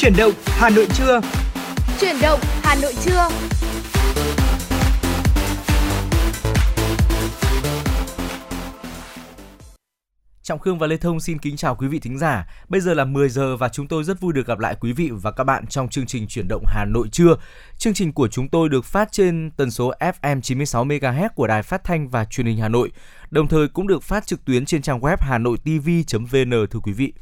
Chuyển động Hà Nội trưa. Chuyển động Hà Nội trưa. Trọng Khương và Lê Thông xin kính chào quý vị thính giả. Bây giờ là 10 giờ và chúng tôi rất vui được gặp lại quý vị và các bạn trong chương trình Chuyển động Hà Nội trưa. Chương trình của chúng tôi được phát trên tần số FM 96 MHz của Đài Phát thanh và Truyền hình Hà Nội, đồng thời cũng được phát trực tuyến trên trang web hanoitv.vn thưa quý vị.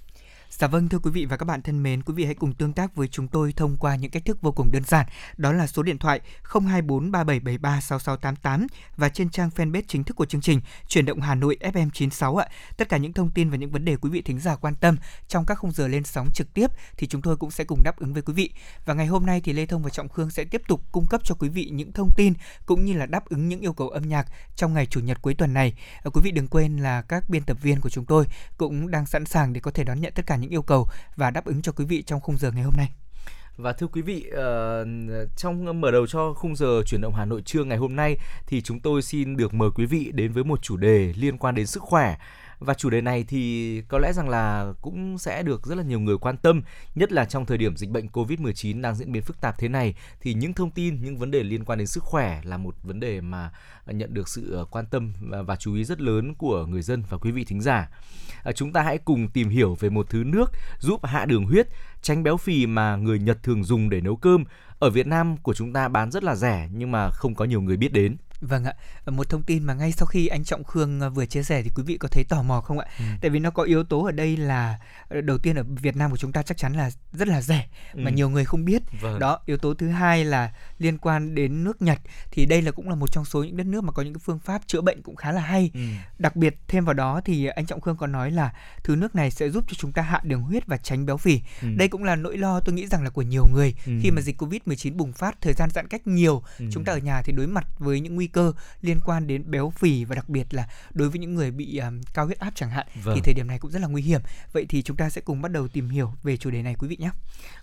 Dạ vâng thưa quý vị và các bạn thân mến, quý vị hãy cùng tương tác với chúng tôi thông qua những cách thức vô cùng đơn giản, đó là số điện thoại 02437736688 và trên trang fanpage chính thức của chương trình Chuyển động Hà Nội FM 96 ạ. Tất cả những thông tin và những vấn đề quý vị thính giả quan tâm trong các khung giờ lên sóng trực tiếp thì chúng tôi cũng sẽ cùng đáp ứng với quý vị. Và ngày hôm nay thì Lê Thông và Trọng Khương sẽ tiếp tục cung cấp cho quý vị những thông tin cũng như là đáp ứng những yêu cầu âm nhạc trong ngày chủ nhật cuối tuần này. Ờ, quý vị đừng quên là các biên tập viên của chúng tôi cũng đang sẵn sàng để có thể đón nhận tất cả những yêu cầu và đáp ứng cho quý vị trong khung giờ ngày hôm nay. Và thưa quý vị, uh, trong mở đầu cho khung giờ chuyển động Hà Nội trưa ngày hôm nay thì chúng tôi xin được mời quý vị đến với một chủ đề liên quan đến sức khỏe và chủ đề này thì có lẽ rằng là cũng sẽ được rất là nhiều người quan tâm, nhất là trong thời điểm dịch bệnh Covid-19 đang diễn biến phức tạp thế này thì những thông tin, những vấn đề liên quan đến sức khỏe là một vấn đề mà ờ, nhận được sự ờ, quan tâm và chú ý rất lớn của người dân và quý vị thính giả. Ờ, chúng ta hãy cùng tìm hiểu về một thứ nước giúp hạ đường huyết, tránh béo phì mà người Nhật thường dùng để nấu cơm. Ở Việt Nam của chúng ta bán rất là rẻ nhưng mà không có nhiều người biết đến. Vâng ạ, một thông tin mà ngay sau khi anh Trọng Khương ờ, vừa chia sẻ thì quý vị có thấy tò mò không ạ? Ừ. Tại vì nó có yếu tố ở đây là ờ, đầu tiên ở Việt Nam của chúng ta chắc chắn là rất là rẻ ừ. mà nhiều người không biết. Vâng. Đó, yếu tố thứ hai là liên quan đến nước Nhật thì đây là cũng là một trong số những đất nước mà có những cái phương pháp chữa bệnh cũng khá là hay. Ừ. Đặc biệt thêm vào đó thì anh Trọng Khương còn nói là thứ nước này sẽ giúp cho chúng ta hạ đường huyết và tránh béo phì. Ừ. Đây cũng là nỗi lo tôi nghĩ rằng là của nhiều người ừ. khi mà dịch Covid-19 bùng phát thời gian giãn cách nhiều, ừ. chúng ta ở nhà thì đối mặt với những nguy cơ liên quan đến béo phì và đặc biệt là đối với những người bị um, cao huyết áp chẳng hạn vâng. thì thời điểm này cũng rất là nguy hiểm. Vậy thì chúng ta sẽ cùng bắt đầu tìm hiểu về chủ đề này quý vị nhé.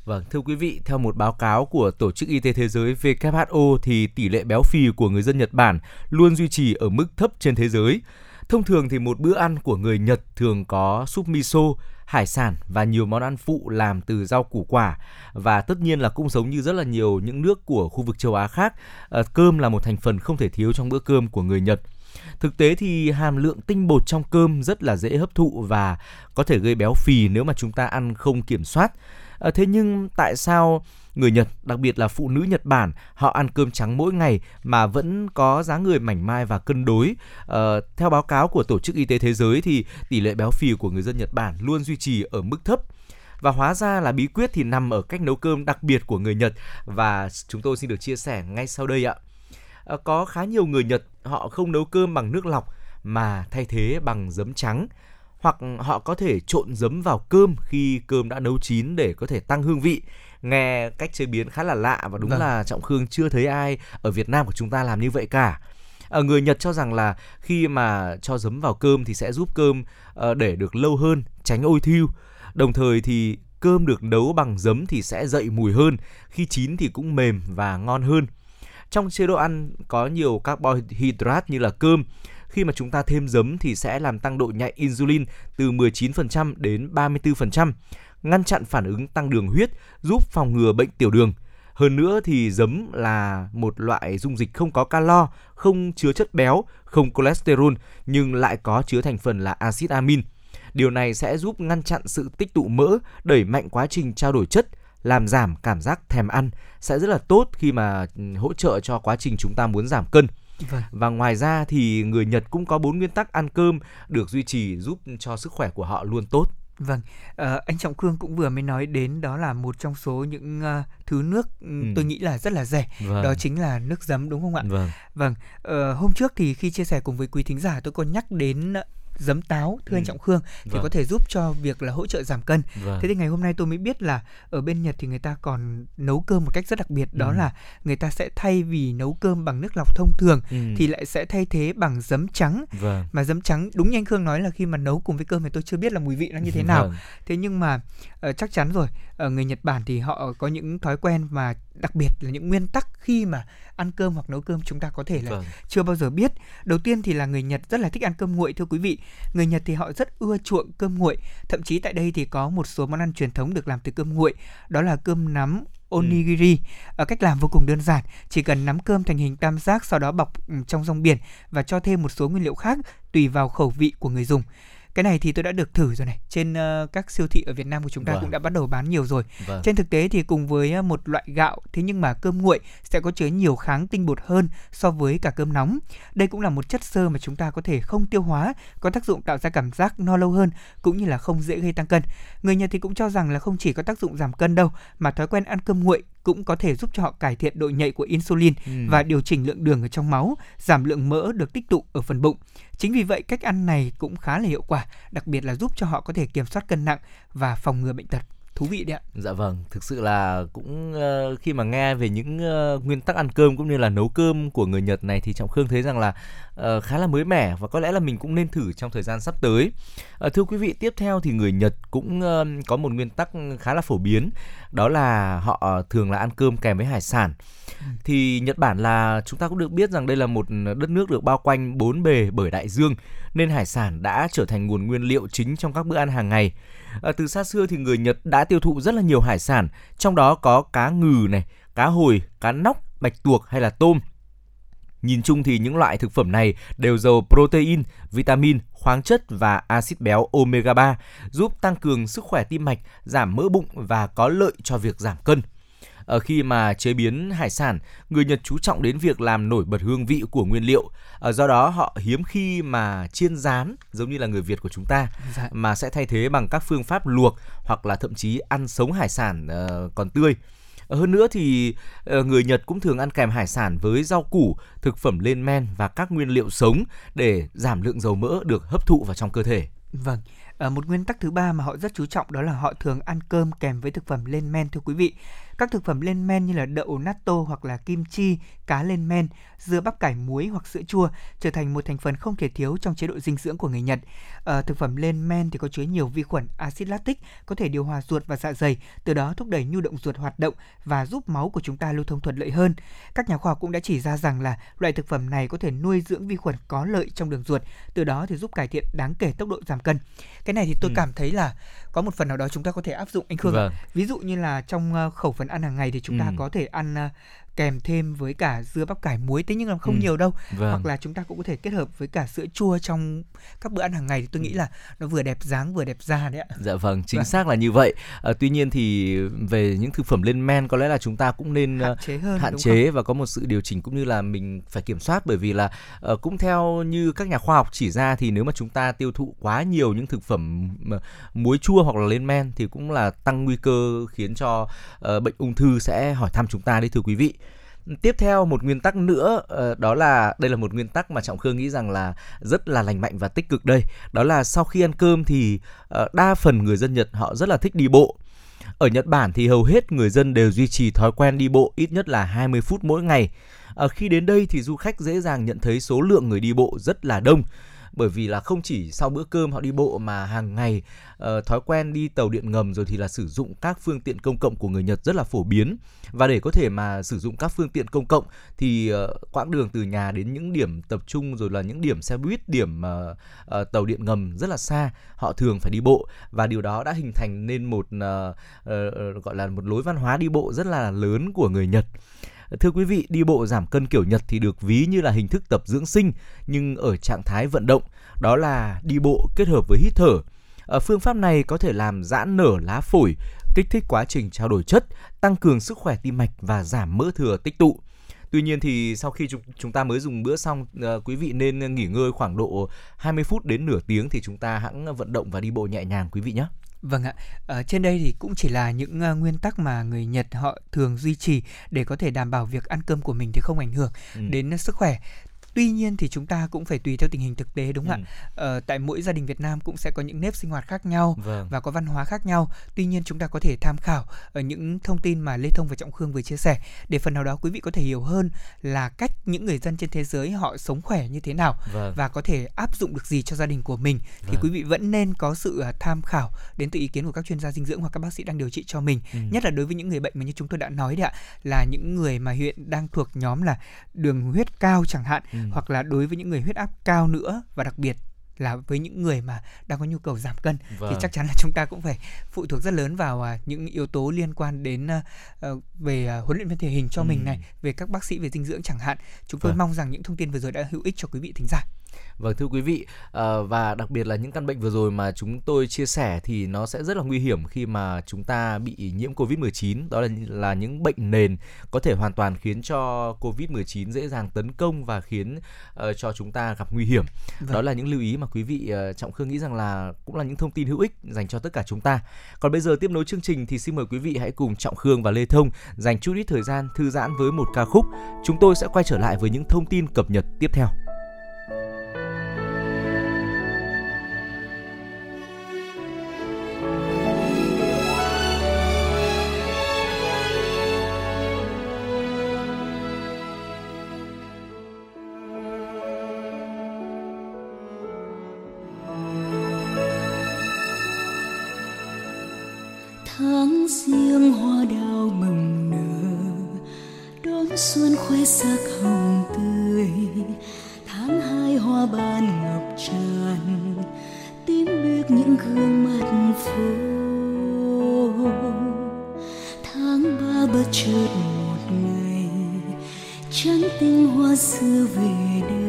Vâng, thưa quý vị, theo một báo cáo của Tổ chức Y tế Thế giới WHO thì tỷ lệ béo phì của người dân Nhật Bản luôn duy trì ở mức thấp trên thế giới. Thông thường thì một bữa ăn của người Nhật thường có súp miso, hải sản và nhiều món ăn phụ làm từ rau củ quả và tất nhiên là cũng giống như rất là nhiều những nước của khu vực châu Á khác, ờ, cơm là một thành phần không thể thiếu trong bữa cơm của người Nhật. Thực tế thì hàm lượng tinh bột trong cơm rất là dễ hấp thụ và có thể gây béo phì nếu mà chúng ta ăn không kiểm soát. Ờ, thế nhưng tại sao người Nhật, đặc biệt là phụ nữ Nhật Bản, họ ăn cơm trắng mỗi ngày mà vẫn có dáng người mảnh mai và cân đối. À, theo báo cáo của Tổ chức Y tế Thế giới thì tỷ lệ béo phì của người dân Nhật Bản luôn duy trì ở mức thấp và hóa ra là bí quyết thì nằm ở cách nấu cơm đặc biệt của người Nhật và chúng tôi xin được chia sẻ ngay sau đây ạ. À, có khá nhiều người Nhật họ không nấu cơm bằng nước lọc mà thay thế bằng giấm trắng hoặc họ có thể trộn giấm vào cơm khi cơm đã nấu chín để có thể tăng hương vị nghe cách chế biến khá là lạ và đúng vâng. là trọng khương chưa thấy ai ở việt nam của chúng ta làm như vậy cả ở người Nhật cho rằng là khi mà cho giấm vào cơm thì sẽ giúp cơm uh, để được lâu hơn, tránh ôi thiêu. Đồng thời thì cơm được nấu bằng giấm thì sẽ dậy mùi hơn, khi chín thì cũng mềm và ngon hơn. Trong chế độ ăn có nhiều carbohydrate như là cơm, khi mà chúng ta thêm giấm thì sẽ làm tăng độ nhạy insulin từ 19% đến 34%, ngăn chặn phản ứng tăng đường huyết, giúp phòng ngừa bệnh tiểu đường. Hơn nữa thì giấm là một loại dung dịch không có calo, không chứa chất béo, không cholesterol nhưng lại có chứa thành phần là axit amin. Điều này sẽ giúp ngăn chặn sự tích tụ mỡ, đẩy mạnh quá trình trao đổi chất, làm giảm cảm giác thèm ăn sẽ rất là tốt khi mà ừ, hỗ trợ cho quá trình chúng ta muốn giảm cân. Vâng. Và ngoài ra thì người Nhật cũng có bốn nguyên tắc ăn cơm được duy trì giúp cho sức khỏe của họ luôn tốt. Vâng, à, anh Trọng Khương cũng vừa mới nói đến đó là một trong số những uh, thứ nước ừ. tôi nghĩ là rất là rẻ, vâng. đó chính là nước giấm đúng không ạ? Vâng. Vâng, uh, hôm trước thì khi chia sẻ cùng với quý thính giả tôi có nhắc đến giấm táo thưa ừ. anh trọng khương thì vâng. có thể giúp cho việc là hỗ trợ giảm cân vâng. thế thì ngày hôm nay tôi mới biết là ở bên nhật thì người ta còn nấu cơm một cách rất đặc biệt đó ừ. là người ta sẽ thay vì nấu cơm bằng nước lọc thông thường ừ. thì lại sẽ thay thế bằng giấm trắng vâng. mà giấm trắng đúng như anh khương nói là khi mà nấu cùng với cơm thì tôi chưa biết là mùi vị nó như thế nào vâng. thế nhưng mà uh, chắc chắn rồi ở người nhật bản thì họ có những thói quen mà đặc biệt là những nguyên tắc khi mà ăn cơm hoặc nấu cơm chúng ta có thể là vâng. chưa bao giờ biết. Đầu tiên thì là người Nhật rất là thích ăn cơm nguội thưa quý vị. Người Nhật thì họ rất ưa chuộng cơm nguội. Thậm chí tại đây thì có một số món ăn truyền thống được làm từ cơm nguội, đó là cơm nắm onigiri. Ừ. Cách làm vô cùng đơn giản, chỉ cần nắm cơm thành hình tam giác sau đó bọc ừ, trong rong biển và cho thêm một số nguyên liệu khác tùy vào khẩu vị của người dùng cái này thì tôi đã được thử rồi này trên uh, các siêu thị ở Việt Nam của chúng ta vâng. cũng đã bắt đầu bán nhiều rồi vâng. trên thực tế thì cùng với uh, một loại gạo thế nhưng mà cơm nguội sẽ có chứa nhiều kháng tinh bột hơn so với cả cơm nóng đây cũng là một chất xơ mà chúng ta có thể không tiêu hóa có tác dụng tạo ra cảm giác no lâu hơn cũng như là không dễ gây tăng cân người Nhật thì cũng cho rằng là không chỉ có tác dụng giảm cân đâu mà thói quen ăn cơm nguội cũng có thể giúp cho họ cải thiện độ nhạy của insulin ừ. và điều chỉnh lượng đường ở trong máu, giảm lượng mỡ được tích tụ ở phần bụng. Chính vì vậy cách ăn này cũng khá là hiệu quả, đặc biệt là giúp cho họ có thể kiểm soát cân nặng và phòng ngừa bệnh tật thú vị đấy ạ. Dạ vâng, thực sự là cũng uh, khi mà nghe về những uh, nguyên tắc ăn cơm cũng như là nấu cơm của người Nhật này thì Trọng Khương thấy rằng là uh, khá là mới mẻ và có lẽ là mình cũng nên thử trong thời gian sắp tới. Uh, thưa quý vị, tiếp theo thì người Nhật cũng uh, có một nguyên tắc khá là phổ biến, đó là họ thường là ăn cơm kèm với hải sản. Ừ. Thì Nhật Bản là chúng ta cũng được biết rằng đây là một đất nước được bao quanh bốn bề bởi đại dương nên hải sản đã trở thành nguồn nguyên liệu chính trong các bữa ăn hàng ngày. À, từ xa xưa thì người Nhật đã tiêu thụ rất là nhiều hải sản, trong đó có cá ngừ này, cá hồi, cá nóc, bạch tuộc hay là tôm. Nhìn chung thì những loại thực phẩm này đều giàu protein, vitamin, khoáng chất và axit béo omega 3, giúp tăng cường sức khỏe tim mạch, giảm mỡ bụng và có lợi cho việc giảm cân ở khi mà chế biến hải sản, người Nhật chú trọng đến việc làm nổi bật hương vị của nguyên liệu. Ở do đó họ hiếm khi mà chiên rán giống như là người Việt của chúng ta dạ. mà sẽ thay thế bằng các phương pháp luộc hoặc là thậm chí ăn sống hải sản uh, còn tươi. Hơn nữa thì người Nhật cũng thường ăn kèm hải sản với rau củ, thực phẩm lên men và các nguyên liệu sống để giảm lượng dầu mỡ được hấp thụ vào trong cơ thể. Vâng, À, một nguyên tắc thứ ba mà họ rất chú trọng đó là họ thường ăn cơm kèm với thực phẩm lên men thưa quý vị. Các thực phẩm lên men như là đậu natto hoặc là kim chi, cá lên men, dưa bắp cải muối hoặc sữa chua trở thành một thành phần không thể thiếu trong chế độ dinh dưỡng của người Nhật. À, thực phẩm lên men thì có chứa nhiều vi khuẩn axit lactic có thể điều hòa ruột và dạ dày, từ đó thúc đẩy nhu động ruột hoạt động và giúp máu của chúng ta lưu thông thuận lợi hơn. Các nhà khoa học cũng đã chỉ ra rằng là loại thực phẩm này có thể nuôi dưỡng vi khuẩn có lợi trong đường ruột, từ đó thì giúp cải thiện đáng kể tốc độ giảm cân. Cái này thì tôi ừ. cảm thấy là có một phần nào đó chúng ta có thể áp dụng anh Khương. Vâng. Ví dụ như là trong ờ, khẩu phần ăn hàng ngày thì chúng ta ừ. có thể ăn ờ, kèm thêm với cả dưa bắp cải muối thế nhưng là không ừ. nhiều đâu. Vâng. hoặc là chúng ta cũng có thể kết hợp với cả sữa chua trong các bữa ăn hàng ngày thì tôi nghĩ là nó vừa đẹp dáng vừa đẹp da đấy ạ. Dạ vâng chính vâng. xác là như vậy. À, tuy nhiên thì về những thực phẩm lên men có lẽ là chúng ta cũng nên hạn chế hơn hạn chế và có một sự điều chỉnh cũng như là mình phải kiểm soát. Bởi vì là uh, cũng theo như các nhà khoa học chỉ ra thì nếu mà chúng ta tiêu thụ quá nhiều những thực phẩm muối chua hoặc là lên men thì cũng là tăng nguy cơ khiến cho uh, bệnh ung thư sẽ hỏi thăm chúng ta đấy thưa quý vị tiếp theo một nguyên tắc nữa ờ, đó là đây là một nguyên tắc mà trọng khương nghĩ rằng là rất là lành mạnh và tích cực đây. Đó là sau khi ăn cơm thì ờ, đa phần người dân nhật họ rất là thích đi bộ. Ở Nhật Bản thì hầu hết người dân đều duy trì thói quen đi bộ ít nhất là 20 phút mỗi ngày. À, khi đến đây thì du khách dễ dàng nhận thấy số lượng người đi bộ rất là đông bởi vì là không chỉ sau bữa cơm họ đi bộ mà hàng ngày uh, thói quen đi tàu điện ngầm rồi thì là sử dụng các phương tiện công cộng của người Nhật rất là phổ biến. Và để có thể mà sử dụng các phương tiện công cộng thì uh, quãng đường từ nhà đến những điểm tập trung rồi là những điểm xe buýt điểm uh, uh, tàu điện ngầm rất là xa họ thường phải đi bộ. Và điều đó đã hình thành nên một uh, uh, gọi là một lối văn hóa đi bộ rất là lớn của người Nhật. Thưa quý vị, đi bộ giảm cân kiểu Nhật thì được ví như là hình thức tập dưỡng sinh nhưng ở trạng thái vận động, đó là đi bộ kết hợp với hít thở. Ở phương pháp này có thể làm giãn nở lá phổi, kích thích quá trình trao đổi chất, tăng cường sức khỏe tim mạch và giảm mỡ thừa tích tụ. Tuy nhiên thì sau khi chúng ta mới dùng bữa xong, ờ, quý vị nên nghỉ ngơi khoảng độ 20 phút đến nửa tiếng thì chúng ta hãng vận động và đi bộ nhẹ nhàng quý vị nhé. Vâng ạ, ở trên đây thì cũng chỉ là những uh, nguyên tắc mà người Nhật họ thường duy trì để có thể đảm bảo việc ăn cơm của mình thì không ảnh hưởng ừ. đến sức khỏe. Tuy nhiên thì chúng ta cũng phải tùy theo tình hình thực tế đúng không ừ. ạ ờ, tại mỗi gia đình Việt Nam cũng sẽ có những nếp sinh hoạt khác nhau vâng. và có văn hóa khác nhau tuy nhiên chúng ta có thể tham khảo ở những thông tin mà Lê Thông và Trọng Khương vừa chia sẻ để phần nào đó quý vị có thể hiểu hơn là cách những người dân trên thế giới họ sống khỏe như thế nào vâng. và có thể áp dụng được gì cho gia đình của mình vâng. thì quý vị vẫn nên có sự à, tham khảo đến từ ý kiến của các chuyên gia dinh dưỡng hoặc các bác sĩ đang điều trị cho mình ừ. nhất là đối với những người bệnh mà như chúng tôi đã nói đấy ạ là những người mà hiện đang thuộc nhóm là đường huyết cao chẳng hạn ừ. Hoặc là đối với những người huyết áp cao nữa và đặc biệt là với những người mà đang có nhu cầu giảm cân vâng. thì chắc chắn là chúng ta cũng phải phụ thuộc rất lớn vào uh, những yếu tố liên quan đến uh, về uh, huấn luyện viên thể hình cho ừ. mình này về các bác sĩ về dinh dưỡng chẳng hạn chúng tôi vâng. mong rằng những thông tin vừa rồi đã hữu ích cho quý vị thính giả Vâng thưa quý vị ờ, và đặc biệt là những căn bệnh vừa rồi mà chúng tôi chia sẻ thì nó sẽ rất là nguy hiểm khi mà chúng ta bị nhiễm Covid-19 đó là là những bệnh nền có thể hoàn toàn khiến cho Covid-19 dễ dàng tấn công và khiến uh, cho chúng ta gặp nguy hiểm. Vâng. Đó là những lưu ý mà quý vị uh, Trọng Khương nghĩ rằng là cũng là những thông tin hữu ích dành cho tất cả chúng ta. Còn bây giờ tiếp nối chương trình thì xin mời quý vị hãy cùng Trọng Khương và Lê Thông dành chút ít thời gian thư giãn với một ca khúc. Chúng tôi sẽ quay trở lại với những thông tin cập nhật tiếp theo. tháng riêng hoa đào bừng nở, đón xuân khoe sắc hồng tươi. Tháng hai hoa ban ngập tràn, tím biếc những gương mặt phố tháng ba bất chợt một ngày, trắng tinh hoa xưa về đây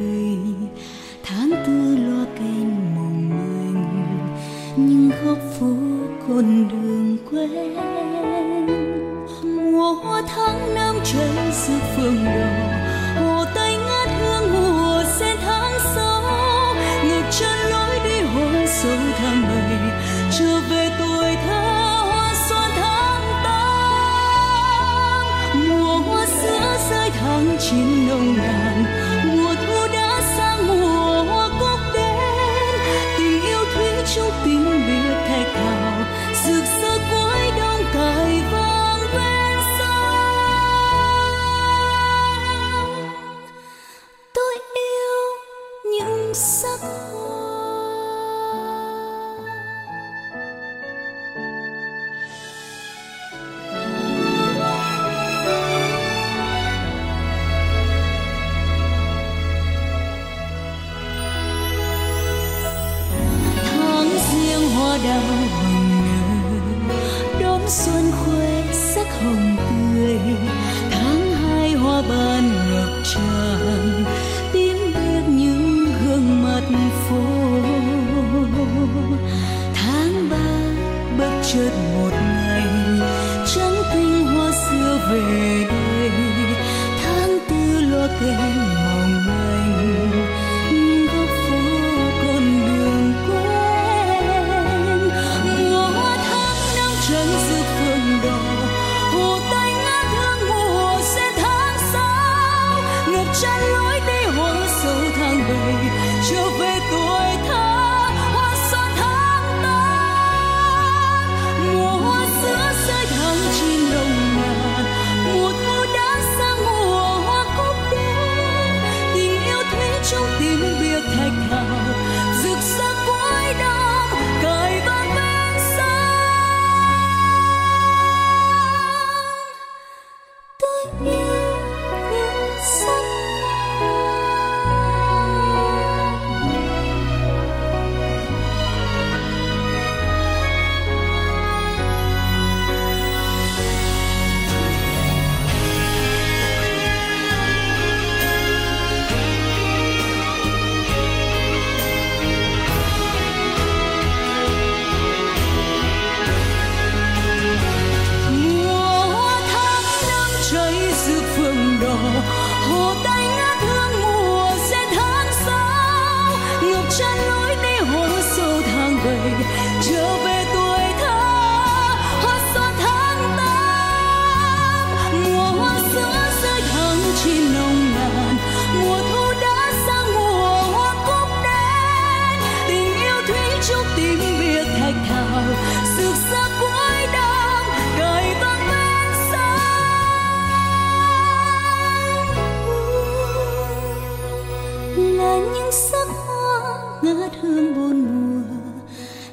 là những sắc hoa ngát hương buồn mùa.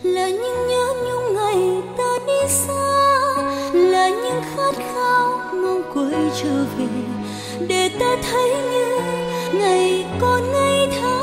Là những nhớ nhung ngày ta đi xa. Là những khát khao mong quay trở về. Để ta thấy như ngày còn ngây thơ.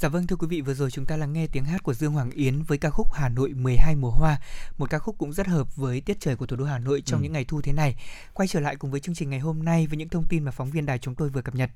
Dạ vâng thưa quý vị, vừa rồi chúng ta lắng nghe tiếng hát của Dương Hoàng Yến với ca khúc Hà Nội 12 mùa hoa, một ca khúc cũng rất hợp với tiết trời của thủ đô Hà Nội trong ừ. những ngày thu thế này. Quay trở lại cùng với chương trình ngày hôm nay với những thông tin mà phóng viên đài chúng tôi vừa cập nhật.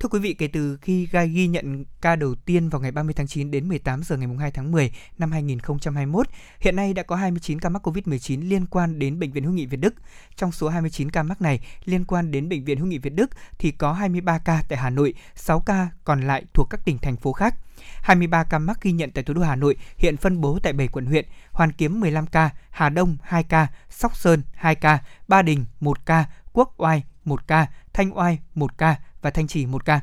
Thưa quý vị, kể từ khi Gai ghi nhận ca đầu tiên vào ngày 30 tháng 9 đến 18 giờ ngày 2 tháng 10 năm 2021, hiện nay đã có 29 ca mắc COVID-19 liên quan đến Bệnh viện Hữu nghị Việt Đức. Trong số 29 ca mắc này liên quan đến Bệnh viện Hữu nghị Việt Đức thì có 23 ca tại Hà Nội, 6 ca còn lại thuộc các tỉnh thành phố khác. 23 ca mắc ghi nhận tại thủ đô Hà Nội hiện phân bố tại 7 quận huyện, Hoàn Kiếm 15 ca, Hà Đông 2 ca, Sóc Sơn 2 ca, Ba Đình 1 ca, Quốc Oai 1 ca, Thanh Oai 1 ca và Thanh Trì 1 ca.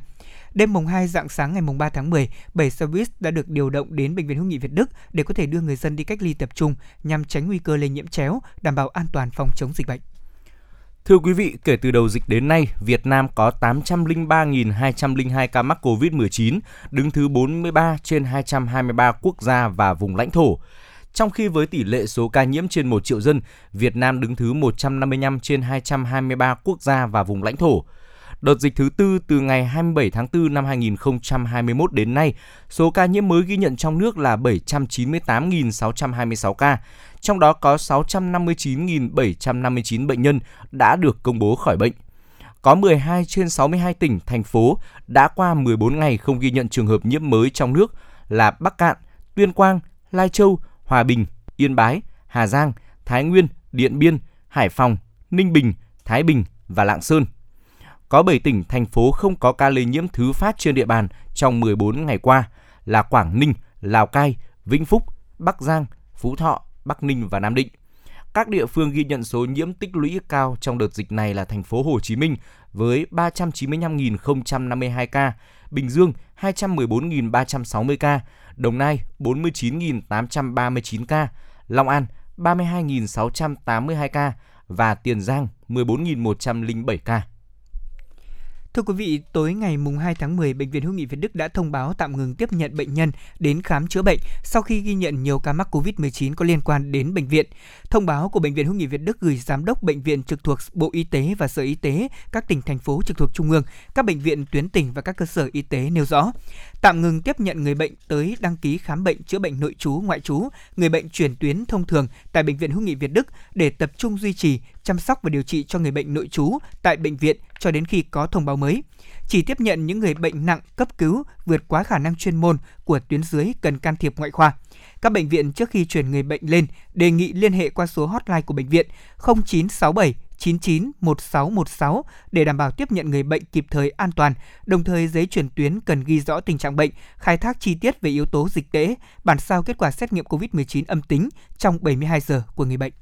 Đêm mùng 2 dạng sáng ngày mùng 3 tháng 10, 7 xe buýt đã được điều động đến Bệnh viện Hữu nghị Việt Đức để có thể đưa người dân đi cách ly tập trung nhằm tránh nguy cơ lây nhiễm chéo, đảm bảo an toàn phòng chống dịch bệnh. Thưa quý vị, kể từ đầu dịch đến nay, Việt Nam có 803.202 ca mắc COVID-19, đứng thứ 43 trên 223 quốc gia và vùng lãnh thổ. Trong khi với tỷ lệ số ca nhiễm trên 1 triệu dân, Việt Nam đứng thứ 155 trên 223 quốc gia và vùng lãnh thổ. Đợt dịch thứ tư từ ngày 27 tháng 4 năm 2021 đến nay, số ca nhiễm mới ghi nhận trong nước là 798.626 ca, trong đó có 659.759 bệnh nhân đã được công bố khỏi bệnh. Có 12 trên 62 tỉnh, thành phố đã qua 14 ngày không ghi nhận trường hợp nhiễm mới trong nước là Bắc Cạn, Tuyên Quang, Lai Châu, Hòa Bình, Yên Bái, Hà Giang, Thái Nguyên, Điện Biên, Hải Phòng, Ninh Bình, Thái Bình và Lạng Sơn. Có 7 tỉnh, thành phố không có ca lây nhiễm thứ phát trên địa bàn trong 14 ngày qua là Quảng Ninh, Lào Cai, Vĩnh Phúc, Bắc Giang, Phú Thọ, Bắc Ninh và Nam Định. Các địa phương ghi nhận số nhiễm tích lũy cao trong đợt dịch này là thành phố Hồ Chí Minh với 395.052 ca, Bình Dương 214.360 ca, Đồng Nai 49.839 ca, Long An 32.682 ca và Tiền Giang 14.107 ca. Thưa quý vị, tối ngày mùng 2 tháng 10, Bệnh viện Hữu nghị Việt Đức đã thông báo tạm ngừng tiếp nhận bệnh nhân đến khám chữa bệnh sau khi ghi nhận nhiều ca mắc COVID-19 có liên quan đến bệnh viện. Thông báo của Bệnh viện Hữu nghị Việt Đức gửi Giám đốc Bệnh viện trực thuộc Bộ Y tế và Sở Y tế, các tỉnh, thành phố trực thuộc Trung ương, các bệnh viện tuyến tỉnh và các cơ sở y tế nêu rõ. Tạm ngừng tiếp nhận người bệnh tới đăng ký khám bệnh chữa bệnh nội trú, ngoại trú, người bệnh chuyển tuyến thông thường tại Bệnh viện Hữu nghị Việt Đức để tập trung duy trì, chăm sóc và điều trị cho người bệnh nội trú tại bệnh viện cho đến khi có thông báo mới. Chỉ tiếp nhận những người bệnh nặng cấp cứu vượt quá khả năng chuyên môn của tuyến dưới cần can thiệp ngoại khoa. Các bệnh viện trước khi chuyển người bệnh lên đề nghị liên hệ qua số hotline của bệnh viện 0967 99 1616 để đảm bảo tiếp nhận người bệnh kịp thời an toàn. Đồng thời giấy chuyển tuyến cần ghi rõ tình trạng bệnh, khai thác chi tiết về yếu tố dịch tễ, bản sao kết quả xét nghiệm COVID-19 âm tính trong 72 giờ của người bệnh.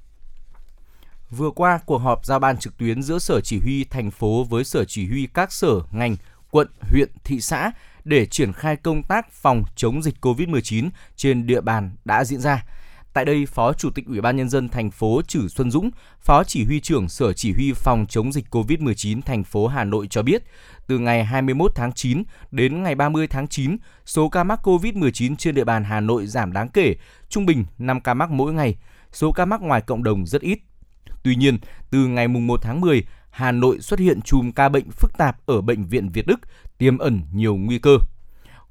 Vừa qua, cuộc họp giao ban trực tuyến giữa Sở Chỉ huy thành phố với Sở Chỉ huy các sở, ngành, quận, huyện, thị xã để triển khai công tác phòng chống dịch COVID-19 trên địa bàn đã diễn ra. Tại đây, Phó Chủ tịch Ủy ban nhân dân thành phố Trử Xuân Dũng, Phó Chỉ huy trưởng Sở Chỉ huy phòng chống dịch COVID-19 thành phố Hà Nội cho biết, từ ngày 21 tháng 9 đến ngày 30 tháng 9, số ca mắc COVID-19 trên địa bàn Hà Nội giảm đáng kể, trung bình 5 ca mắc mỗi ngày. Số ca mắc ngoài cộng đồng rất ít. Tuy nhiên, từ ngày 1 tháng 10, Hà Nội xuất hiện chùm ca bệnh phức tạp ở bệnh viện Việt Đức, tiềm ẩn nhiều nguy cơ.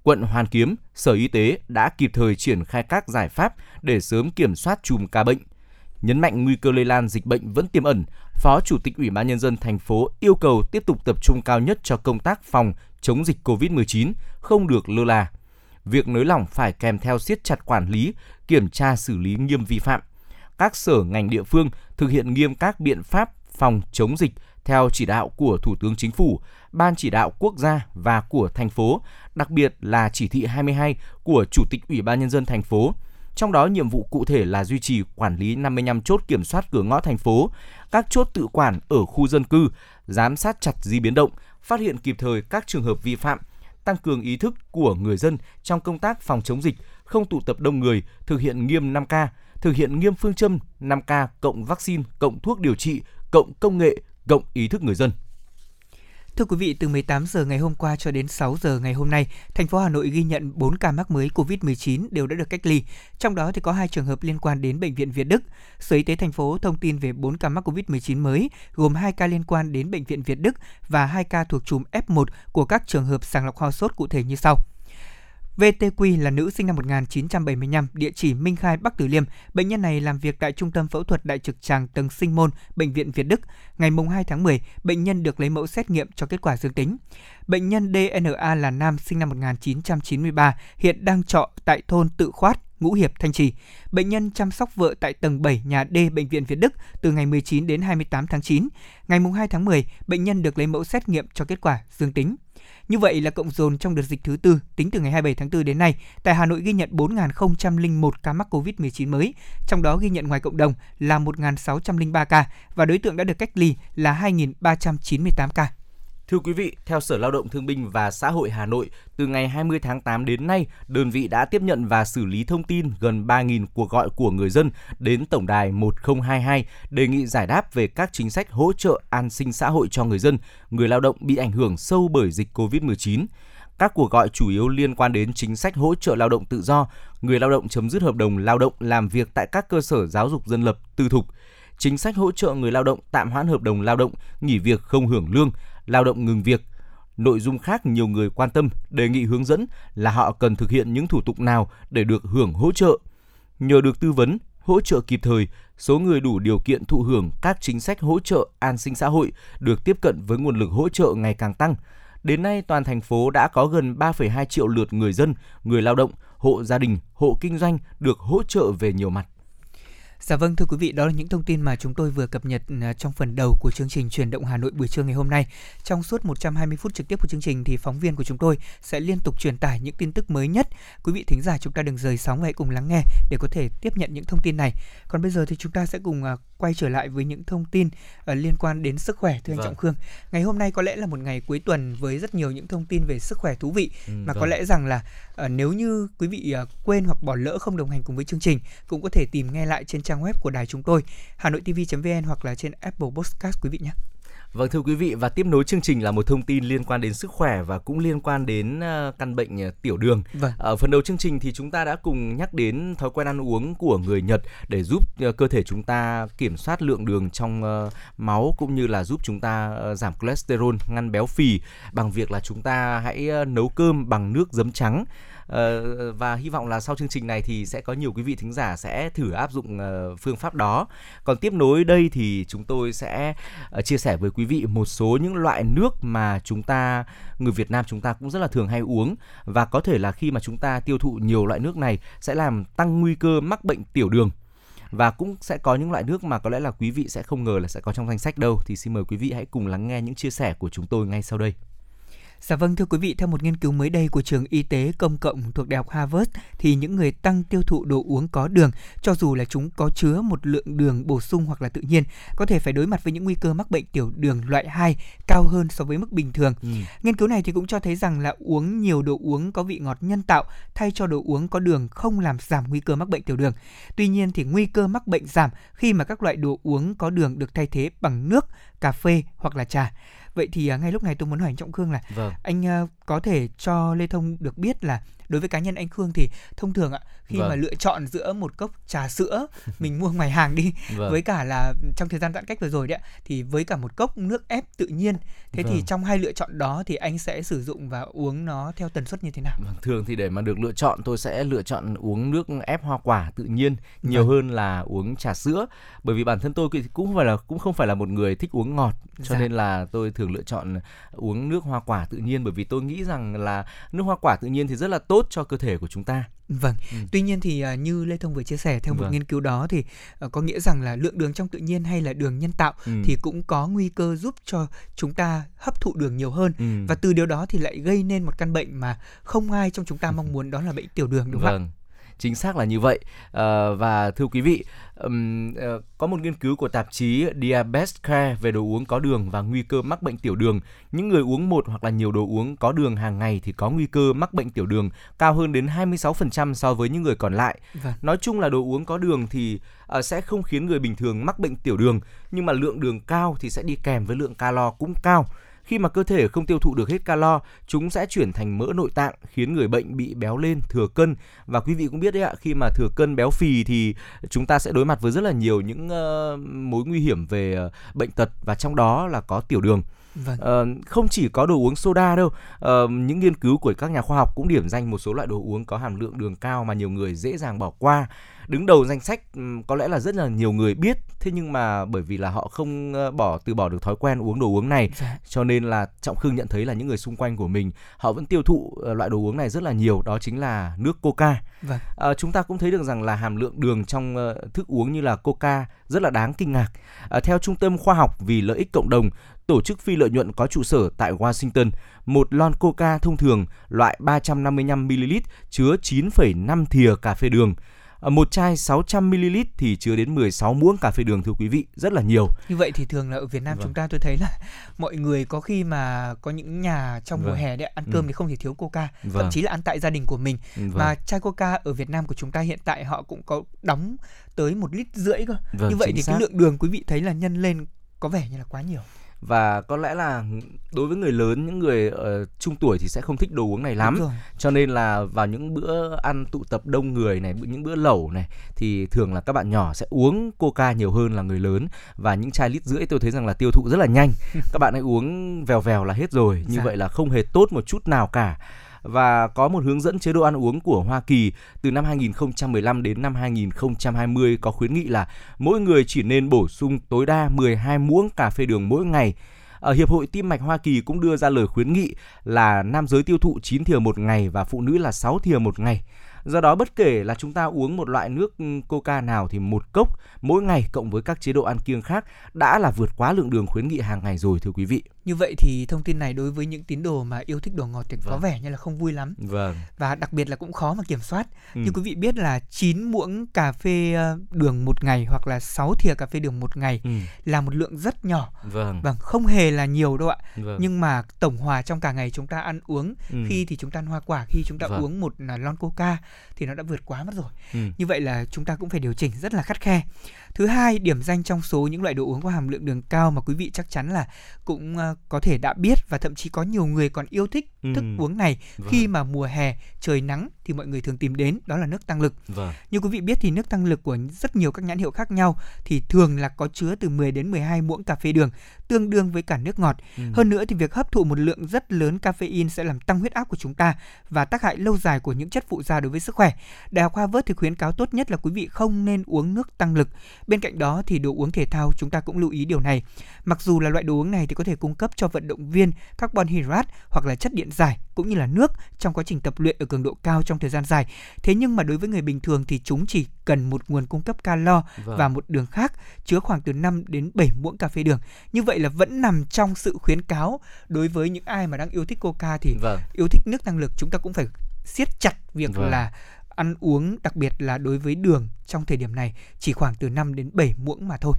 Quận Hoàn Kiếm, Sở Y tế đã kịp thời triển khai các giải pháp để sớm kiểm soát chùm ca bệnh. Nhấn mạnh nguy cơ lây lan dịch bệnh vẫn tiềm ẩn, Phó Chủ tịch Ủy ban nhân dân thành phố yêu cầu tiếp tục tập trung cao nhất cho công tác phòng chống dịch COVID-19, không được lơ là. Việc nới lỏng phải kèm theo siết chặt quản lý, kiểm tra xử lý nghiêm vi phạm. Các sở ngành địa phương thực hiện nghiêm các biện pháp phòng chống dịch theo chỉ đạo của Thủ tướng Chính phủ, Ban chỉ đạo quốc gia và của thành phố, đặc biệt là chỉ thị 22 của Chủ tịch Ủy ban nhân dân thành phố. Trong đó nhiệm vụ cụ thể là duy trì quản lý 55 chốt kiểm soát cửa ngõ thành phố, các chốt tự quản ở khu dân cư, giám sát chặt di biến động, phát hiện kịp thời các trường hợp vi phạm, tăng cường ý thức của người dân trong công tác phòng chống dịch, không tụ tập đông người, thực hiện nghiêm 5K, thực hiện nghiêm phương châm 5K cộng vaccine, cộng thuốc điều trị, cộng công nghệ, cộng ý thức người dân. Thưa quý vị, từ 18 giờ ngày hôm qua cho đến 6 giờ ngày hôm nay, thành phố Hà Nội ghi nhận 4 ca mắc mới COVID-19 đều đã được cách ly. Trong đó thì có hai trường hợp liên quan đến bệnh viện Việt Đức. Sở Y tế thành phố thông tin về 4 ca mắc COVID-19 mới, gồm 2 ca liên quan đến bệnh viện Việt Đức và 2 ca thuộc chùm F1 của các trường hợp sàng lọc ho sốt cụ thể như sau. VTQ là nữ sinh năm 1975, địa chỉ Minh Khai, Bắc Từ Liêm. Bệnh nhân này làm việc tại Trung tâm Phẫu thuật Đại trực tràng tầng sinh môn, Bệnh viện Việt Đức. Ngày 2 tháng 10, bệnh nhân được lấy mẫu xét nghiệm cho kết quả dương tính. Bệnh nhân DNA là nam sinh năm 1993, hiện đang trọ tại thôn Tự Khoát, Ngũ Hiệp, Thanh Trì. Bệnh nhân chăm sóc vợ tại tầng 7 nhà D Bệnh viện Việt Đức từ ngày 19 đến 28 tháng 9. Ngày 2 tháng 10, bệnh nhân được lấy mẫu xét nghiệm cho kết quả dương tính. Như vậy là cộng dồn trong đợt dịch thứ tư tính từ ngày 27 tháng 4 đến nay, tại Hà Nội ghi nhận 4.001 ca mắc COVID-19 mới, trong đó ghi nhận ngoài cộng đồng là 1.603 ca và đối tượng đã được cách ly là 2.398 ca. Thưa quý vị, theo Sở Lao động Thương binh và Xã hội Hà Nội, từ ngày 20 tháng 8 đến nay, đơn vị đã tiếp nhận và xử lý thông tin gần 3.000 cuộc gọi của người dân đến tổng đài 1022 đề nghị giải đáp về các chính sách hỗ trợ an sinh xã hội cho người dân, người lao động bị ảnh hưởng sâu bởi dịch COVID-19. Các cuộc gọi chủ yếu liên quan đến chính sách hỗ trợ lao động tự do, người lao động chấm dứt hợp đồng lao động làm việc tại các cơ sở giáo dục dân lập tư thục, chính sách hỗ trợ người lao động tạm hoãn hợp đồng lao động, nghỉ việc không hưởng lương, lao động ngừng việc. Nội dung khác nhiều người quan tâm đề nghị hướng dẫn là họ cần thực hiện những thủ tục nào để được hưởng hỗ trợ. Nhờ được tư vấn, hỗ trợ kịp thời, số người đủ điều kiện thụ hưởng các chính sách hỗ trợ an sinh xã hội được tiếp cận với nguồn lực hỗ trợ ngày càng tăng. Đến nay, toàn thành phố đã có gần 3,2 triệu lượt người dân, người lao động, hộ gia đình, hộ kinh doanh được hỗ trợ về nhiều mặt. Dạ vâng thưa quý vị, đó là những thông tin mà chúng tôi vừa cập nhật à, trong phần đầu của chương trình truyền động Hà Nội buổi trưa ngày hôm nay. Trong suốt 120 phút trực tiếp của chương trình thì phóng viên của chúng tôi sẽ liên tục truyền tải những tin tức mới nhất. Quý vị thính giả chúng ta đừng rời sóng hãy cùng lắng nghe để có thể tiếp nhận những thông tin này. Còn bây giờ thì chúng ta sẽ cùng à, quay trở lại với những thông tin uh, liên quan đến sức khỏe thưa anh vâng. Trọng Khương. Ngày hôm nay có lẽ là một ngày cuối tuần với rất nhiều những thông tin về sức khỏe thú vị ừ, mà vâng. có lẽ rằng là nếu như quý vị quên hoặc bỏ lỡ không đồng hành cùng với chương trình cũng có thể tìm nghe lại trên trang web của đài chúng tôi hanoitv.vn hoặc là trên Apple Podcast quý vị nhé. Vâng thưa quý vị và tiếp nối chương trình là một thông tin liên quan đến sức khỏe và cũng liên quan đến uh, căn bệnh uh, tiểu đường. Vâng. Ở phần đầu chương trình thì chúng ta đã cùng nhắc đến thói quen ăn uống của người Nhật để giúp uh, cơ thể chúng ta kiểm soát lượng đường trong máu cũng như là giúp chúng ta giảm cholesterol, ngăn béo phì bằng việc là chúng ta hãy nấu cơm bằng nước giấm trắng Ờ, Ờ, và hy vọng là sau chương trình này thì sẽ có nhiều quý vị thính giả sẽ thử áp dụng ờ, phương pháp đó. Còn tiếp nối đây thì chúng tôi sẽ ờ, chia sẻ với quý vị một số những loại nước mà chúng ta, người Việt Nam chúng ta cũng rất là thường hay uống và có thể là khi mà chúng ta tiêu thụ nhiều loại nước này sẽ làm tăng nguy cơ mắc bệnh tiểu đường và cũng sẽ có những loại nước mà có lẽ là quý vị sẽ không ngờ là sẽ có trong danh sách đâu thì xin mời quý vị hãy cùng lắng nghe những chia sẻ của chúng tôi ngay sau đây. Dạ vâng thưa quý vị, theo một nghiên cứu mới đây của trường y tế công cộng thuộc Đại học Harvard thì những người tăng tiêu thụ đồ uống có đường, cho dù là chúng có chứa một lượng đường bổ sung hoặc là tự nhiên, có thể phải đối mặt với những nguy cơ mắc bệnh tiểu đường loại 2 cao hơn so với mức bình thường. Ừ. Nghiên cứu này thì cũng cho thấy rằng là uống nhiều đồ uống có vị ngọt nhân tạo thay cho đồ uống có đường không làm giảm nguy cơ mắc bệnh tiểu đường. Tuy nhiên thì nguy cơ mắc bệnh giảm khi mà các loại đồ uống có đường được thay thế bằng nước, cà phê hoặc là trà. Vậy thì uh, ngay lúc này tôi muốn hỏi anh Trọng Khương là vâng. anh uh, có thể cho Lê Thông được biết là đối với cá nhân anh Khương thì thông thường ạ khi vâng. mà lựa chọn giữa một cốc trà sữa mình mua ngoài hàng đi vâng. với cả là trong thời gian giãn cách vừa rồi đấy thì với cả một cốc nước ép tự nhiên thế vâng. thì trong hai lựa chọn đó thì anh sẽ sử dụng và uống nó theo tần suất như thế nào vâng, thường thì để mà được lựa chọn tôi sẽ lựa chọn uống nước ép hoa quả tự nhiên nhiều vâng. hơn là uống trà sữa bởi vì bản thân tôi cũng không phải là cũng không phải là một người thích uống ngọt cho dạ. nên là tôi thường lựa chọn uống nước hoa quả tự nhiên bởi vì tôi nghĩ rằng là nước hoa quả tự nhiên thì rất là tốt cho cơ thể của chúng ta Vâng. Ừ. Tuy nhiên thì uh, như Lê Thông vừa chia sẻ theo một vâng. nghiên cứu đó thì uh, có nghĩa rằng là lượng đường trong tự nhiên hay là đường nhân tạo ừ. thì cũng có nguy cơ giúp cho chúng ta hấp thụ đường nhiều hơn ừ. và từ điều đó thì lại gây nên một căn bệnh mà không ai trong chúng ta mong muốn đó là bệnh tiểu đường đúng không vâng. ạ? Chính xác là như vậy. À, và thưa quý vị um, uh, có một nghiên cứu của tạp chí Diabetes Care về đồ uống có đường và nguy cơ mắc bệnh tiểu đường. Những người uống một hoặc là nhiều đồ uống có đường hàng ngày thì có nguy cơ mắc bệnh tiểu đường cao hơn đến 26% so với những người còn lại. Vâng. nói chung là đồ uống có đường thì uh, sẽ không khiến người bình thường mắc bệnh tiểu đường nhưng mà lượng đường cao thì sẽ đi kèm với lượng calo cũng cao khi mà cơ thể không tiêu thụ được hết calo, chúng sẽ chuyển thành mỡ nội tạng khiến người bệnh bị béo lên, thừa cân và quý vị cũng biết đấy ạ, khi mà thừa cân béo phì thì chúng ta sẽ đối mặt với rất là nhiều những uh, mối nguy hiểm về uh, bệnh tật và trong đó là có tiểu đường. Vâng. Uh, không chỉ có đồ uống soda đâu, uh, những nghiên cứu của các nhà khoa học cũng điểm danh một số loại đồ uống có hàm lượng đường cao mà nhiều người dễ dàng bỏ qua đứng đầu danh sách có lẽ là rất là nhiều người biết thế nhưng mà bởi vì là họ không bỏ từ bỏ được thói quen uống đồ uống này dạ. cho nên là trọng khương nhận thấy là những người xung quanh của mình họ vẫn tiêu thụ ờ, loại đồ uống này rất là nhiều đó chính là nước coca vâng. à, chúng ta cũng thấy được rằng là hàm lượng đường trong uh, thức uống như là coca rất là đáng kinh ngạc à, theo trung tâm khoa học vì lợi ích cộng đồng tổ chức phi lợi nhuận có trụ sở tại Washington, một lon coca thông thường loại 355ml chứa 9,5 thìa cà phê đường. Ờ, một chai 600ml thì chứa đến 16 muỗng cà phê đường thưa quý vị, rất là nhiều. Như vậy thì thường là ở Việt Nam vâng. chúng ta tôi thấy là mọi người có khi mà có những nhà trong vâng. mùa hè đấy ăn cơm ừ. thì không thể thiếu coca, vâng. thậm chí là ăn tại gia đình của mình. Vâng. Và chai coca ở Việt Nam của chúng ta hiện tại họ cũng có đóng tới một lít rưỡi cơ. Vâng, Như vậy thì xác. cái lượng đường quý vị thấy là nhân lên có vẻ như là quá nhiều và có lẽ là đối với người lớn những người uh, trung tuổi thì sẽ không thích đồ uống này lắm. Cho nên là vào những bữa ăn tụ tập đông người này những bữa lẩu này thì thường là các bạn nhỏ sẽ uống coca nhiều hơn là người lớn. Và những chai lít rưỡi tôi thấy rằng là tiêu thụ rất là nhanh. Các bạn ấy uống vèo vèo là hết rồi. Như dạ. vậy là không hề tốt một chút nào cả và có một hướng dẫn chế độ ăn uống của Hoa Kỳ từ năm 2015 đến năm 2020 có khuyến nghị là mỗi người chỉ nên bổ sung tối đa 12 muỗng cà phê đường mỗi ngày. Ở Hiệp hội Tim mạch Hoa Kỳ cũng đưa ra lời khuyến nghị là nam giới tiêu thụ 9 thìa một ngày và phụ nữ là 6 thìa một ngày. Do đó bất kể là chúng ta uống một loại nước coca nào thì một cốc mỗi ngày cộng với các chế độ ăn kiêng khác đã là vượt quá lượng đường khuyến nghị hàng ngày rồi thưa quý vị. Như vậy thì thông tin này đối với những tín đồ mà yêu thích đồ ngọt thì vâng. có vẻ như là không vui lắm. Vâng. Và đặc biệt là cũng khó mà kiểm soát. Ừ. Như quý vị biết là 9 muỗng cà phê ờ, đường một ngày hoặc là 6 thìa cà phê đường một ngày ừ. là một lượng rất nhỏ. Vâng. Vâng, không hề là nhiều đâu ạ. Vâng. Nhưng mà tổng hòa trong cả ngày chúng ta ăn uống, ừ. khi thì chúng ta ăn hoa quả, khi chúng ta vâng. uống một à, lon coca thì nó đã vượt quá mất rồi. Ừ. Như vậy là chúng ta cũng phải điều chỉnh rất là khắt khe. Thứ hai, điểm danh trong số những loại đồ uống có hàm lượng đường cao mà quý vị chắc chắn là cũng uh, có thể đã biết và thậm chí có nhiều người còn yêu thích ừ. thức uống này vâng. khi mà mùa hè trời nắng thì mọi người thường tìm đến đó là nước tăng lực. Vâng. Như quý vị biết thì nước tăng lực của rất nhiều các nhãn hiệu khác nhau thì thường là có chứa từ 10 đến 12 muỗng cà phê đường, tương đương với cả nước ngọt. Ừ. Hơn nữa thì việc hấp thụ một lượng rất lớn caffeine sẽ làm tăng huyết áp của chúng ta và tác hại lâu dài của những chất phụ da đối với sức khỏe. Đại học Harvard thì khuyến cáo tốt nhất là quý vị không nên uống nước tăng lực. Bên cạnh đó thì đồ uống thể thao chúng ta cũng lưu ý điều này. Mặc dù là loại đồ uống này thì có thể cung cấp cho vận động viên carbon hydrate hoặc là chất điện giải cũng như là nước trong quá trình tập luyện ở cường độ cao trong thời gian dài. Thế nhưng mà đối với người bình thường thì chúng chỉ cần một nguồn cung cấp calo vâng. và một đường khác chứa khoảng từ 5 đến 7 muỗng cà phê đường. Như vậy là vẫn nằm trong sự khuyến cáo đối với những ai mà đang yêu thích coca thì vâng. yêu thích nước tăng lực chúng ta cũng phải siết chặt việc vâng. là ăn uống đặc biệt là đối với đường trong thời điểm này chỉ khoảng từ 5 đến 7 muỗng mà thôi.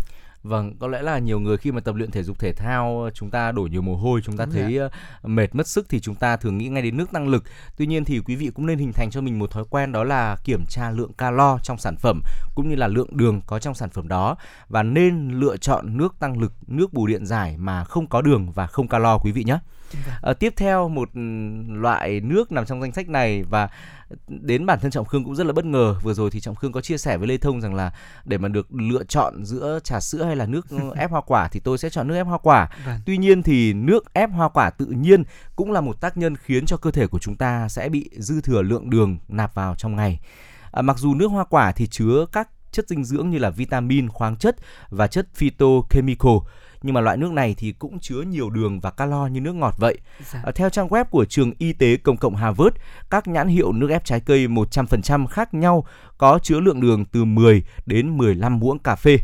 Vâng, có lẽ là nhiều người khi mà tập luyện thể dục thể thao chúng ta đổ nhiều mồ hôi, chúng ta Đúng thấy. Ờ, mệt mất sức thì chúng ta thường nghĩ ngay đến nước tăng lực. Tuy nhiên thì quý vị cũng nên hình thành cho mình một thói quen đó là kiểm tra lượng calo trong sản phẩm cũng như là lượng đường có trong sản phẩm đó và nên lựa chọn nước tăng lực, nước bù điện giải mà không có đường và không calo quý vị nhé. À, tiếp theo một loại nước nằm trong danh sách này và đến bản thân trọng khương cũng rất là bất ngờ. Vừa rồi thì trọng khương có chia sẻ với lê thông rằng là để mà được lựa chọn giữa trà sữa hay là nước ép hoa quả thì tôi sẽ chọn nước ép hoa quả. Vâng. tuy nhiên thì nước ép hoa quả tự nhiên cũng là một tác nhân khiến cho cơ thể của chúng ta sẽ bị dư thừa lượng đường nạp vào trong ngày. À, mặc dù nước hoa quả thì chứa các chất dinh dưỡng như là vitamin, khoáng chất và chất phytochemical nhưng mà loại nước này thì cũng chứa nhiều đường và calo như nước ngọt vậy. Dạ. À, theo trang web của trường y tế công cộng Harvard, các nhãn hiệu nước ép trái cây 100% khác nhau có chứa lượng đường từ 10 đến 15 muỗng cà phê.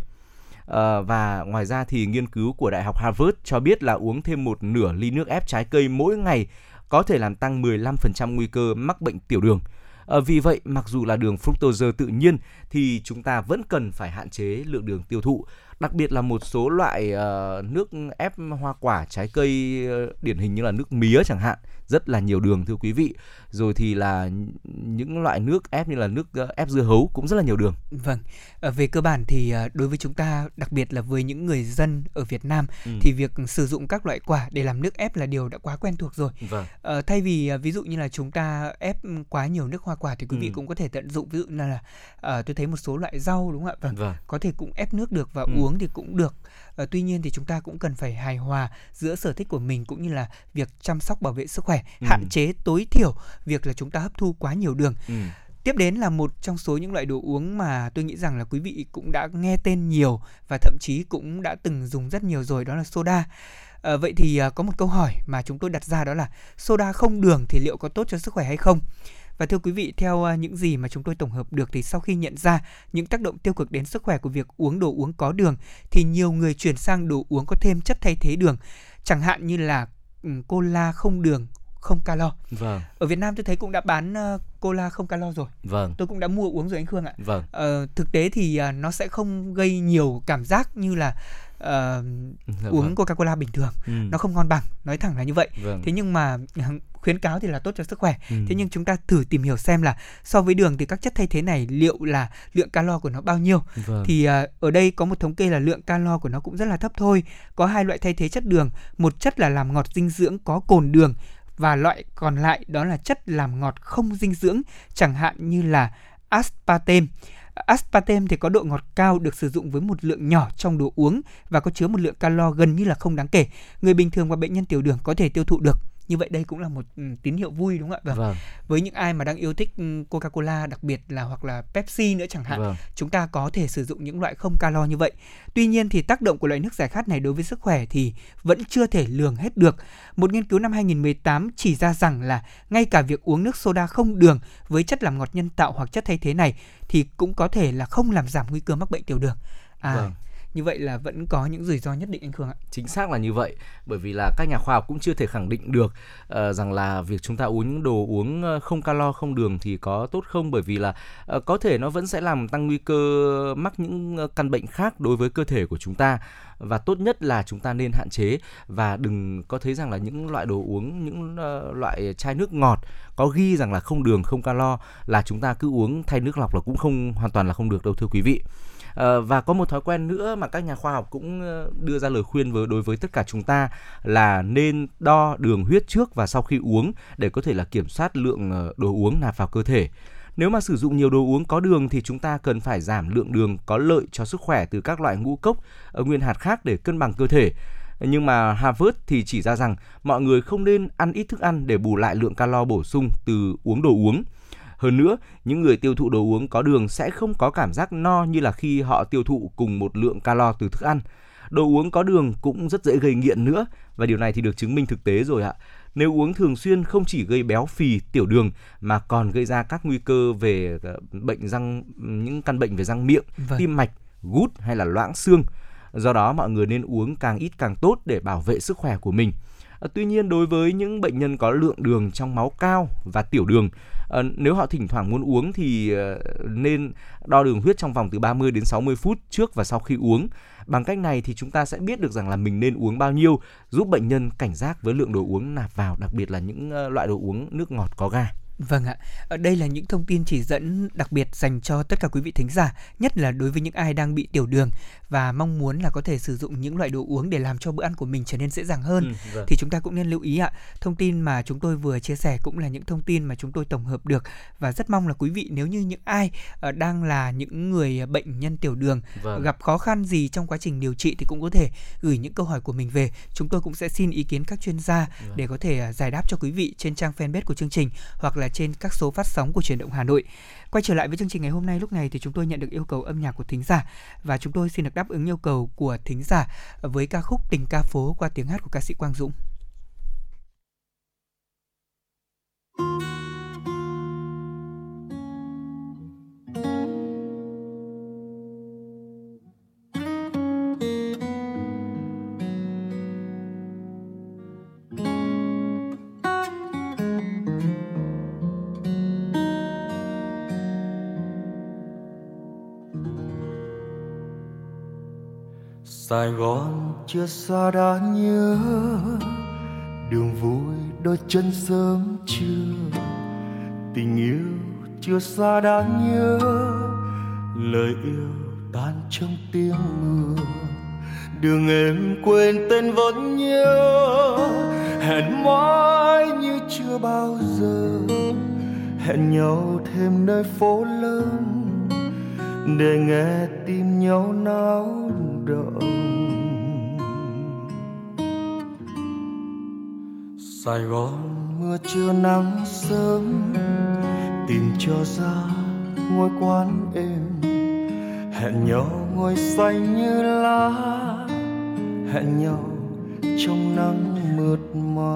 À, và ngoài ra thì nghiên cứu của Đại học Harvard cho biết là uống thêm một nửa ly nước ép trái cây mỗi ngày có thể làm tăng 15% nguy cơ mắc bệnh tiểu đường. À, vì vậy, mặc dù là đường fructose tự nhiên thì chúng ta vẫn cần phải hạn chế lượng đường tiêu thụ đặc biệt là một số loại uh, nước ép hoa quả trái cây uh, điển hình như là nước mía chẳng hạn rất là nhiều đường thưa quý vị rồi thì là những loại nước ép như là nước uh, ép dưa hấu cũng rất là nhiều đường vâng à, về cơ bản thì uh, đối với chúng ta đặc biệt là với những người dân ở Việt Nam ừ. thì việc sử dụng các loại quả để làm nước ép là điều đã quá quen thuộc rồi vâng. à, thay vì uh, ví dụ như là chúng ta ép quá nhiều nước hoa quả thì quý vị ừ. cũng có thể tận dụng ví dụ như là uh, tôi thấy một số loại rau đúng không ạ vâng, vâng. có thể cũng ép nước được và ừ. uống thì cũng được à, tuy nhiên thì chúng ta cũng cần phải hài hòa giữa sở thích của mình cũng như là việc chăm sóc bảo vệ sức khỏe ừ. hạn chế tối thiểu việc là chúng ta hấp thu quá nhiều đường ừ. Tiếp đến là một trong số những loại đồ uống mà tôi nghĩ rằng là quý vị cũng đã nghe tên nhiều và thậm chí cũng đã từng dùng rất nhiều rồi đó là soda. À, vậy thì à, có một câu hỏi mà chúng tôi đặt ra đó là soda không đường thì liệu có tốt cho sức khỏe hay không? Và thưa quý vị, theo à, những gì mà chúng tôi tổng hợp được thì sau khi nhận ra những tác động tiêu cực đến sức khỏe của việc uống đồ uống có đường thì nhiều người chuyển sang đồ uống có thêm chất thay thế đường, chẳng hạn như là ừ, cola không đường không calo. Vâng. Ở Việt Nam tôi thấy cũng đã bán uh, cola không calo rồi. Vâng. Tôi cũng đã mua uống rồi anh Khương ạ. Vâng. Uh, thực tế thì uh, nó sẽ không gây nhiều cảm giác như là uh, uống vâng. Coca-Cola bình thường. Ừ. Nó không ngon bằng, nói thẳng là như vậy. Vâng. Thế nhưng mà khuyến cáo thì là tốt cho sức khỏe. Ừ. Thế nhưng chúng ta thử tìm hiểu xem là so với đường thì các chất thay thế này liệu là lượng calo của nó bao nhiêu. Vâng. Thì uh, ở đây có một thống kê là lượng calo của nó cũng rất là thấp thôi. Có hai loại thay thế chất đường, một chất là làm ngọt dinh dưỡng có cồn đường và loại còn lại đó là chất làm ngọt không dinh dưỡng, chẳng hạn như là aspartame. Aspartame thì có độ ngọt cao được sử dụng với một lượng nhỏ trong đồ uống và có chứa một lượng calo gần như là không đáng kể. Người bình thường và bệnh nhân tiểu đường có thể tiêu thụ được như vậy đây cũng là một ừ, tín hiệu vui đúng không ạ vâng. vâng. với những ai mà đang yêu thích ừ, coca cola đặc biệt là hoặc là pepsi nữa chẳng hạn vâng. chúng ta có thể sử dụng những loại không calo như vậy tuy nhiên thì tác động của loại nước giải khát này đối với sức khỏe thì vẫn chưa thể lường hết được một nghiên cứu năm 2018 chỉ ra rằng là ngay cả việc uống nước soda không đường với chất làm ngọt nhân tạo hoặc chất thay thế này thì cũng có thể là không làm giảm nguy cơ mắc bệnh tiểu đường à vâng như vậy là vẫn có những rủi ro nhất định anh Khương ạ. Chính xác là như vậy, bởi vì là các nhà khoa học cũng chưa thể khẳng định được uh, rằng là việc chúng ta uống những đồ uống ờ, không calo không đường thì có tốt không. Bởi vì là uh, có thể nó vẫn sẽ làm tăng nguy cơ mắc những căn bệnh khác đối với cơ thể của chúng ta. Và tốt nhất là chúng ta nên hạn chế. Và đừng có thấy rằng là những loại đồ uống những uh, loại chai nước ngọt có ghi rằng là không đường không calo là chúng ta cứ uống thay nước lọc là cũng không hoàn toàn là không được đâu thưa quý vị. Ờ, và có một thói quen nữa mà các nhà khoa học cũng ờ, đưa ra lời khuyên với đối với tất cả chúng ta là nên đo đường huyết trước và sau khi uống để có thể là kiểm soát lượng ờ, đồ uống nạp vào cơ thể. Nếu mà sử dụng nhiều đồ uống có đường thì chúng ta cần phải giảm lượng đường có lợi cho sức khỏe từ các loại ngũ cốc, nguyên hạt khác để cân bằng cơ thể. Nhưng mà Harvard thì chỉ ra rằng mọi người không nên ăn ít thức ăn để bù lại lượng calo bổ sung từ uống đồ uống. Hơn nữa, những người tiêu thụ đồ uống có đường sẽ không có cảm giác no như là khi họ tiêu thụ cùng một lượng calo từ thức ăn. Đồ uống có đường cũng rất dễ gây nghiện nữa và điều này thì được chứng minh thực tế rồi ạ. Nếu uống thường xuyên không chỉ gây béo phì, tiểu đường mà còn gây ra các nguy cơ về ờ, bệnh răng những căn bệnh về răng miệng, vâng. tim mạch, gút hay là loãng xương. Do đó mọi người nên uống càng ít càng tốt để bảo vệ sức khỏe của mình. Ờ, tuy nhiên đối với những bệnh nhân có lượng đường trong máu cao và tiểu đường, Ờ, nếu họ thỉnh thoảng muốn uống thì ờ, nên đo đường huyết trong vòng từ 30 đến 60 phút trước và sau khi uống. Bằng cách này thì chúng ta sẽ biết được rằng là mình nên uống bao nhiêu, giúp bệnh nhân cảnh giác với lượng đồ uống nạp vào, đặc biệt là những ờ, loại đồ uống nước ngọt có ga. Vâng ạ, ở đây là những thông tin chỉ dẫn đặc biệt dành cho tất cả quý vị thính giả, nhất là đối với những ai đang bị tiểu đường và mong muốn là có thể sử dụng những loại đồ uống để làm cho bữa ăn của mình trở nên dễ dàng hơn. Ừ, vâng. Thì chúng ta cũng nên lưu ý ạ. Thông tin mà chúng tôi vừa chia sẻ cũng là những thông tin mà chúng tôi tổng hợp được và rất mong là quý vị nếu như những ai uh, đang là những người bệnh nhân tiểu đường vâng. gặp khó khăn gì trong quá trình điều trị thì cũng có thể gửi những câu hỏi của mình về. Chúng tôi cũng sẽ xin ý kiến các chuyên gia vâng. để có thể uh, giải đáp cho quý vị trên trang fanpage của chương trình hoặc là trên các số phát sóng của truyền động Hà Nội. Quay trở lại với chương trình ngày hôm nay, lúc này thì chúng tôi nhận được yêu cầu âm nhạc của thính giả và chúng tôi xin được đáp ứng yêu cầu của thính giả với ca khúc Tình ca phố qua tiếng hát của ca sĩ Quang Dũng. Sài Gòn chưa xa đã nhớ. Đường vui đôi chân sớm chưa. Tình yêu chưa xa đã nhớ. Lời yêu tan trong tiếng mưa. Đường em quên tên vẫn nhớ. Hẹn mãi như chưa bao giờ. Hẹn nhau thêm nơi phố lớn. Để nghe tim nhau náo động Sài Gòn mưa trưa nắng sớm, tìm cho ra ngôi quán êm. Hẹn nhau ngồi xanh như lá, hẹn nhau trong nắng mượt mà.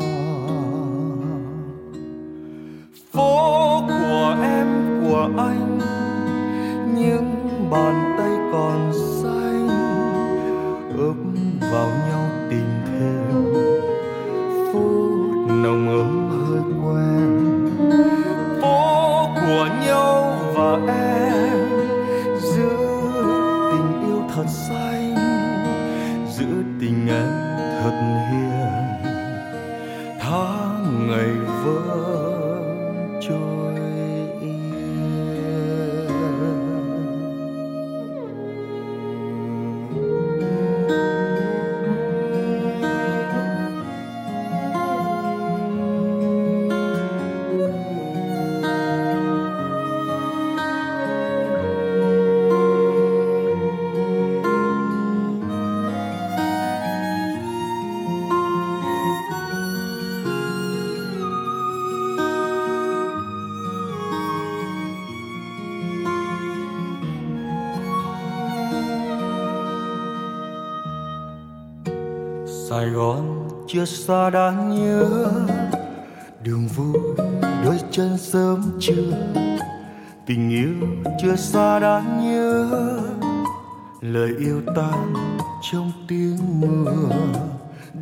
Phố của em, của anh những bàn tay còn vào nhau tình thêm. Phút nồng ấm hơi quen. Phố của nhau và em. Giữ tình yêu thật xa. Gòn chưa xa đã nhớ. Đường vui đôi chân sớm chưa. Tình yêu chưa xa đã nhớ. Lời yêu tan trong tiếng mưa.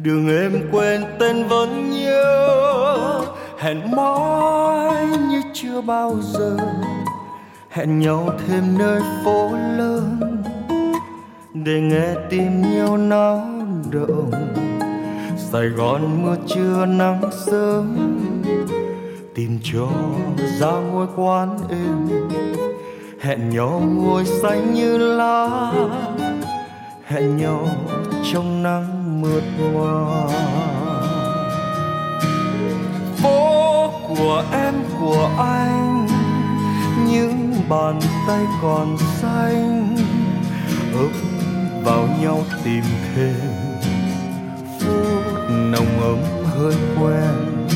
Đường em quên tên vẫn nhớ. Hẹn mãi như chưa bao giờ. Hẹn nhau thêm nơi phố Sài Gòn mưa trưa nắng sớm, tìm cho ra ngôi quán êm. Hẹn nhau ngồi xanh như lá, hẹn nhau trong nắng mượt mà. Phố của em, của anh, những bàn tay còn xanh ấp vào nhau tìm thêm hơi quen.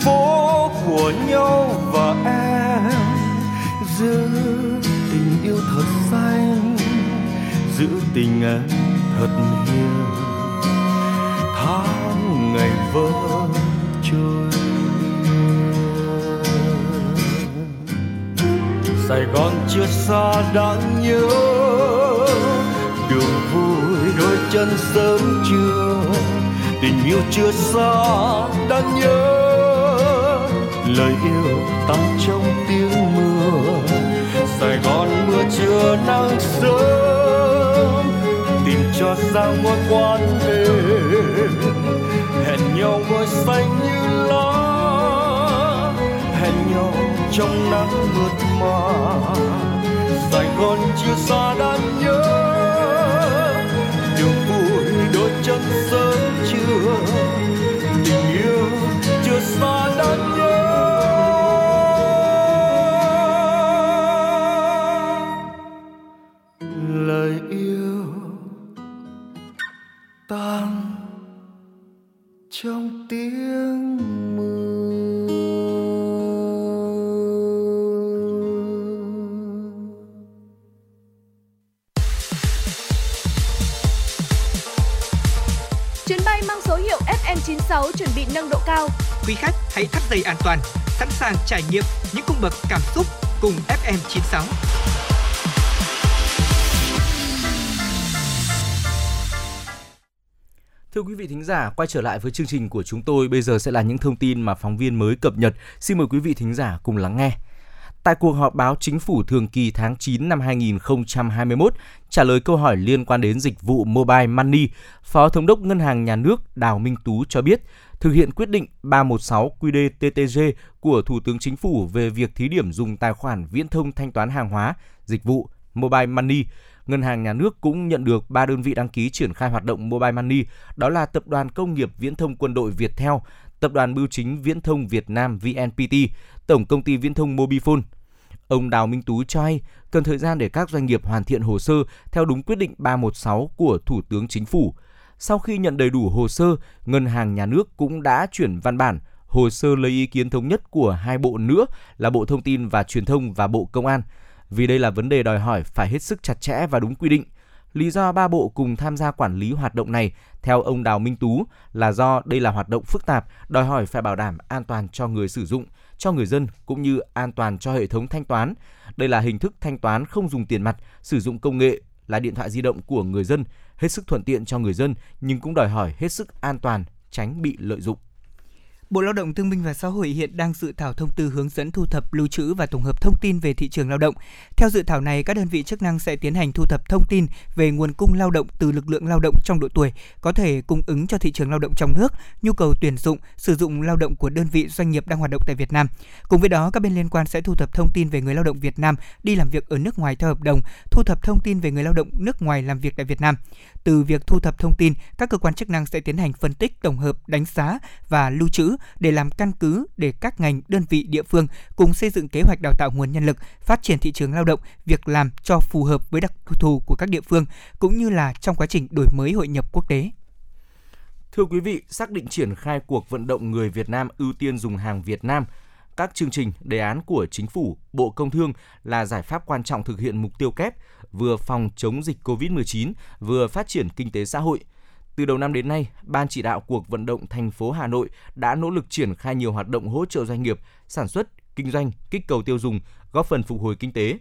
Phố của nhau và em giữ tình yêu thật xanh, giữ tình em thật hiền. Tháng ngày vỡ trôi. Sài Gòn chưa xa đáng nhớ. Đường vui đôi chân sớm trưa tình yêu chưa xa đã nhớ. Lời yêu tan trong tiếng mưa, sài gòn mưa chưa nắng sớm. Tìm cho ra ngôi quan êm hẹn nhau ngôi xanh như lá. Hẹn nhau trong nắng mượt mà, sài gòn chưa xa đã nhớ. Đường vui đôi chân dây an toàn, sẵn sàng trải nghiệm những cung bậc cảm xúc cùng FM96. Thưa quý vị thính giả, quay trở lại với chương trình của chúng tôi, bây giờ sẽ là những thông tin mà phóng viên mới cập nhật. Xin mời quý vị thính giả cùng lắng nghe. Tại cuộc họp báo chính phủ thường kỳ tháng 9 năm 2021, trả lời câu hỏi liên quan đến dịch vụ Mobile Money, Phó Thống đốc Ngân hàng Nhà nước Đào Minh Tú cho biết, thực hiện quyết định 316 QĐ-TTG của Thủ tướng Chính phủ về việc thí điểm dùng tài khoản viễn thông thanh toán hàng hóa, dịch vụ Mobile Money, Ngân hàng Nhà nước cũng nhận được 3 đơn vị đăng ký triển khai hoạt động Mobile Money, đó là Tập đoàn Công nghiệp Viễn thông Quân đội Viettel, Tập đoàn Bưu chính Viễn thông Việt Nam VNPT, Tổng công ty Viễn thông Mobifone. Ông Đào Minh Tú cho hay cần thời gian để các doanh nghiệp hoàn thiện hồ sơ theo đúng quyết định 316 của Thủ tướng Chính phủ. Sau khi nhận đầy đủ hồ sơ, Ngân hàng Nhà nước cũng đã chuyển văn bản hồ sơ lấy ý kiến thống nhất của hai bộ nữa là Bộ Thông tin và Truyền thông và Bộ Công an. Vì đây là vấn đề đòi hỏi phải hết sức chặt chẽ và đúng quy định. Lý do ba bộ cùng tham gia quản lý hoạt động này, theo ông Đào Minh Tú, là do đây là hoạt động phức tạp, đòi hỏi phải bảo đảm an toàn cho người sử dụng, cho người dân cũng như an toàn cho hệ thống thanh toán. Đây là hình thức thanh toán không dùng tiền mặt, sử dụng công nghệ là điện thoại di động của người dân, hết sức thuận tiện cho người dân nhưng cũng đòi hỏi hết sức an toàn, tránh bị lợi dụng. Bộ Lao động Thương binh và Xã hội hiện đang dự thảo thông tư hướng dẫn thu thập, lưu trữ và tổng hợp thông tin về thị trường lao động. Theo dự thảo này, các đơn vị chức năng sẽ tiến hành thu thập thông tin về nguồn cung lao động từ lực lượng lao động trong độ tuổi có thể cung ứng cho thị trường lao động trong nước, nhu cầu tuyển dụng, sử dụng lao động của đơn vị doanh nghiệp đang hoạt động tại Việt Nam. Cùng với đó, các bên liên quan sẽ thu thập thông tin về người lao động Việt Nam đi làm việc ở nước ngoài theo hợp đồng, thu thập thông tin về người lao động nước ngoài làm việc tại Việt Nam. Từ việc thu thập thông tin, các cơ quan chức năng sẽ tiến hành phân tích, tổng hợp, đánh giá và lưu trữ để làm căn cứ để các ngành, đơn vị, địa phương cùng xây dựng kế hoạch đào tạo nguồn nhân lực, phát triển thị trường lao động, việc làm cho phù hợp với đặc thù của các địa phương cũng như là trong quá trình đổi mới hội nhập quốc tế. Thưa quý vị, xác định triển khai cuộc vận động người Việt Nam ưu tiên dùng hàng Việt Nam, các chương trình, đề án của Chính phủ, Bộ Công Thương là giải pháp quan trọng thực hiện mục tiêu kép vừa phòng chống dịch COVID-19, vừa phát triển kinh tế xã hội. Từ đầu năm đến nay, Ban chỉ đạo cuộc vận động thành phố Hà Nội đã nỗ lực triển khai nhiều hoạt động hỗ trợ doanh nghiệp, sản xuất, kinh doanh, kích cầu tiêu dùng, góp phần phục hồi kinh tế.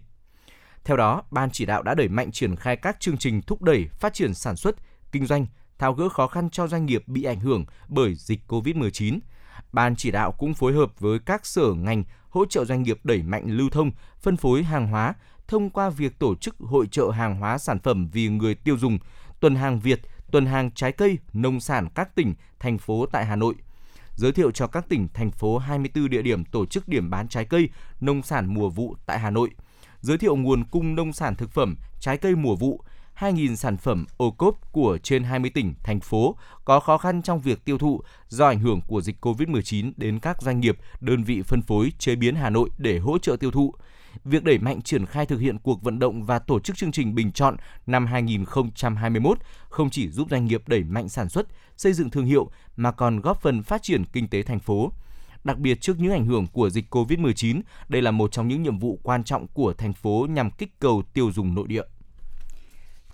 Theo đó, Ban chỉ đạo đã đẩy mạnh triển khai các chương trình thúc đẩy phát triển sản xuất, kinh doanh, tháo gỡ khó khăn cho doanh nghiệp bị ảnh hưởng bởi dịch COVID-19. Ban chỉ đạo cũng phối hợp với các sở ngành hỗ trợ doanh nghiệp đẩy mạnh lưu thông, phân phối hàng hóa thông qua việc tổ chức hội trợ hàng hóa sản phẩm vì người tiêu dùng, tuần hàng Việt, tuần hàng trái cây, nông sản các tỉnh, thành phố tại Hà Nội. Giới thiệu cho các tỉnh, thành phố 24 địa điểm tổ chức điểm bán trái cây, nông sản mùa vụ tại Hà Nội. Giới thiệu nguồn cung nông sản thực phẩm, trái cây mùa vụ, 2.000 sản phẩm ô cốp của trên 20 tỉnh, thành phố có khó khăn trong việc tiêu thụ do ảnh hưởng của dịch COVID-19 đến các doanh nghiệp, đơn vị phân phối chế biến Hà Nội để hỗ trợ tiêu thụ. Việc đẩy mạnh triển khai thực hiện cuộc vận động và tổ chức chương trình bình chọn năm 2021 không chỉ giúp doanh nghiệp đẩy mạnh sản xuất, xây dựng thương hiệu mà còn góp phần phát triển kinh tế thành phố. Đặc biệt trước những ảnh hưởng của dịch COVID-19, đây là một trong những nhiệm vụ quan trọng của thành phố nhằm kích cầu tiêu dùng nội địa.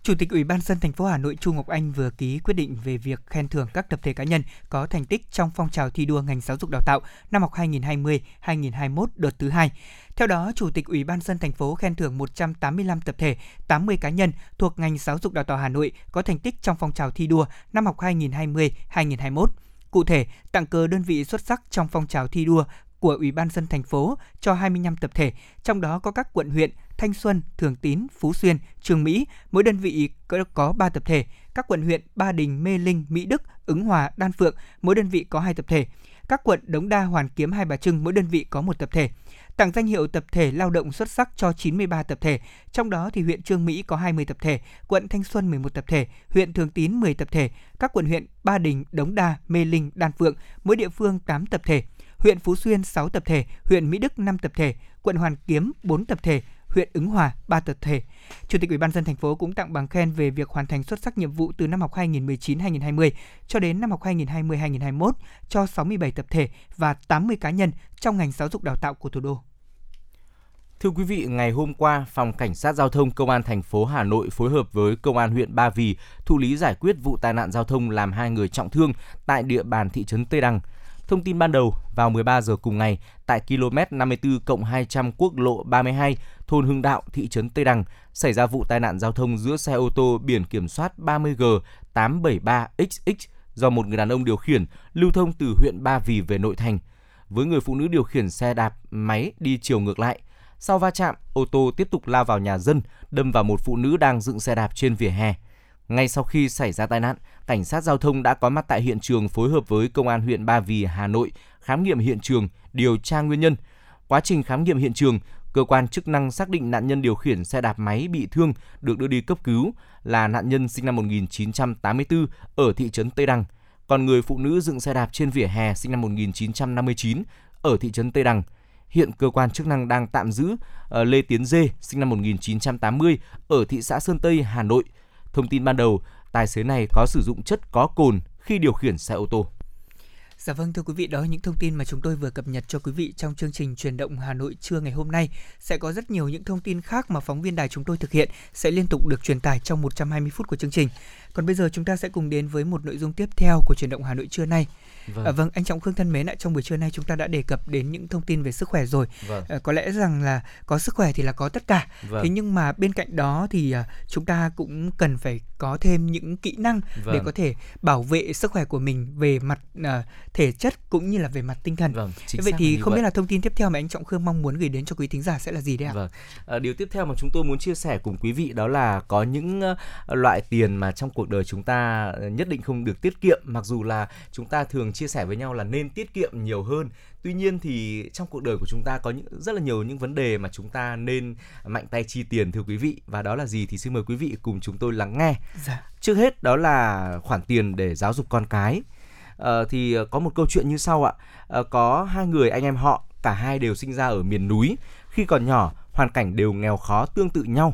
Chủ tịch Ủy ban dân thành phố Hà Nội Chu Ngọc Anh vừa ký quyết định về việc khen thưởng các tập thể cá nhân có thành tích trong phong trào thi đua ngành giáo dục đào tạo năm học 2020-2021 đợt thứ hai. Theo đó, Chủ tịch Ủy ban dân thành phố khen thưởng 185 tập thể, 80 cá nhân thuộc ngành giáo dục đào tạo Hà Nội có thành tích trong phong trào thi đua năm học 2020-2021. Cụ thể, tặng cờ đơn vị xuất sắc trong phong trào thi đua của Ủy ban dân thành phố cho 25 tập thể, trong đó có các quận huyện Thanh Xuân, Thường Tín, Phú Xuyên, Trường Mỹ, mỗi đơn vị có 3 tập thể, các quận huyện Ba Đình, Mê Linh, Mỹ Đức, Ứng Hòa, Đan Phượng, mỗi đơn vị có 2 tập thể. Các quận Đống Đa, Hoàn Kiếm, Hai Bà Trưng mỗi đơn vị có một tập thể. Tặng danh hiệu tập thể lao động xuất sắc cho 93 tập thể, trong đó thì huyện Trương Mỹ có 20 tập thể, quận Thanh Xuân 11 tập thể, huyện Thường Tín 10 tập thể, các quận huyện Ba Đình, Đống Đa, Mê Linh, Đan Phượng mỗi địa phương 8 tập thể, huyện Phú Xuyên 6 tập thể, huyện Mỹ Đức 5 tập thể, quận Hoàn Kiếm 4 tập thể, huyện Ứng Hòa 3 tập thể. Chủ tịch Ủy ban dân thành phố cũng tặng bằng khen về việc hoàn thành xuất sắc nhiệm vụ từ năm học 2019-2020 cho đến năm học 2020-2021 cho 67 tập thể và 80 cá nhân trong ngành giáo dục đào tạo của thủ đô. Thưa quý vị, ngày hôm qua, Phòng Cảnh sát Giao thông Công an thành phố Hà Nội phối hợp với Công an huyện Ba Vì thụ lý giải quyết vụ tai nạn giao thông làm hai người trọng thương tại địa bàn thị trấn Tây Đằng. Thông tin ban đầu, vào 13 giờ cùng ngày, tại km 54 200 quốc lộ 32, thôn Hưng Đạo, thị trấn Tây Đằng, xảy ra vụ tai nạn giao thông giữa xe ô tô biển kiểm soát 30G 873XX do một người đàn ông điều khiển lưu thông từ huyện Ba Vì về nội thành với người phụ nữ điều khiển xe đạp máy đi chiều ngược lại. Sau va chạm, ô tô tiếp tục lao vào nhà dân, đâm vào một phụ nữ đang dựng xe đạp trên vỉa hè. Ngay sau khi xảy ra tai nạn, cảnh sát giao thông đã có mặt tại hiện trường phối hợp với công an huyện Ba Vì, Hà Nội khám nghiệm hiện trường, điều tra nguyên nhân. Quá trình khám nghiệm hiện trường, cơ quan chức năng xác định nạn nhân điều khiển xe đạp máy bị thương được đưa đi cấp cứu là nạn nhân sinh năm 1984 ở thị trấn Tây Đằng, còn người phụ nữ dựng xe đạp trên vỉa hè sinh năm 1959 ở thị trấn Tây Đằng. Hiện cơ quan chức năng đang tạm giữ ờ, Lê Tiến Dê sinh năm 1980 ở thị xã Sơn Tây, Hà Nội. Thông tin ban đầu, tài xế này có sử dụng chất có cồn khi điều khiển xe ô tô. Dạ vâng thưa quý vị, đó là những thông tin mà chúng tôi vừa cập nhật cho quý vị trong chương trình truyền động Hà Nội trưa ngày hôm nay. Sẽ có rất nhiều những thông tin khác mà phóng viên đài chúng tôi thực hiện sẽ liên tục được truyền tải trong 120 phút của chương trình. Còn bây giờ chúng ta sẽ cùng đến với một nội dung tiếp theo của truyền động Hà Nội trưa nay. Vâng. À, vâng, anh Trọng Khương thân mến, ạ trong buổi trưa nay chúng ta đã đề cập đến những thông tin về sức khỏe rồi. Vâng. À, có lẽ rằng là có sức khỏe thì là có tất cả. Vâng. Thế nhưng mà bên cạnh đó thì à, chúng ta cũng cần phải có thêm những kỹ năng vâng. để có thể bảo vệ sức khỏe của mình về mặt à, thể chất cũng như là về mặt tinh thần. Vâng, vậy thì không vậy. biết là thông tin tiếp theo mà anh Trọng Khương mong muốn gửi đến cho quý thính giả sẽ là gì đấy ạ? Vâng. À, điều tiếp theo mà chúng tôi muốn chia sẻ cùng quý vị đó là có những uh, loại tiền mà trong cuộc đời chúng ta nhất định không được tiết kiệm mặc dù là chúng ta thường chia sẻ với nhau là nên tiết kiệm nhiều hơn. Tuy nhiên thì trong cuộc đời của chúng ta có những rất là nhiều những vấn đề mà chúng ta nên mạnh tay chi tiền thưa quý vị. Và đó là gì thì xin mời quý vị cùng chúng tôi lắng nghe. Dạ. trước hết đó là khoản tiền để giáo dục con cái. À, thì có một câu chuyện như sau ạ. À, có hai người anh em họ cả hai đều sinh ra ở miền núi. Khi còn nhỏ hoàn cảnh đều nghèo khó tương tự nhau.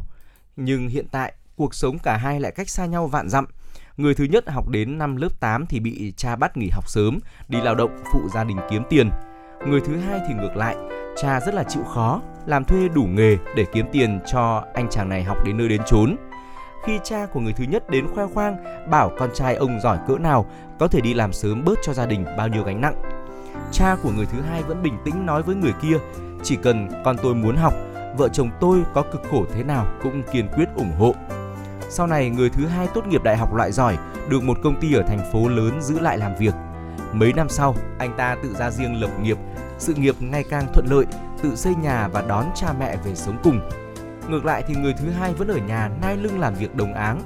Nhưng hiện tại cuộc sống cả hai lại cách xa nhau vạn dặm Người thứ nhất học đến năm lớp 8 thì bị cha bắt nghỉ học sớm, đi lao động phụ gia đình kiếm tiền. Người thứ hai thì ngược lại, cha rất là chịu khó, làm thuê đủ nghề để kiếm tiền cho anh chàng này học đến nơi đến chốn. Khi cha của người thứ nhất đến khoe khoang, bảo con trai ông giỏi cỡ nào, có thể đi làm sớm bớt cho gia đình bao nhiêu gánh nặng. Cha của người thứ hai vẫn bình tĩnh nói với người kia, chỉ cần con tôi muốn học, vợ chồng tôi có cực khổ thế nào cũng kiên quyết ủng hộ. Sau này người thứ hai tốt nghiệp đại học loại giỏi, được một công ty ở thành phố lớn giữ lại làm việc. Mấy năm sau, anh ta tự ra riêng lập nghiệp, sự nghiệp ngày càng thuận lợi, tự xây nhà và đón cha mẹ về sống cùng. Ngược lại thì người thứ hai vẫn ở nhà nai lưng làm việc đồng áng.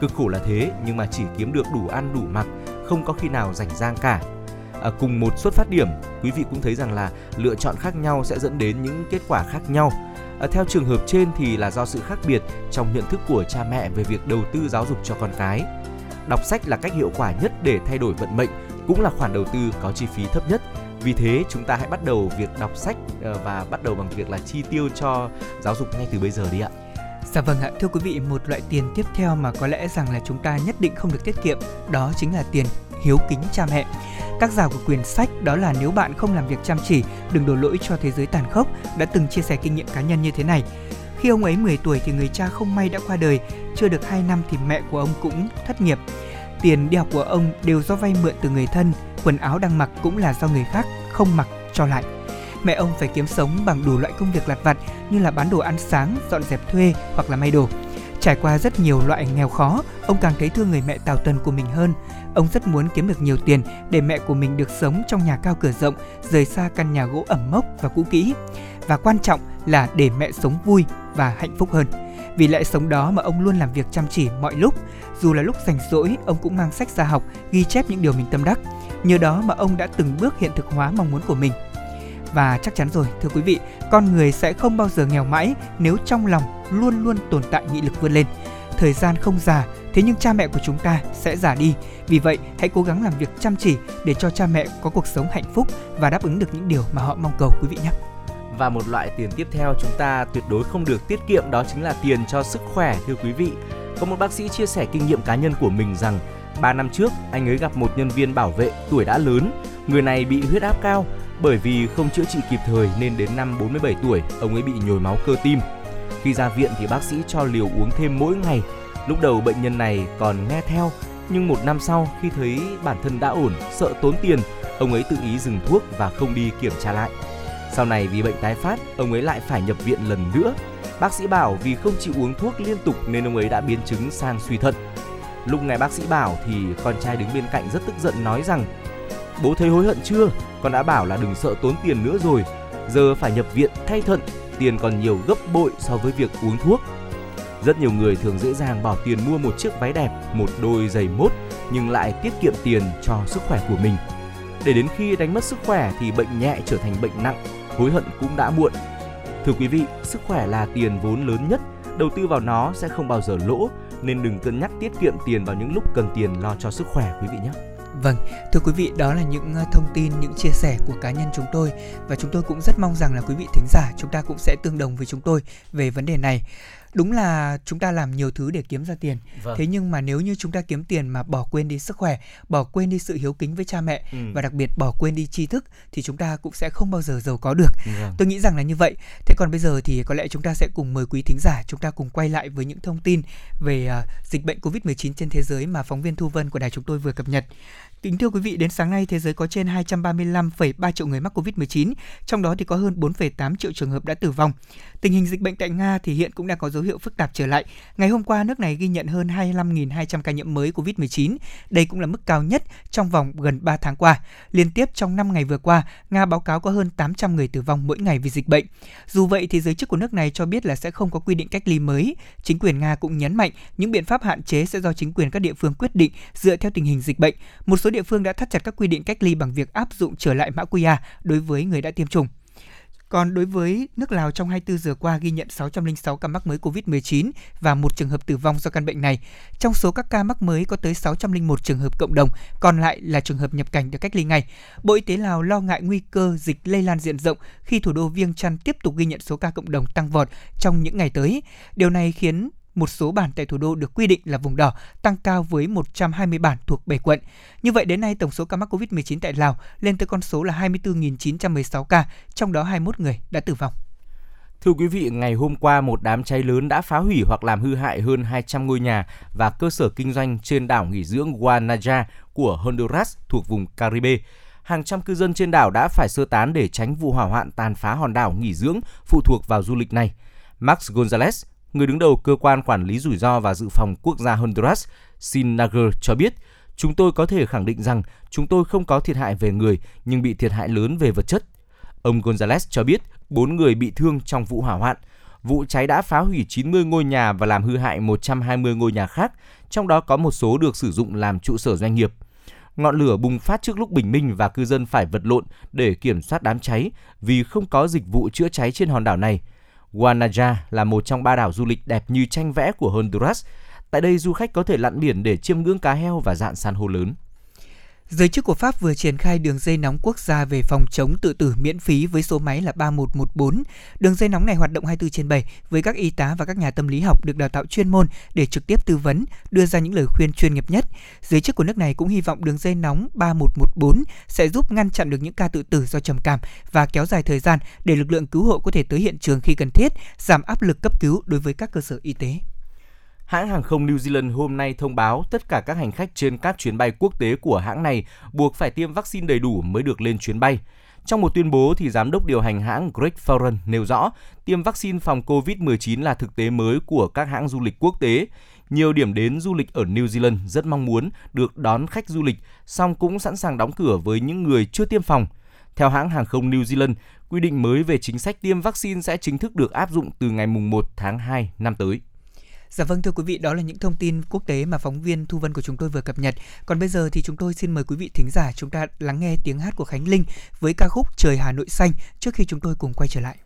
Cực khổ là thế nhưng mà chỉ kiếm được đủ ăn đủ mặc, không có khi nào rảnh rang cả. À, cùng một xuất phát điểm, quý vị cũng thấy rằng là lựa chọn khác nhau sẽ dẫn đến những kết quả khác nhau Ờ, theo trường hợp trên thì là do sự khác biệt trong nhận thức của cha mẹ về việc đầu tư giáo dục cho con cái. Đọc sách là cách hiệu quả nhất để thay đổi vận mệnh, cũng là khoản đầu tư có chi phí thấp nhất. Vì thế chúng ta hãy bắt đầu việc đọc sách ờ, và bắt đầu bằng việc là chi tiêu cho giáo dục ngay từ bây giờ đi ạ. Dạ vâng ạ, thưa quý vị, một loại tiền tiếp theo mà có lẽ rằng là chúng ta nhất định không được tiết kiệm, đó chính là tiền hiếu kính cha mẹ. Tác giả của quyển sách đó là nếu bạn không làm việc chăm chỉ, đừng đổ lỗi cho thế giới tàn khốc đã từng chia sẻ kinh nghiệm cá nhân như thế này. Khi ông ấy 10 tuổi thì người cha không may đã qua đời, chưa được 2 năm thì mẹ của ông cũng thất nghiệp. Tiền đi học của ông đều do vay mượn từ người thân, quần áo đang mặc cũng là do người khác không mặc cho lại. Mẹ ông phải kiếm sống bằng đủ loại công việc lặt vặt như là bán đồ ăn sáng, dọn dẹp thuê hoặc là may đồ. Trải qua rất nhiều loại nghèo khó, ông càng thấy thương người mẹ tào tần của mình hơn. Ông rất muốn kiếm được nhiều tiền để mẹ của mình được sống trong nhà cao cửa rộng, rời xa căn nhà gỗ ẩm mốc và cũ kỹ. Và quan trọng là để mẹ sống vui và hạnh phúc hơn. Vì lẽ sống đó mà ông luôn làm việc chăm chỉ mọi lúc. Dù là lúc rảnh rỗi, ông cũng mang sách ra học, ghi chép những điều mình tâm đắc. nhờ đó mà ông đã từng bước hiện thực hóa mong muốn của mình. Và chắc chắn rồi, thưa quý vị, con người sẽ không bao giờ nghèo mãi nếu trong lòng luôn luôn tồn tại nghị lực vươn lên. Thời gian không già, thế nhưng cha mẹ của chúng ta sẽ già đi. Vì vậy, hãy cố gắng làm việc chăm chỉ để cho cha mẹ có cuộc sống hạnh phúc và đáp ứng được những điều mà họ mong cầu quý vị nhé. Và một loại tiền tiếp theo chúng ta tuyệt đối không được tiết kiệm đó chính là tiền cho sức khỏe thưa quý vị. Có một bác sĩ chia sẻ kinh nghiệm cá nhân của mình rằng 3 năm trước anh ấy gặp một nhân viên bảo vệ tuổi đã lớn. Người này bị huyết áp cao bởi vì không chữa trị kịp thời nên đến năm 47 tuổi ông ấy bị nhồi máu cơ tim. Khi ra viện thì bác sĩ cho liều uống thêm mỗi ngày. Lúc đầu bệnh nhân này còn nghe theo nhưng một năm sau khi thấy bản thân đã ổn, sợ tốn tiền, ông ấy tự ý dừng thuốc và không đi kiểm tra lại. Sau này vì bệnh tái phát, ông ấy lại phải nhập viện lần nữa. Bác sĩ bảo vì không chịu uống thuốc liên tục nên ông ấy đã biến chứng sang suy thận. Lúc nghe bác sĩ bảo thì con trai đứng bên cạnh rất tức giận nói rằng Bố thấy hối hận chưa? Con đã bảo là đừng sợ tốn tiền nữa rồi. Giờ phải nhập viện thay thận, tiền còn nhiều gấp bội so với việc uống thuốc. Rất nhiều người thường dễ dàng bỏ tiền mua một chiếc váy đẹp, một đôi giày mốt nhưng lại tiết kiệm tiền cho sức khỏe của mình. Để đến khi đánh mất sức khỏe thì bệnh nhẹ trở thành bệnh nặng, hối hận cũng đã muộn. Thưa quý vị, sức khỏe là tiền vốn lớn nhất, đầu tư vào nó sẽ không bao giờ lỗ, nên đừng cân nhắc tiết kiệm tiền vào những lúc cần tiền lo cho sức khỏe quý vị nhé. Vâng, thưa quý vị, đó là những ờ, thông tin, những chia sẻ của cá nhân chúng tôi và chúng tôi cũng rất mong rằng là quý vị thính giả chúng ta cũng sẽ tương đồng với chúng tôi về vấn đề này đúng là chúng ta làm nhiều thứ để kiếm ra tiền vâng. thế nhưng mà nếu như chúng ta kiếm tiền mà bỏ quên đi sức khỏe bỏ quên đi sự hiếu kính với cha mẹ ừ. và đặc biệt bỏ quên đi tri thức thì chúng ta cũng sẽ không bao giờ giàu có được vâng. tôi nghĩ rằng là như vậy thế còn bây giờ thì có lẽ chúng ta sẽ cùng mời quý thính giả chúng ta cùng quay lại với những thông tin về uh, dịch bệnh covid 19 trên thế giới mà phóng viên thu vân của đài chúng tôi vừa cập nhật Kính thưa quý vị, đến sáng nay thế giới có trên 235,3 triệu người mắc Covid-19, trong đó thì có hơn 4,8 triệu trường hợp đã tử vong. Tình hình dịch bệnh tại Nga thì hiện cũng đang có dấu hiệu phức tạp trở lại. Ngày hôm qua, nước này ghi nhận hơn 25.200 ca nhiễm mới Covid-19. Đây cũng là mức cao nhất trong vòng gần 3 tháng qua. Liên tiếp trong 5 ngày vừa qua, Nga báo cáo có hơn 800 người tử vong mỗi ngày vì dịch bệnh. Dù vậy thì giới chức của nước này cho biết là sẽ không có quy định cách ly mới. Chính quyền Nga cũng nhấn mạnh những biện pháp hạn chế sẽ do chính quyền các địa phương quyết định dựa theo tình hình dịch bệnh. Một số địa phương đã thắt chặt các quy định cách ly bằng việc áp dụng trở lại mã QR đối với người đã tiêm chủng. Còn đối với nước Lào trong 24 giờ qua ghi nhận 606 ca mắc mới COVID-19 và một trường hợp tử vong do căn bệnh này. Trong số các ca mắc mới có tới 601 trường hợp cộng đồng, còn lại là trường hợp nhập cảnh được cách ly ngay. Bộ Y tế Lào lo ngại nguy cơ dịch lây lan diện rộng khi thủ đô Viêng Chăn tiếp tục ghi nhận số ca cộng đồng tăng vọt trong những ngày tới. Điều này khiến một số bản tại thủ đô được quy định là vùng đỏ, tăng cao với 120 bản thuộc 7 quận. Như vậy đến nay tổng số ca mắc COVID-19 tại Lào lên tới con số là 24.916 ca, trong đó 21 người đã tử vong. Thưa quý vị, ngày hôm qua một đám cháy lớn đã phá hủy hoặc làm hư hại hơn 200 ngôi nhà và cơ sở kinh doanh trên đảo nghỉ dưỡng Guanaja của Honduras thuộc vùng Caribe. Hàng trăm cư dân trên đảo đã phải sơ tán để tránh vụ hỏa hoạn tàn phá hòn đảo nghỉ dưỡng phụ thuộc vào du lịch này. Max Gonzalez, người đứng đầu cơ quan quản lý rủi ro và dự phòng quốc gia Honduras, Sinager cho biết, chúng tôi có thể khẳng định rằng chúng tôi không có thiệt hại về người nhưng bị thiệt hại lớn về vật chất. Ông Gonzalez cho biết 4 người bị thương trong vụ hỏa hoạn. Vụ cháy đã phá hủy 90 ngôi nhà và làm hư hại 120 ngôi nhà khác, trong đó có một số được sử dụng làm trụ sở doanh nghiệp. Ngọn lửa bùng phát trước lúc bình minh và cư dân phải vật lộn để kiểm soát đám cháy vì không có dịch vụ chữa cháy trên hòn đảo này. Guanaja là một trong ba đảo du lịch đẹp như tranh vẽ của Honduras. Tại đây, du khách có thể lặn biển để chiêm ngưỡng cá heo và dạn san hô lớn. Giới chức của Pháp vừa triển khai đường dây nóng quốc gia về phòng chống tự tử miễn phí với số máy là 3114. Đường dây nóng này hoạt động 24 trên 7 với các y tá và các nhà tâm lý học được đào tạo chuyên môn để trực tiếp tư vấn, đưa ra những lời khuyên chuyên nghiệp nhất. Giới chức của nước này cũng hy vọng đường dây nóng 3114 sẽ giúp ngăn chặn được những ca tự tử do trầm cảm và kéo dài thời gian để lực lượng cứu hộ có thể tới hiện trường khi cần thiết, giảm áp lực cấp cứu đối với các cơ sở y tế. Hãng hàng không New Zealand hôm nay thông báo tất cả các hành khách trên các chuyến bay quốc tế của hãng này buộc phải tiêm vaccine đầy đủ mới được lên chuyến bay. Trong một tuyên bố thì giám đốc điều hành hãng Greg Foran nêu rõ, tiêm vaccine phòng COVID-19 là thực tế mới của các hãng du lịch quốc tế. Nhiều điểm đến du lịch ở New Zealand rất mong muốn được đón khách du lịch, song cũng sẵn sàng đóng cửa với những người chưa tiêm phòng. Theo hãng hàng không New Zealand, quy định mới về chính sách tiêm vaccine sẽ chính thức được áp dụng từ ngày 1 tháng 2 năm tới. Dạ vâng thưa quý vị, đó là những thông tin quốc tế mà phóng viên Thu Vân của chúng tôi vừa cập nhật. Còn bây giờ thì chúng tôi xin mời quý vị thính giả chúng ta lắng nghe tiếng hát của Khánh Linh với ca khúc Trời Hà Nội xanh trước khi chúng tôi cùng quay trở lại.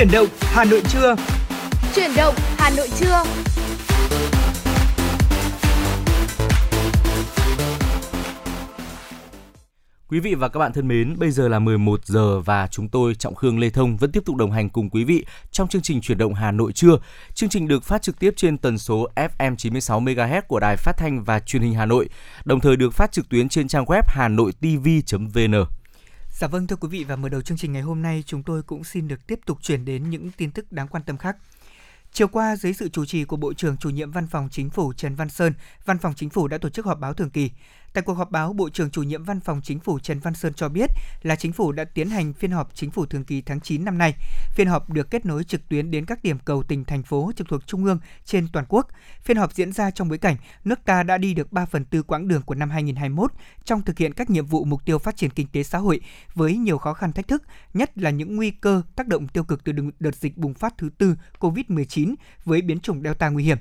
Chuyển động Hà Nội trưa. Chuyển động Hà Nội trưa. Quý vị và các bạn thân mến, bây giờ là 11 giờ và chúng tôi Trọng Khương Lê Thông vẫn tiếp tục đồng hành cùng quý vị trong chương trình chuyển động Hà Nội trưa. Chương trình được phát trực tiếp trên tần số FM 96 MHz của Đài Phát thanh và Truyền hình Hà Nội, đồng thời được phát trực tuyến trên trang web hanoitv.vn. Dạ vâng thưa quý vị và mở đầu chương trình ngày hôm nay chúng tôi cũng xin được tiếp tục chuyển đến những tin tức đáng quan tâm khác. Chiều qua, dưới sự chủ trì của Bộ trưởng chủ nhiệm Văn phòng Chính phủ Trần Văn Sơn, Văn phòng Chính phủ đã tổ chức họp báo thường kỳ. Tại cuộc họp báo, Bộ trưởng chủ nhiệm Văn phòng Chính phủ Trần Văn Sơn cho biết là Chính phủ đã tiến hành phiên họp Chính phủ thường kỳ tháng 9 năm nay. Phiên họp được kết nối trực tuyến đến các điểm cầu tỉnh, thành phố trực thuộc Trung ương trên toàn quốc. Phiên họp diễn ra trong bối cảnh nước ta đã đi được 3 phần tư quãng đường của năm 2021 trong thực hiện các nhiệm vụ mục tiêu phát triển kinh tế xã hội với nhiều khó khăn thách thức, nhất là những nguy cơ tác động tiêu cực từ đợt dịch bùng phát thứ tư COVID-19 với biến chủng Delta nguy hiểm.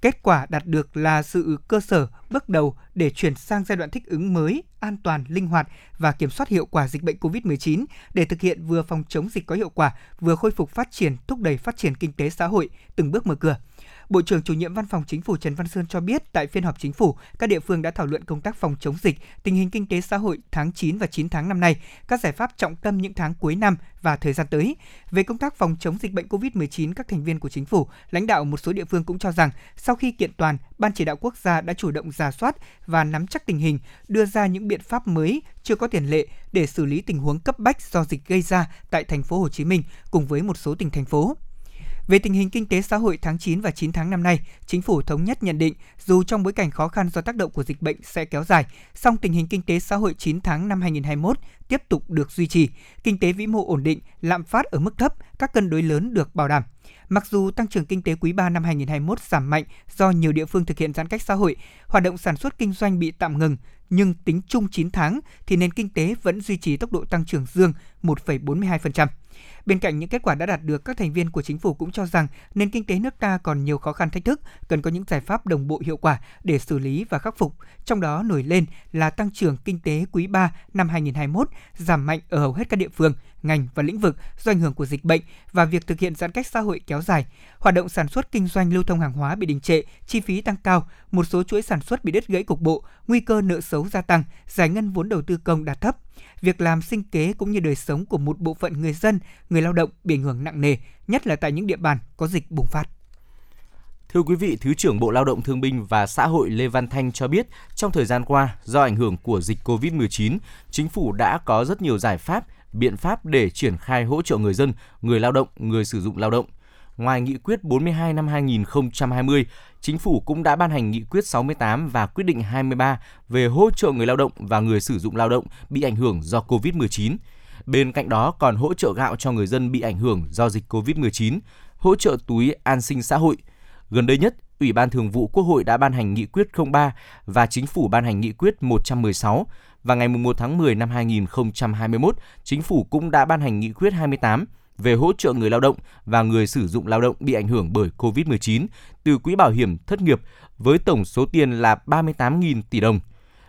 Kết quả đạt được là sự cơ sở bước đầu để chuyển sang giai đoạn thích ứng mới, an toàn, linh hoạt và kiểm soát hiệu quả dịch bệnh COVID-19 để thực hiện vừa phòng chống dịch có hiệu quả, vừa khôi phục phát triển, thúc đẩy phát triển kinh tế xã hội, từng bước mở cửa. Bộ trưởng chủ nhiệm Văn phòng Chính phủ Trần Văn Sơn cho biết tại phiên họp chính phủ, các địa phương đã thảo luận công tác phòng chống dịch, tình hình kinh tế xã hội tháng 9 và 9 tháng năm nay, các giải pháp trọng tâm những tháng cuối năm và thời gian tới. Về công tác phòng chống dịch bệnh COVID-19, các thành viên của chính phủ, lãnh đạo một số địa phương cũng cho rằng sau khi kiện toàn, Ban chỉ đạo quốc gia đã chủ động ra soát và nắm chắc tình hình, đưa ra những biện pháp mới chưa có tiền lệ để xử lý tình huống cấp bách do dịch gây ra tại thành phố Hồ Chí Minh cùng với một số tỉnh thành phố. Về tình hình kinh tế xã hội tháng 9 và 9 tháng năm nay, chính phủ thống nhất nhận định dù trong bối cảnh khó khăn do tác động của dịch bệnh sẽ kéo dài, song tình hình kinh tế xã hội 9 tháng năm 2021 tiếp tục được duy trì, kinh tế vĩ mô ổn định, lạm phát ở mức thấp, các cân đối lớn được bảo đảm. Mặc dù tăng trưởng kinh tế quý 3 năm 2021 giảm mạnh do nhiều địa phương thực hiện giãn cách xã hội, hoạt động sản xuất kinh doanh bị tạm ngừng, nhưng tính chung 9 tháng thì nền kinh tế vẫn duy trì tốc độ tăng trưởng dương 1,42%. Bên cạnh những kết quả đã đạt được, các thành viên của chính phủ cũng cho rằng nền kinh tế nước ta còn nhiều khó khăn thách thức, cần có những giải pháp đồng bộ hiệu quả để xử lý và khắc phục. Trong đó nổi lên là tăng trưởng kinh tế quý 3 năm 2021 giảm mạnh ở hầu hết các địa phương, ngành và lĩnh vực do ảnh hưởng của dịch bệnh và việc thực hiện giãn cách xã hội kéo dài. Hoạt động sản xuất kinh doanh lưu thông hàng hóa bị đình trệ, chi phí tăng cao, một số chuỗi sản xuất bị đứt gãy cục bộ, nguy cơ nợ xấu gia tăng, giải ngân vốn đầu tư công đạt thấp việc làm sinh kế cũng như đời sống của một bộ phận người dân, người lao động bị ảnh hưởng nặng nề, nhất là tại những địa bàn có dịch bùng phát. Thưa quý vị, Thứ trưởng Bộ Lao động Thương binh và Xã hội Lê Văn Thanh cho biết, trong thời gian qua, do ảnh hưởng của dịch COVID-19, chính phủ đã có rất nhiều giải pháp, biện pháp để triển khai hỗ trợ người dân, người lao động, người sử dụng lao động. Ngoài nghị quyết 42 năm 2020, Chính phủ cũng đã ban hành nghị quyết 68 và quyết định 23 về hỗ trợ người lao động và người sử dụng lao động bị ảnh hưởng do COVID-19. Bên cạnh đó còn hỗ trợ gạo cho người dân bị ảnh hưởng do dịch COVID-19, hỗ trợ túi an sinh xã hội. Gần đây nhất, Ủy ban Thường vụ Quốc hội đã ban hành nghị quyết 03 và Chính phủ ban hành nghị quyết 116 và ngày 1 tháng 10 năm 2021, Chính phủ cũng đã ban hành nghị quyết 28 về hỗ trợ người lao động và người sử dụng lao động bị ảnh hưởng bởi COVID-19 từ quỹ bảo hiểm thất nghiệp với tổng số tiền là 38.000 tỷ đồng.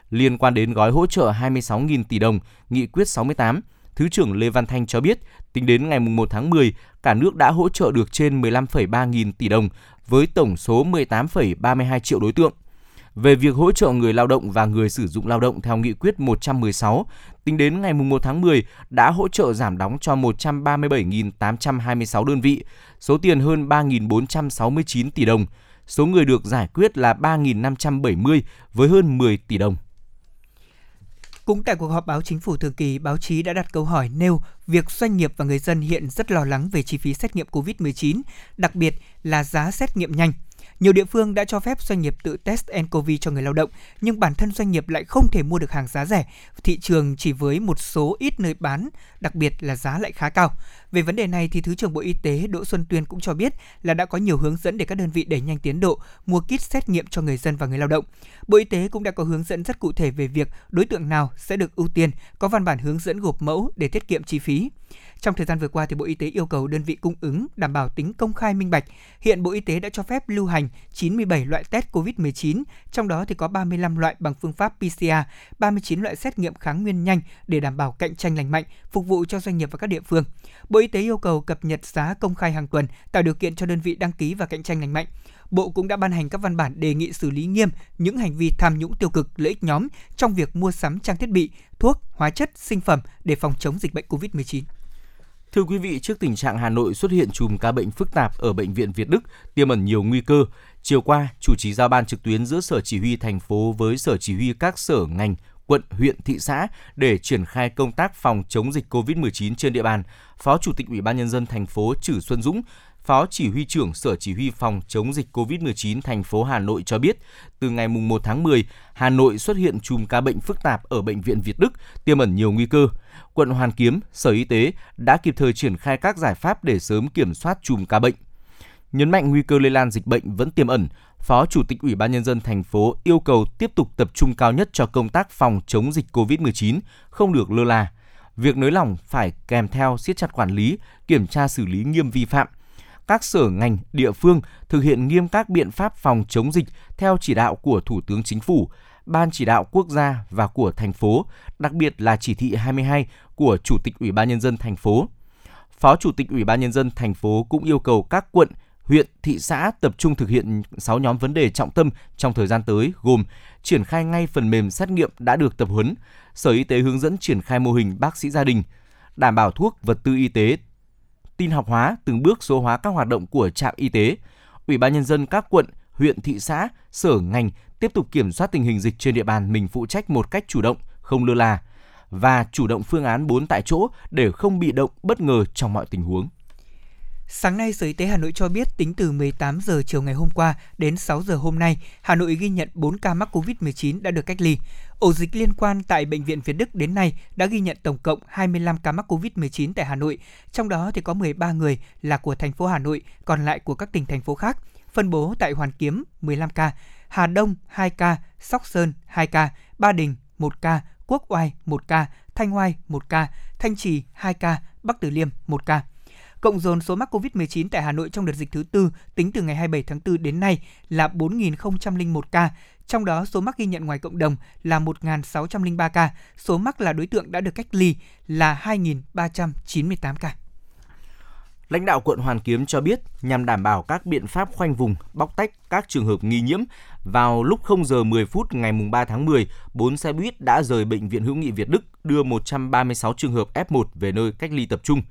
Liên quan đến gói hỗ trợ 26.000 tỷ đồng, Nghị quyết 68, Thứ trưởng Lê Văn Thanh cho biết, tính đến ngày 1 tháng 10, cả nước đã hỗ trợ được trên 15,3 nghìn tỷ đồng với tổng số 18,32 triệu đối tượng về việc hỗ trợ người lao động và người sử dụng lao động theo nghị quyết 116, tính đến ngày 1 tháng 10 đã hỗ trợ giảm đóng cho 137.826 đơn vị, số tiền hơn 3.469 tỷ đồng. Số người được giải quyết là 3.570 với hơn 10 tỷ đồng. Cũng tại cuộc họp báo chính phủ thường kỳ, báo chí đã đặt câu hỏi nêu việc doanh nghiệp và người dân hiện rất lo lắng về chi phí xét nghiệm COVID-19, đặc biệt là giá xét nghiệm nhanh. Nhiều địa phương đã cho phép doanh nghiệp tự test nCoV cho người lao động, nhưng bản thân doanh nghiệp lại không thể mua được hàng giá rẻ. Thị trường chỉ với một số ít nơi bán, đặc biệt là giá lại khá cao. Về vấn đề này thì Thứ trưởng Bộ Y tế Đỗ Xuân Tuyên cũng cho biết là đã có nhiều hướng dẫn để các đơn vị đẩy nhanh tiến độ mua kit xét nghiệm cho người dân và người lao động. Bộ Y tế cũng đã có hướng dẫn rất cụ thể về việc đối tượng nào sẽ được ưu tiên, có văn bản hướng dẫn gộp mẫu để tiết kiệm chi phí. Trong thời gian vừa qua thì Bộ Y tế yêu cầu đơn vị cung ứng đảm bảo tính công khai minh bạch. Hiện Bộ Y tế đã cho phép lưu hành 97 loại test COVID-19, trong đó thì có 35 loại bằng phương pháp PCR, 39 loại xét nghiệm kháng nguyên nhanh để đảm bảo cạnh tranh lành mạnh, phục vụ cho doanh nghiệp và các địa phương. Bộ Bộ Y tế yêu cầu cập nhật giá công khai hàng tuần, tạo điều kiện cho đơn vị đăng ký và cạnh tranh lành mạnh. Bộ cũng đã ban hành các văn bản đề nghị xử lý nghiêm những hành vi tham nhũng tiêu cực lợi ích nhóm trong việc mua sắm trang thiết bị, thuốc, hóa chất, sinh phẩm để phòng chống dịch bệnh COVID-19. Thưa quý vị, trước tình trạng Hà Nội xuất hiện chùm ca bệnh phức tạp ở bệnh viện Việt Đức tiềm ẩn nhiều nguy cơ, chiều qua, chủ trì giao ban trực tuyến giữa Sở Chỉ huy thành phố với Sở Chỉ huy các sở ngành, quận, huyện, thị xã để triển khai công tác phòng chống dịch COVID-19 trên địa bàn. Phó Chủ tịch Ủy ban nhân dân thành phố Trử Xuân Dũng Phó Chỉ huy trưởng Sở Chỉ huy phòng chống dịch COVID-19 thành phố Hà Nội cho biết, từ ngày 1 tháng 10, Hà Nội xuất hiện chùm ca bệnh phức tạp ở bệnh viện Việt Đức, tiềm ẩn nhiều nguy cơ. Quận Hoàn Kiếm, Sở Y tế đã kịp thời triển khai các giải pháp để sớm kiểm soát chùm ca bệnh. Nhấn mạnh nguy cơ lây lan dịch bệnh vẫn tiềm ẩn, Phó Chủ tịch Ủy ban nhân dân thành phố yêu cầu tiếp tục tập trung cao nhất cho công tác phòng chống dịch COVID-19, không được lơ là. Việc nới lỏng phải kèm theo siết chặt quản lý, kiểm tra xử lý nghiêm vi phạm, các sở ngành, địa phương thực hiện nghiêm các biện pháp phòng chống dịch theo chỉ đạo của Thủ tướng Chính phủ, Ban chỉ đạo quốc gia và của thành phố, đặc biệt là chỉ thị 22 của Chủ tịch Ủy ban nhân dân thành phố. Phó Chủ tịch Ủy ban nhân dân thành phố cũng yêu cầu các quận, huyện, thị xã tập trung thực hiện 6 nhóm vấn đề trọng tâm trong thời gian tới gồm triển khai ngay phần mềm xét nghiệm đã được tập huấn, Sở Y tế hướng dẫn triển khai mô hình bác sĩ gia đình, đảm bảo thuốc, vật tư y tế tin học hóa, từng bước số hóa các hoạt động của trạm y tế. Ủy ban nhân dân các quận, huyện, thị xã, sở ngành tiếp tục kiểm soát tình hình dịch trên địa bàn mình phụ trách một cách chủ động, không lơ là và chủ động phương án 4 tại chỗ để không bị động bất ngờ trong mọi tình huống. Sáng nay, Sở Y tế Hà Nội cho biết tính từ 18 giờ chiều ngày hôm qua đến 6 giờ hôm nay, Hà Nội ghi nhận 4 ca mắc COVID-19 đã được cách ly. Ổ dịch liên quan tại Bệnh viện Việt Đức đến nay đã ghi nhận tổng cộng 25 ca mắc COVID-19 tại Hà Nội, trong đó thì có 13 người là của thành phố Hà Nội, còn lại của các tỉnh thành phố khác. Phân bố tại Hoàn Kiếm 15 ca, Hà Đông 2 ca, Sóc Sơn 2 ca, Ba Đình 1 ca, Quốc Oai 1 ca, Thanh Oai 1 ca, Thanh Trì 2 ca, Bắc Từ Liêm 1 ca. Cộng dồn số mắc COVID-19 tại Hà Nội trong đợt dịch thứ tư tính từ ngày 27 tháng 4 đến nay là 4.001 ca, trong đó số mắc ghi nhận ngoài cộng đồng là 1.603 ca, số mắc là đối tượng đã được cách ly là 2.398 ca. Lãnh đạo quận Hoàn Kiếm cho biết nhằm đảm bảo các biện pháp khoanh vùng, bóc tách các trường hợp nghi nhiễm, vào lúc 0 giờ 10 phút ngày 3 tháng 10, 4 xe buýt đã rời Bệnh viện Hữu nghị Việt Đức đưa 136 trường hợp F1 về nơi cách ly tập trung.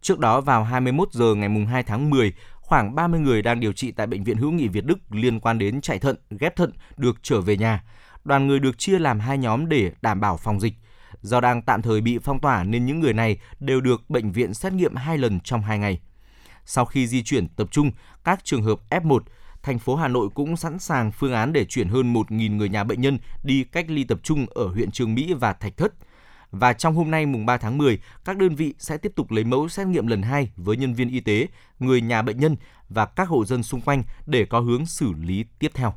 Trước đó vào 21 giờ ngày 2 tháng 10, khoảng 30 người đang điều trị tại Bệnh viện Hữu nghị Việt Đức liên quan đến chạy thận, ghép thận được trở về nhà. Đoàn người được chia làm hai nhóm để đảm bảo phòng dịch. Do đang tạm thời bị phong tỏa nên những người này đều được bệnh viện xét nghiệm hai lần trong hai ngày. Sau khi di chuyển tập trung các trường hợp F1, thành phố Hà Nội cũng sẵn sàng phương án để chuyển hơn 1.000 người nhà bệnh nhân đi cách ly tập trung ở huyện Trường Mỹ và Thạch Thất – và trong hôm nay mùng 3 tháng 10, các đơn vị sẽ tiếp tục lấy mẫu xét nghiệm lần 2 với nhân viên y tế, người nhà bệnh nhân và các hộ dân xung quanh để có hướng xử lý tiếp theo.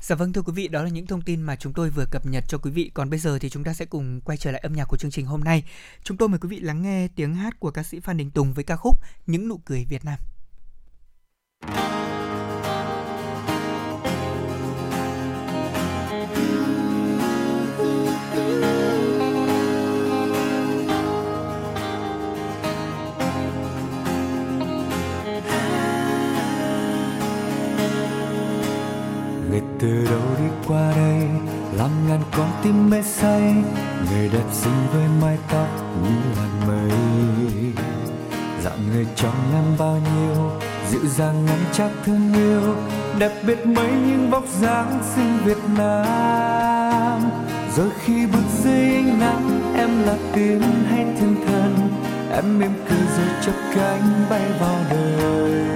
Dạ vâng thưa quý vị, đó là những thông tin mà chúng tôi vừa cập nhật cho quý vị. Còn bây giờ thì chúng ta sẽ cùng quay trở lại âm nhạc của chương trình hôm nay. Chúng tôi mời quý vị lắng nghe tiếng hát của ca sĩ Phan Đình Tùng với ca khúc Những nụ cười Việt Nam. Từ đâu đi qua đây? Làm ngàn con tim mê say, người đẹp xinh với mái tóc như làn mây. Dạng người trong em bao nhiêu, dịu dàng ngắm chắc thương yêu, đẹp biết mấy những vóc dáng xinh Việt Nam. Rồi khi bước dưới ánh nắng, em là tiếng hay thiên thần, em mỉm cười rồi chắp cánh bay vào đời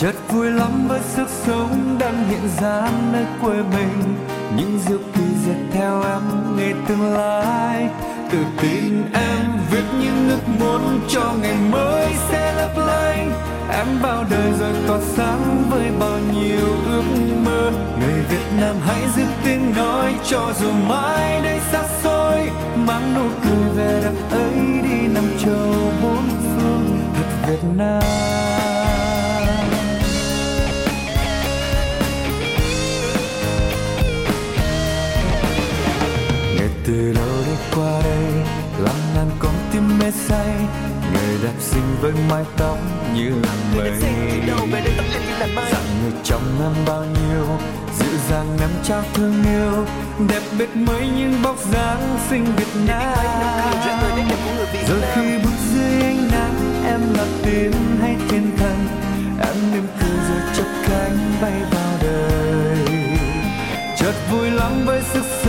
chợt vui lắm với sức sống đang hiện ra nơi quê mình. Những diệu kỳ dệt theo em ngày tương lai. Tự tin em viết những ước muốn cho ngày mới sẽ lấp lánh. Em bao đời rồi tỏa sáng với bao nhiêu ước mơ. Người Việt Nam hãy giữ tiếng nói cho dù mai đây xa xôi. Mang nụ cười về đất ấy đi nằm châu bốn phương. Thật Việt Nam. Từ đâu đi qua đây? Làm ngàn con tim mê say người đẹp xinh với mái tóc như là mây dặn người trong em bao nhiêu dịu dàng nắm trao thương yêu. Đẹp biết mấy những bóc dáng xinh Việt Nam rồi khi bước dưới ánh nắng em là tiên hay thiên thần. Em mỉm cười rồi chốc cánh bay vào đời. Chợt vui lắm với sức sống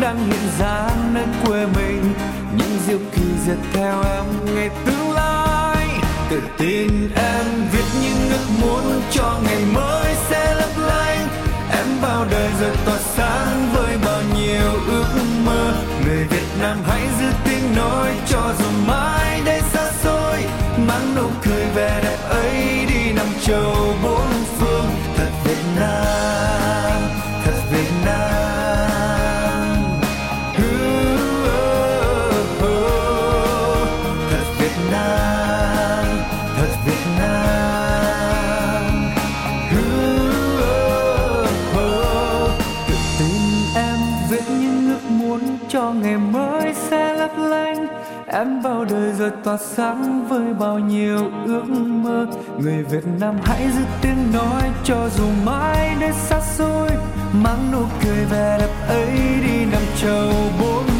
đang hiện ra nơi quê mình. Những diệu kỳ dệt theo em ngày tương lai. Tự tin em viết những ước muốn cho ngày mới sẽ lấp lánh. Em vào đời rồi tỏa sáng với bao nhiêu ước mơ. Người Việt Nam hãy giữ tiếng nói cho dù mãi đây xa xôi. Mang nụ cười vẻ đẹp ấy đi năm châu bốn giờ tỏa sáng với bao nhiêu ước mơ. Người Việt Nam hãy giữ tiếng nói cho dù mãi đây xa xôi. Mang nụ cười vẻ đẹp ấy đi năm châu bốn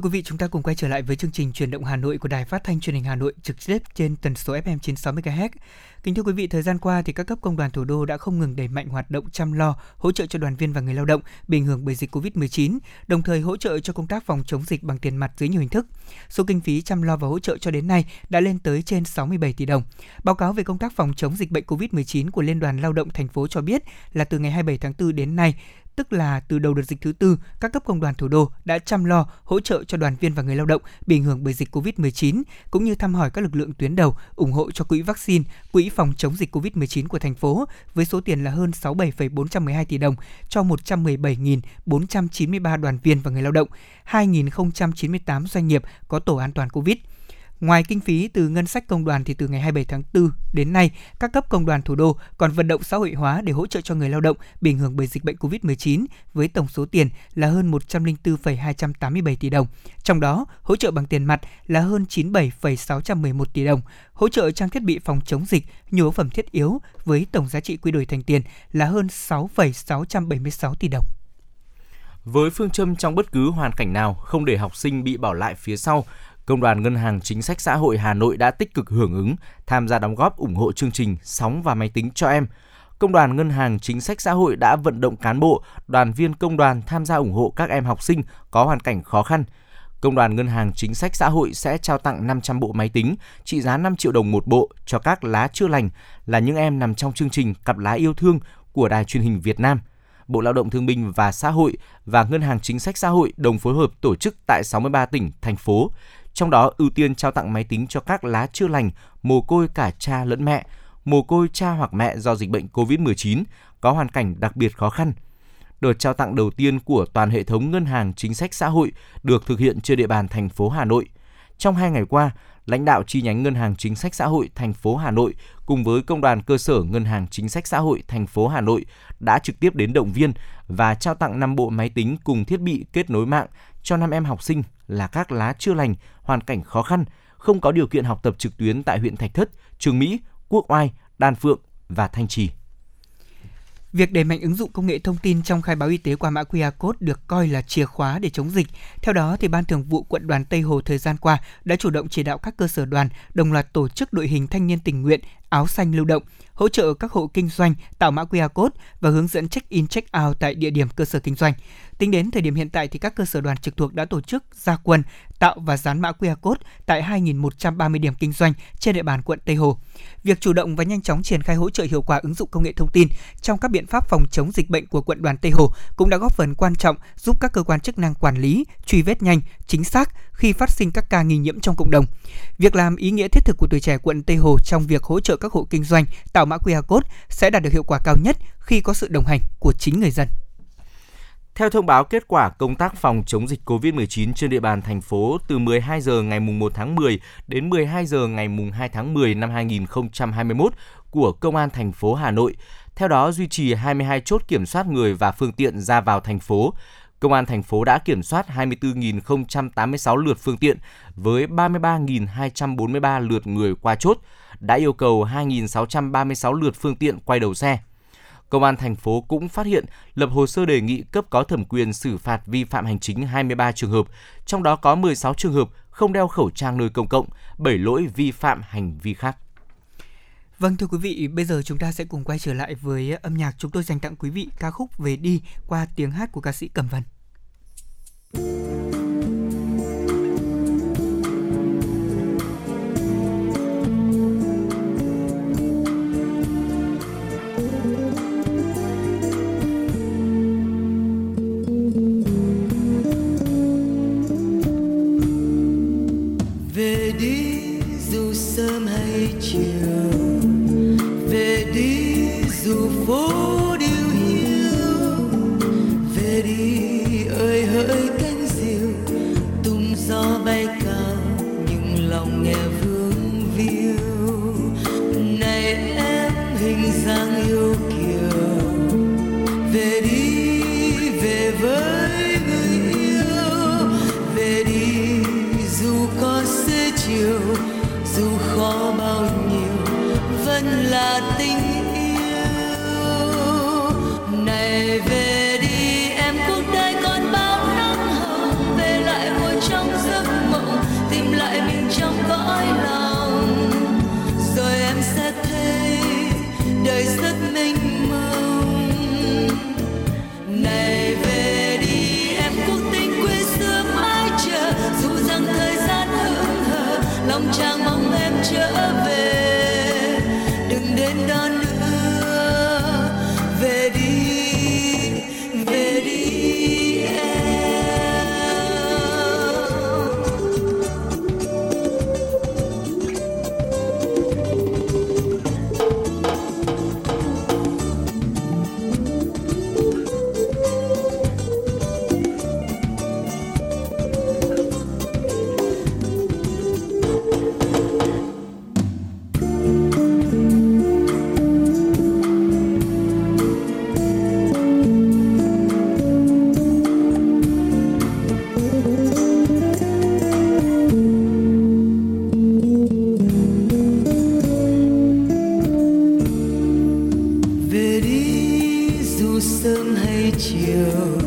Thưa quý vị, chúng ta cùng quay trở lại với chương trình truyền động Hà Nội của Đài Phát thanh Truyền hình Hà Nội trực tiếp trên tần số FM 96 MHz. Kính thưa quý vị, thời gian qua thì các cấp công đoàn thủ đô đã không ngừng đẩy mạnh hoạt động chăm lo, hỗ trợ cho đoàn viên và người lao động bị ảnh hưởng bởi dịch Covid-19, đồng thời hỗ trợ cho công tác phòng chống dịch bằng tiền mặt dưới nhiều hình thức. Số kinh phí chăm lo và hỗ trợ cho đến nay đã lên tới trên 67 tỷ đồng. Báo cáo về công tác phòng chống dịch bệnh Covid-19 của Liên đoàn Lao động thành phố cho biết là từ ngày 27 tháng 4 đến nay, tức là từ đầu đợt dịch thứ tư, các cấp công đoàn thủ đô đã chăm lo, hỗ trợ cho đoàn viên và người lao động bị ảnh hưởng bởi dịch COVID-19, cũng như thăm hỏi các lực lượng tuyến đầu, ủng hộ cho quỹ vaccine, quỹ phòng chống dịch COVID-19 của thành phố với số tiền là hơn 67,412 tỷ đồng cho 117.493 đoàn viên và người lao động, 2.098 doanh nghiệp có tổ an toàn COVID. Ngoài kinh phí từ ngân sách công đoàn thì từ ngày 27 tháng 4 đến nay, các cấp công đoàn thủ đô còn vận động xã hội hóa để hỗ trợ cho người lao động bị ảnh hưởng bởi dịch bệnh COVID-19 với tổng số tiền là hơn 104,287 tỷ đồng. Trong đó, hỗ trợ bằng tiền mặt là hơn 97,611 tỷ đồng, hỗ trợ trang thiết bị phòng chống dịch, nhu yếu phẩm thiết yếu với tổng giá trị quy đổi thành tiền là hơn 6,676 tỷ đồng. Với phương châm trong bất cứ hoàn cảnh nào không để học sinh bị bỏ lại phía sau, Công đoàn Ngân hàng Chính sách Xã hội Hà Nội đã tích cực hưởng ứng, tham gia đóng góp ủng hộ chương trình Sóng và Máy tính cho em. Công đoàn Ngân hàng Chính sách Xã hội đã vận động cán bộ, đoàn viên công đoàn tham gia ủng hộ các em học sinh có hoàn cảnh khó khăn. Công đoàn Ngân hàng Chính sách Xã hội sẽ trao tặng 500 bộ máy tính trị giá 5 triệu đồng một bộ cho các lá chưa lành là những em nằm trong chương trình Cặp lá yêu thương của Đài truyền hình Việt Nam. Bộ Lao động Thương binh và Xã hội và Ngân hàng Chính sách Xã hội đồng phối hợp tổ chức tại 63 tỉnh, thành phố, trong đó ưu tiên trao tặng máy tính cho các lá chưa lành, mồ côi cả cha lẫn mẹ, mồ côi cha hoặc mẹ do dịch bệnh COVID-19 có hoàn cảnh đặc biệt khó khăn. Đợt trao tặng đầu tiên của toàn hệ thống ngân hàng chính sách xã hội được thực hiện trên địa bàn thành phố Hà Nội. Trong hai ngày qua, lãnh đạo chi nhánh Ngân hàng Chính sách Xã hội thành phố Hà Nội cùng với công đoàn cơ sở Ngân hàng Chính sách Xã hội thành phố Hà Nội đã trực tiếp đến động viên và trao tặng 5 bộ máy tính cùng thiết bị kết nối mạng cho năm em học sinh là các lá chưa lành, hoàn cảnh khó khăn, không có điều kiện học tập trực tuyến tại huyện Thạch Thất, Trường Mỹ, Quốc Oai, Đan Phượng và Thanh Trì. Việc đẩy mạnh ứng dụng công nghệ thông tin trong khai báo y tế qua mã QR code được coi là chìa khóa để chống dịch. Theo đó, thì Ban Thường vụ Quận đoàn Tây Hồ thời gian qua đã chủ động chỉ đạo các cơ sở đoàn đồng loạt tổ chức đội hình thanh niên tình nguyện áo xanh lưu động, hỗ trợ các hộ kinh doanh tạo mã QR code và hướng dẫn check-in check-out tại địa điểm cơ sở kinh doanh. Tính đến thời điểm hiện tại thì các cơ sở đoàn trực thuộc đã tổ chức gia quân tạo và dán mã QR code tại 2.130 điểm kinh doanh trên địa bàn quận Tây Hồ. Việc chủ động và nhanh chóng triển khai hỗ trợ hiệu quả ứng dụng công nghệ thông tin trong các biện pháp phòng chống dịch bệnh của quận đoàn Tây Hồ cũng đã góp phần quan trọng giúp các cơ quan chức năng quản lý, truy vết nhanh, chính xác khi phát sinh các ca nghi nhiễm trong cộng đồng. Việc làm ý nghĩa thiết thực của tuổi trẻ quận Tây Hồ trong việc hỗ trợ các hộ kinh doanh tạo mã QR code sẽ đạt được hiệu quả cao nhất khi có sự đồng hành của chính người dân. Theo thông báo kết quả công tác phòng chống dịch COVID-19 trên địa bàn thành phố từ 12 giờ ngày 1 tháng 10 đến 12 giờ ngày 2 tháng 10 năm 2021 của Công an thành phố Hà Nội. Theo đó duy trì 22 chốt kiểm soát người và phương tiện ra vào thành phố. Công an thành phố đã kiểm soát 24.086 lượt phương tiện với 33.243 lượt người qua chốt, đã yêu cầu 2.636 lượt phương tiện quay đầu xe. Công an thành phố cũng phát hiện lập hồ sơ đề nghị cấp có thẩm quyền xử phạt vi phạm hành chính 23 trường hợp, trong đó có 16 trường hợp không đeo khẩu trang nơi công cộng, 7 lỗi vi phạm hành vi khác. Vâng thưa quý vị, bây giờ chúng ta sẽ cùng quay trở lại với âm nhạc chúng tôi dành tặng quý vị ca khúc Về đi qua tiếng hát của ca sĩ Cẩm Vân. Đời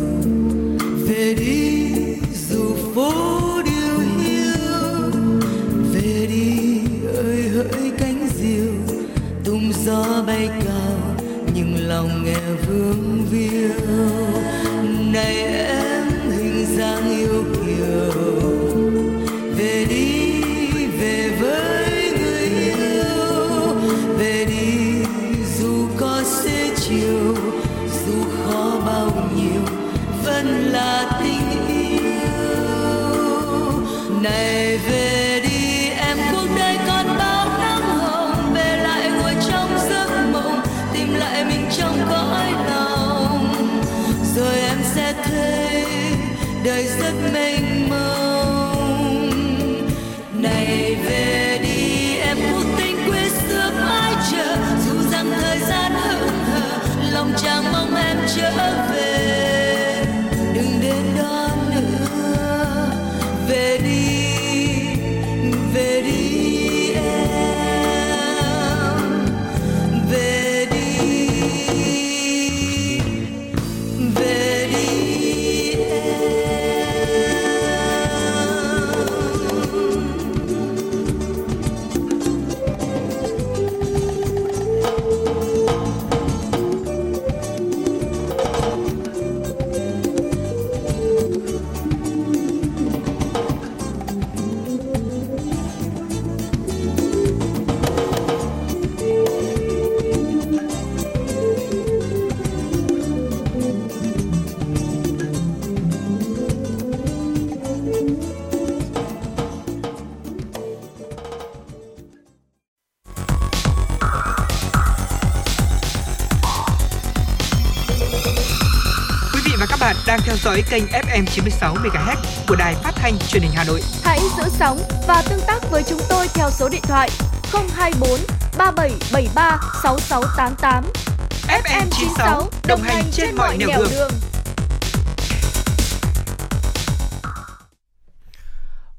kênh FM 96 MHz của đài phát thanh truyền hình Hà Nội. Hãy giữ sóng và tương tác với chúng tôi theo số điện thoại 024 3773 6688. FM 96 đồng hành trên mọi nẻo đường. đường.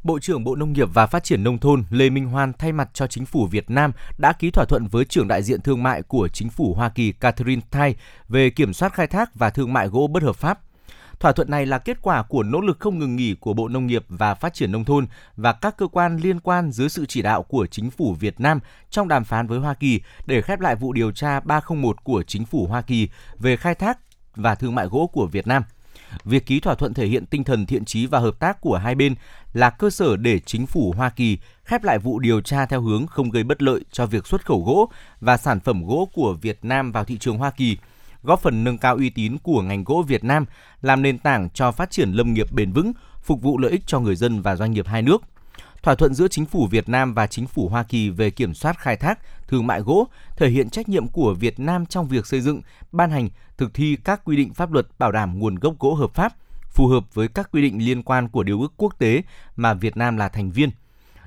Bộ trưởng Bộ Nông nghiệp và Phát triển Nông thôn Lê Minh Hoan thay mặt cho chính phủ Việt Nam đã ký thỏa thuận với trưởng đại diện thương mại của chính phủ Hoa Kỳ Catherine Tai về kiểm soát khai thác và thương mại gỗ bất hợp pháp. Thỏa thuận này là kết quả của nỗ lực không ngừng nghỉ của Bộ Nông nghiệp và Phát triển Nông thôn và các cơ quan liên quan dưới sự chỉ đạo của chính phủ Việt Nam trong đàm phán với Hoa Kỳ để khép lại vụ điều tra 301 của chính phủ Hoa Kỳ về khai thác và thương mại gỗ của Việt Nam. Việc ký thỏa thuận thể hiện tinh thần thiện trí và hợp tác của hai bên là cơ sở để chính phủ Hoa Kỳ khép lại vụ điều tra theo hướng không gây bất lợi cho việc xuất khẩu gỗ và sản phẩm gỗ của Việt Nam vào thị trường Hoa Kỳ, góp phần nâng cao uy tín của ngành gỗ Việt Nam, làm nền tảng cho phát triển lâm nghiệp bền vững, phục vụ lợi ích cho người dân và doanh nghiệp hai nước. Thỏa thuận giữa chính phủ Việt Nam và chính phủ Hoa Kỳ về kiểm soát khai thác, thương mại gỗ thể hiện trách nhiệm của Việt Nam trong việc xây dựng, ban hành, thực thi các quy định pháp luật bảo đảm nguồn gốc gỗ hợp pháp, phù hợp với các quy định liên quan của điều ước quốc tế mà Việt Nam là thành viên.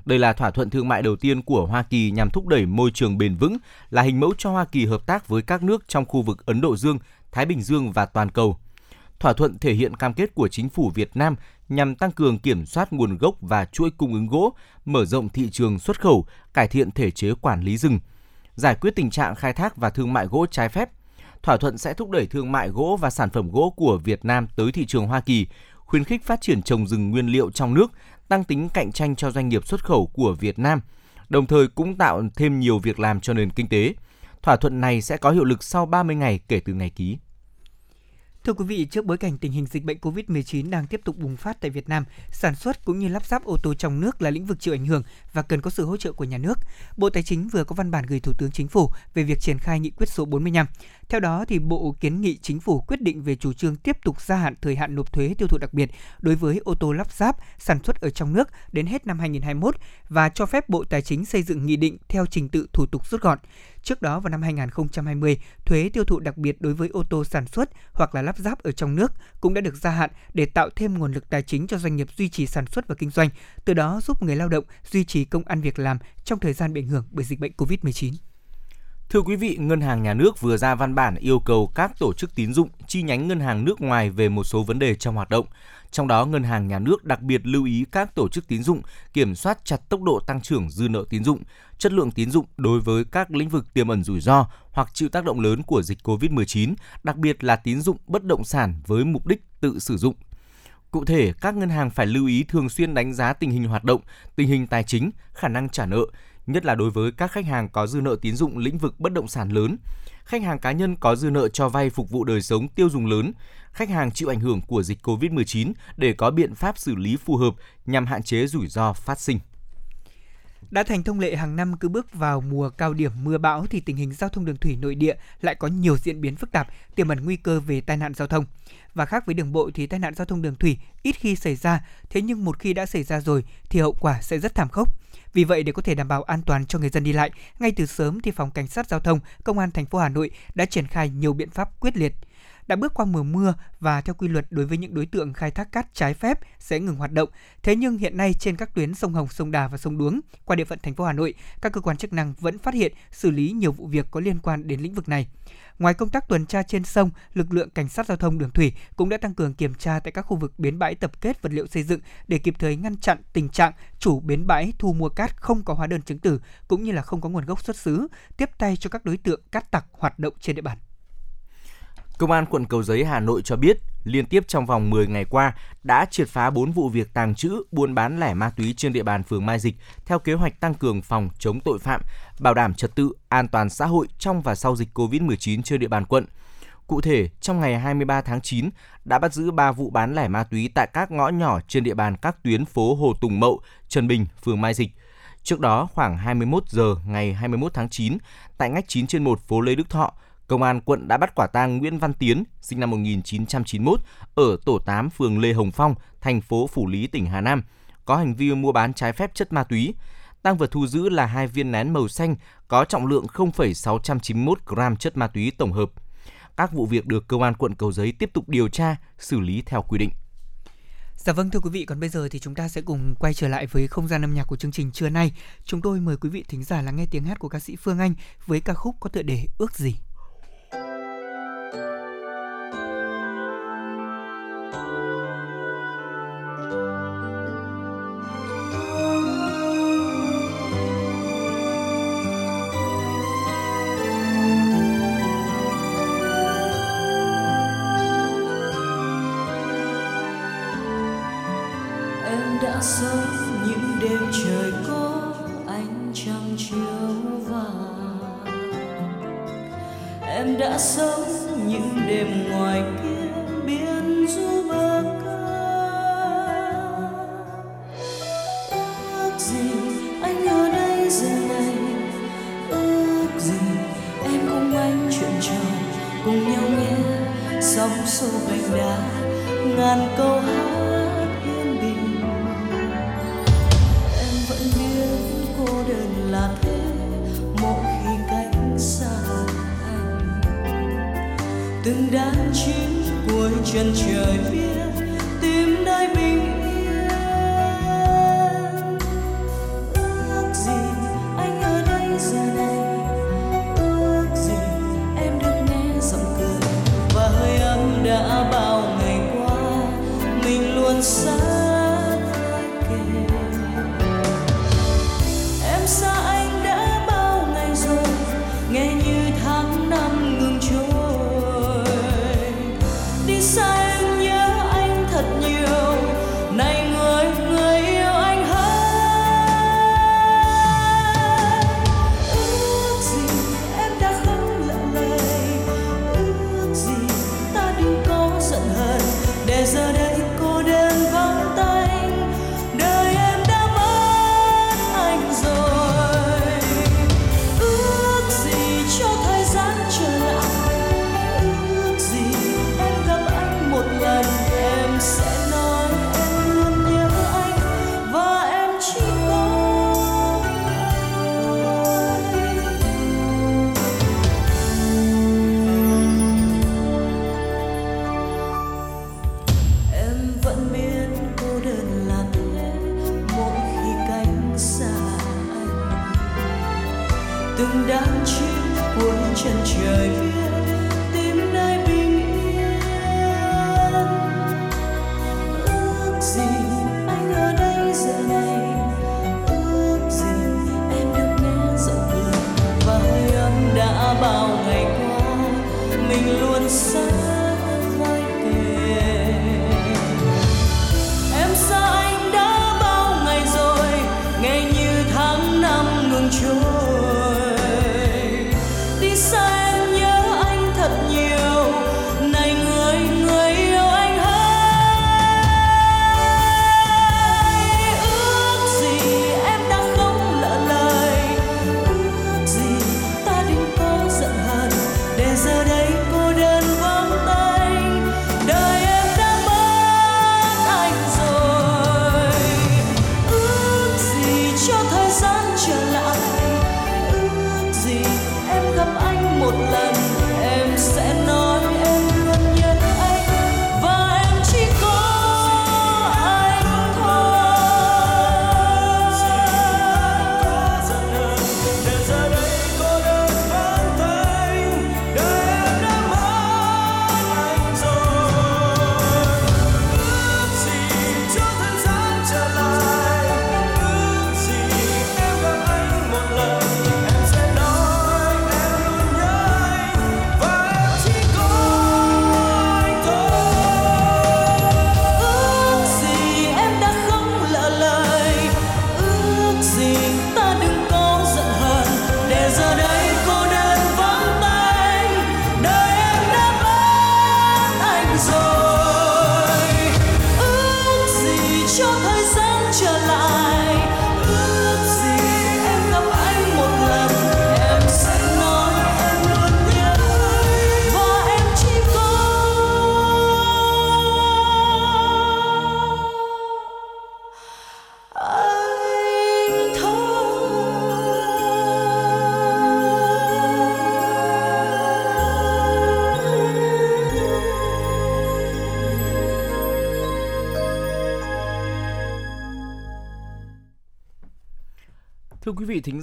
Đây là thỏa thuận thương mại đầu tiên của Hoa Kỳ nhằm thúc đẩy môi trường bền vững, là hình mẫu cho Hoa Kỳ hợp tác với các nước trong khu vực Ấn Độ Dương, Thái Bình Dương và toàn cầu. Thỏa thuận thể hiện cam kết của chính phủ Việt Nam nhằm tăng cường kiểm soát nguồn gốc và chuỗi cung ứng gỗ, mở rộng thị trường xuất khẩu, cải thiện thể chế quản lý rừng, giải quyết tình trạng khai thác và thương mại gỗ trái phép. Thỏa thuận sẽ thúc đẩy thương mại gỗ và sản phẩm gỗ của Việt Nam tới thị trường Hoa Kỳ, khuyến khích phát triển trồng rừng nguyên liệu trong nước, tăng tính cạnh tranh cho doanh nghiệp xuất khẩu của Việt Nam, đồng thời cũng tạo thêm nhiều việc làm cho nền kinh tế. Thỏa thuận này sẽ có hiệu lực sau 30 ngày kể từ ngày ký. Thưa quý vị, trước bối cảnh tình hình dịch bệnh COVID-19 đang tiếp tục bùng phát tại Việt Nam, sản xuất cũng như lắp ráp ô tô trong nước là lĩnh vực chịu ảnh hưởng và cần có sự hỗ trợ của nhà nước. Bộ Tài chính vừa có văn bản gửi Thủ tướng Chính phủ về việc triển khai nghị quyết số 45. Theo đó, thì Bộ kiến nghị Chính phủ quyết định về chủ trương tiếp tục gia hạn thời hạn nộp thuế tiêu thụ đặc biệt đối với ô tô lắp ráp sản xuất ở trong nước đến hết năm 2021 và cho phép Bộ Tài chính xây dựng nghị định theo trình tự thủ tục rút gọn. Trước đó vào năm 2020, thuế tiêu thụ đặc biệt đối với ô tô sản xuất hoặc là lắp ráp ở trong nước cũng đã được gia hạn để tạo thêm nguồn lực tài chính cho doanh nghiệp duy trì sản xuất và kinh doanh, từ đó giúp người lao động duy trì công ăn việc làm trong thời gian bị ảnh hưởng bởi dịch bệnh COVID-19. Thưa quý vị, Ngân hàng Nhà nước vừa ra văn bản yêu cầu các tổ chức tín dụng chi nhánh ngân hàng nước ngoài về một số vấn đề trong hoạt động. Trong đó, Ngân hàng Nhà nước đặc biệt lưu ý các tổ chức tín dụng kiểm soát chặt tốc độ tăng trưởng dư nợ tín dụng, chất lượng tín dụng đối với các lĩnh vực tiềm ẩn rủi ro hoặc chịu tác động lớn của dịch COVID-19, đặc biệt là tín dụng bất động sản với mục đích tự sử dụng. Cụ thể, các ngân hàng phải lưu ý thường xuyên đánh giá tình hình hoạt động, tình hình tài chính, khả năng trả nợ, nhất là đối với các khách hàng có dư nợ tín dụng lĩnh vực bất động sản lớn, khách hàng cá nhân có dư nợ cho vay phục vụ đời sống tiêu dùng lớn, khách hàng chịu ảnh hưởng của dịch COVID-19 để có biện pháp xử lý phù hợp nhằm hạn chế rủi ro phát sinh. Đã thành thông lệ hàng năm cứ bước vào mùa cao điểm mưa bão thì tình hình giao thông đường thủy nội địa lại có nhiều diễn biến phức tạp, tiềm ẩn nguy cơ về tai nạn giao thông. Và khác với đường bộ thì tai nạn giao thông đường thủy ít khi xảy ra, thế nhưng một khi đã xảy ra rồi thì hậu quả sẽ rất thảm khốc. Vì vậy để có thể đảm bảo an toàn cho người dân đi lại, ngay từ sớm thì phòng cảnh sát giao thông, công an thành phố Hà Nội đã triển khai nhiều biện pháp quyết liệt đã bước qua mùa mưa và theo quy luật đối với những đối tượng khai thác cát trái phép sẽ ngừng hoạt động. Thế nhưng hiện nay trên các tuyến sông Hồng, sông Đà và sông Đuống qua địa phận thành phố Hà Nội, các cơ quan chức năng vẫn phát hiện xử lý nhiều vụ việc có liên quan đến lĩnh vực này. Ngoài công tác tuần tra trên sông, lực lượng cảnh sát giao thông đường thủy cũng đã tăng cường kiểm tra tại các khu vực bến bãi tập kết vật liệu xây dựng để kịp thời ngăn chặn tình trạng chủ bến bãi thu mua cát không có hóa đơn chứng từ cũng như là không có nguồn gốc xuất xứ, tiếp tay cho các đối tượng cát tặc hoạt động trên địa bàn. Công an quận Cầu Giấy Hà Nội cho biết, liên tiếp trong vòng 10 ngày qua đã triệt phá 4 vụ việc tàng trữ, buôn bán lẻ ma túy trên địa bàn phường Mai Dịch theo kế hoạch tăng cường phòng chống tội phạm, bảo đảm trật tự, an toàn xã hội trong và sau dịch COVID-19 trên địa bàn quận. Cụ thể, trong ngày 23 tháng 9 đã bắt giữ 3 vụ bán lẻ ma túy tại các ngõ nhỏ trên địa bàn các tuyến phố Hồ Tùng Mậu, Trần Bình, phường Mai Dịch. Trước đó, khoảng 21 giờ ngày 21 tháng 9, tại ngách 9 trên 1 phố Lê Đức Thọ, Công an quận đã bắt quả tang Nguyễn Văn Tiến, sinh năm 1991, ở tổ 8 phường Lê Hồng Phong, thành phố Phủ Lý, tỉnh Hà Nam, có hành vi mua bán trái phép chất ma túy. Tăng vật thu giữ là hai viên nén màu xanh có trọng lượng 0,691 gram chất ma túy tổng hợp. các vụ việc được công an quận Cầu Giấy tiếp tục điều tra, xử lý theo quy định. Dạ vâng thưa quý vị, còn bây giờ thì chúng ta sẽ cùng quay trở lại với không gian âm nhạc của chương trình trưa nay. Chúng tôi mời quý vị thính giả lắng nghe tiếng hát của ca sĩ Phương Anh với ca khúc có tựa đề Ước gì. sống những đêm trời có ánh trăng chiếu vàng em đã sống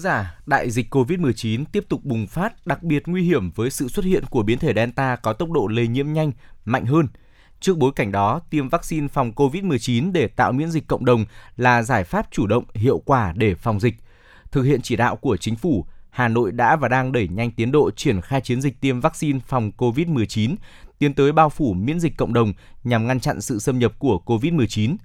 giả, đại dịch COVID-19 tiếp tục bùng phát, đặc biệt nguy hiểm với sự xuất hiện của biến thể Delta có tốc độ lây nhiễm nhanh, mạnh hơn. Trước bối cảnh đó, tiêm vaccine phòng COVID-19 để tạo miễn dịch cộng đồng là giải pháp chủ động, hiệu quả để phòng dịch. Thực hiện chỉ đạo của chính phủ, Hà Nội đã và đang đẩy nhanh tiến độ triển khai chiến dịch tiêm vaccine phòng COVID-19, tiến tới bao phủ miễn dịch cộng đồng nhằm ngăn chặn sự xâm nhập của COVID-19.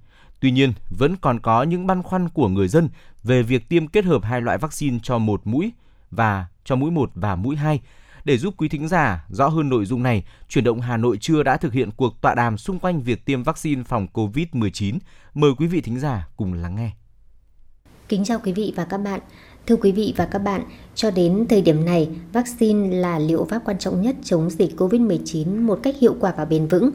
Tuy nhiên, vẫn còn có những băn khoăn của người dân về việc tiêm kết hợp hai loại vaccine cho một mũi và cho mũi 1 và mũi 2. Để giúp quý thính giả rõ hơn nội dung này, Chuyển động Hà Nội chưa đã thực hiện cuộc tọa đàm xung quanh việc tiêm vaccine phòng COVID-19. Mời quý vị thính giả cùng lắng nghe. Kính chào quý vị và các bạn. Thưa quý vị và các bạn, cho đến thời điểm này, vaccine là liệu pháp quan trọng nhất chống dịch COVID-19 một cách hiệu quả và bền vững.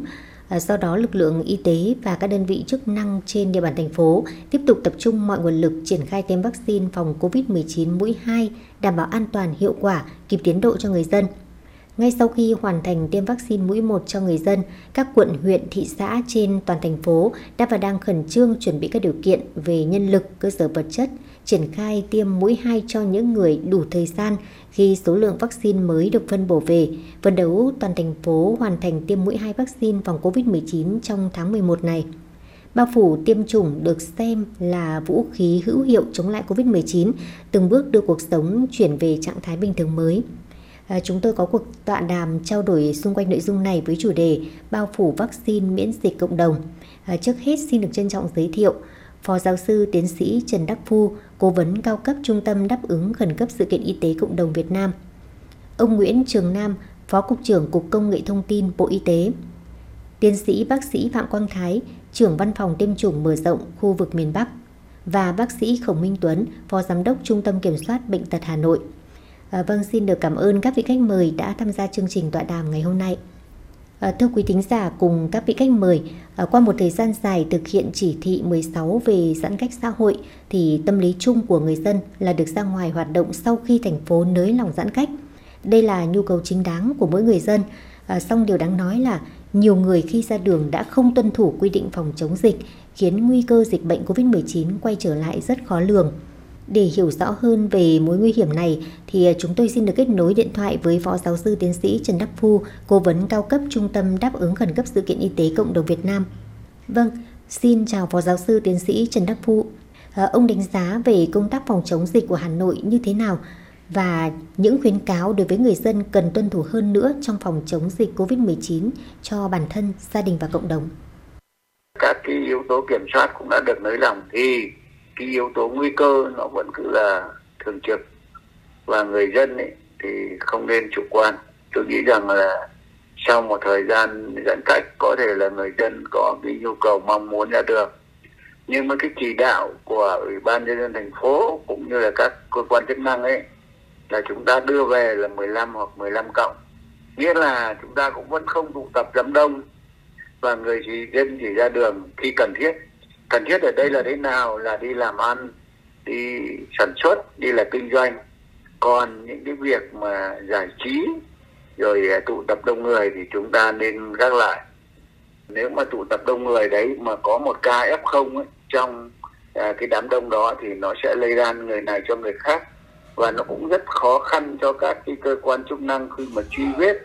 Ờ, do đó, lực lượng y tế và các đơn vị chức năng trên địa bàn thành phố tiếp tục tập trung mọi nguồn lực triển khai tiêm vaccine phòng COVID-19 mũi 2, đảm bảo an toàn, hiệu quả, kịp tiến độ cho người dân. Ngay sau khi hoàn thành tiêm vaccine mũi 1 cho người dân, các quận, huyện, thị xã trên toàn thành phố đã và đang khẩn trương chuẩn bị các điều kiện về nhân lực, cơ sở vật chất, triển khai tiêm mũi 2 cho những người đủ thời gian khi số lượng vaccine mới được phân bổ về, phấn đấu toàn thành phố hoàn thành tiêm mũi 2 vaccine phòng COVID-19 trong tháng 11 này. Bao phủ tiêm chủng được xem là vũ khí hữu hiệu chống lại COVID-19, từng bước đưa cuộc sống chuyển về trạng thái bình thường mới. À, chúng tôi có cuộc tọa đàm trao đổi xung quanh nội dung này với chủ đề bao phủ vaccine miễn dịch cộng đồng. À, trước hết xin được trân trọng giới thiệu Phó giáo sư tiến sĩ Trần Đắc Phu, cố vấn cao cấp Trung tâm đáp ứng khẩn cấp sự kiện y tế cộng đồng Việt Nam. Ông Nguyễn Trường Nam, Phó Cục trưởng Cục Công nghệ Thông tin Bộ Y tế. Tiến sĩ bác sĩ Phạm Quang Thái, trưởng văn phòng tiêm chủng mở rộng khu vực miền Bắc và bác sĩ Khổng Minh Tuấn, Phó Giám đốc Trung tâm Kiểm soát Bệnh tật Hà Nội. À, vâng, xin được cảm ơn các vị khách mời đã tham gia chương trình tọa đàm ngày hôm nay. À, thưa quý thính giả cùng các vị khách mời, à, qua một thời gian dài thực hiện chỉ thị 16 về giãn cách xã hội thì tâm lý chung của người dân là được ra ngoài hoạt động sau khi thành phố nới lỏng giãn cách. Đây là nhu cầu chính đáng của mỗi người dân. À, song điều đáng nói là nhiều người khi ra đường đã không tuân thủ quy định phòng chống dịch khiến nguy cơ dịch bệnh COVID-19 quay trở lại rất khó lường. Để hiểu rõ hơn về mối nguy hiểm này thì à, chúng tôi xin được kết nối điện thoại với Phó Giáo sư Tiến sĩ Trần Đắc Phu, Cố vấn cao cấp Trung tâm Đáp ứng Khẩn cấp Sự kiện Y tế Cộng đồng Việt Nam. Vâng, xin chào Phó Giáo sư Tiến sĩ Trần Đắc Phu. À, ông đánh giá về công tác phòng chống dịch của Hà Nội như thế nào và những khuyến cáo đối với người dân cần tuân thủ hơn nữa trong phòng chống dịch COVID-19 cho bản thân, gia đình và cộng đồng? Các cái yếu tố kiểm soát cũng đã được nới lỏng thì cái yếu tố nguy cơ nó vẫn cứ là thường trực. Và người dân ấy thì không nên chủ quan. Tôi nghĩ rằng là sau một thời gian giãn cách, có thể là người dân có cái nhu cầu mong muốn ra được. Nhưng mà cái chỉ đạo của ủy ban nhân dân thành phố cũng như là các cơ quan chức năng ấy là chúng ta đưa về là 15 hoặc 15 cộng. Nghĩa là chúng ta cũng vẫn không tụ tập đám đông và người dân chỉ ra đường khi cần thiết cần thiết ở đây là thế nào là đi làm ăn đi sản xuất đi là kinh doanh. Còn những cái việc mà giải trí rồi à, tụ tập đông người thì chúng ta nên gác lại. Nếu mà tụ tập đông người đấy mà có một ca F0 ấy, trong à, cái đám đông đó thì nó sẽ lây lan người này cho người khác. Và nó cũng rất khó khăn cho các cái cơ quan chức năng khi mà truy vết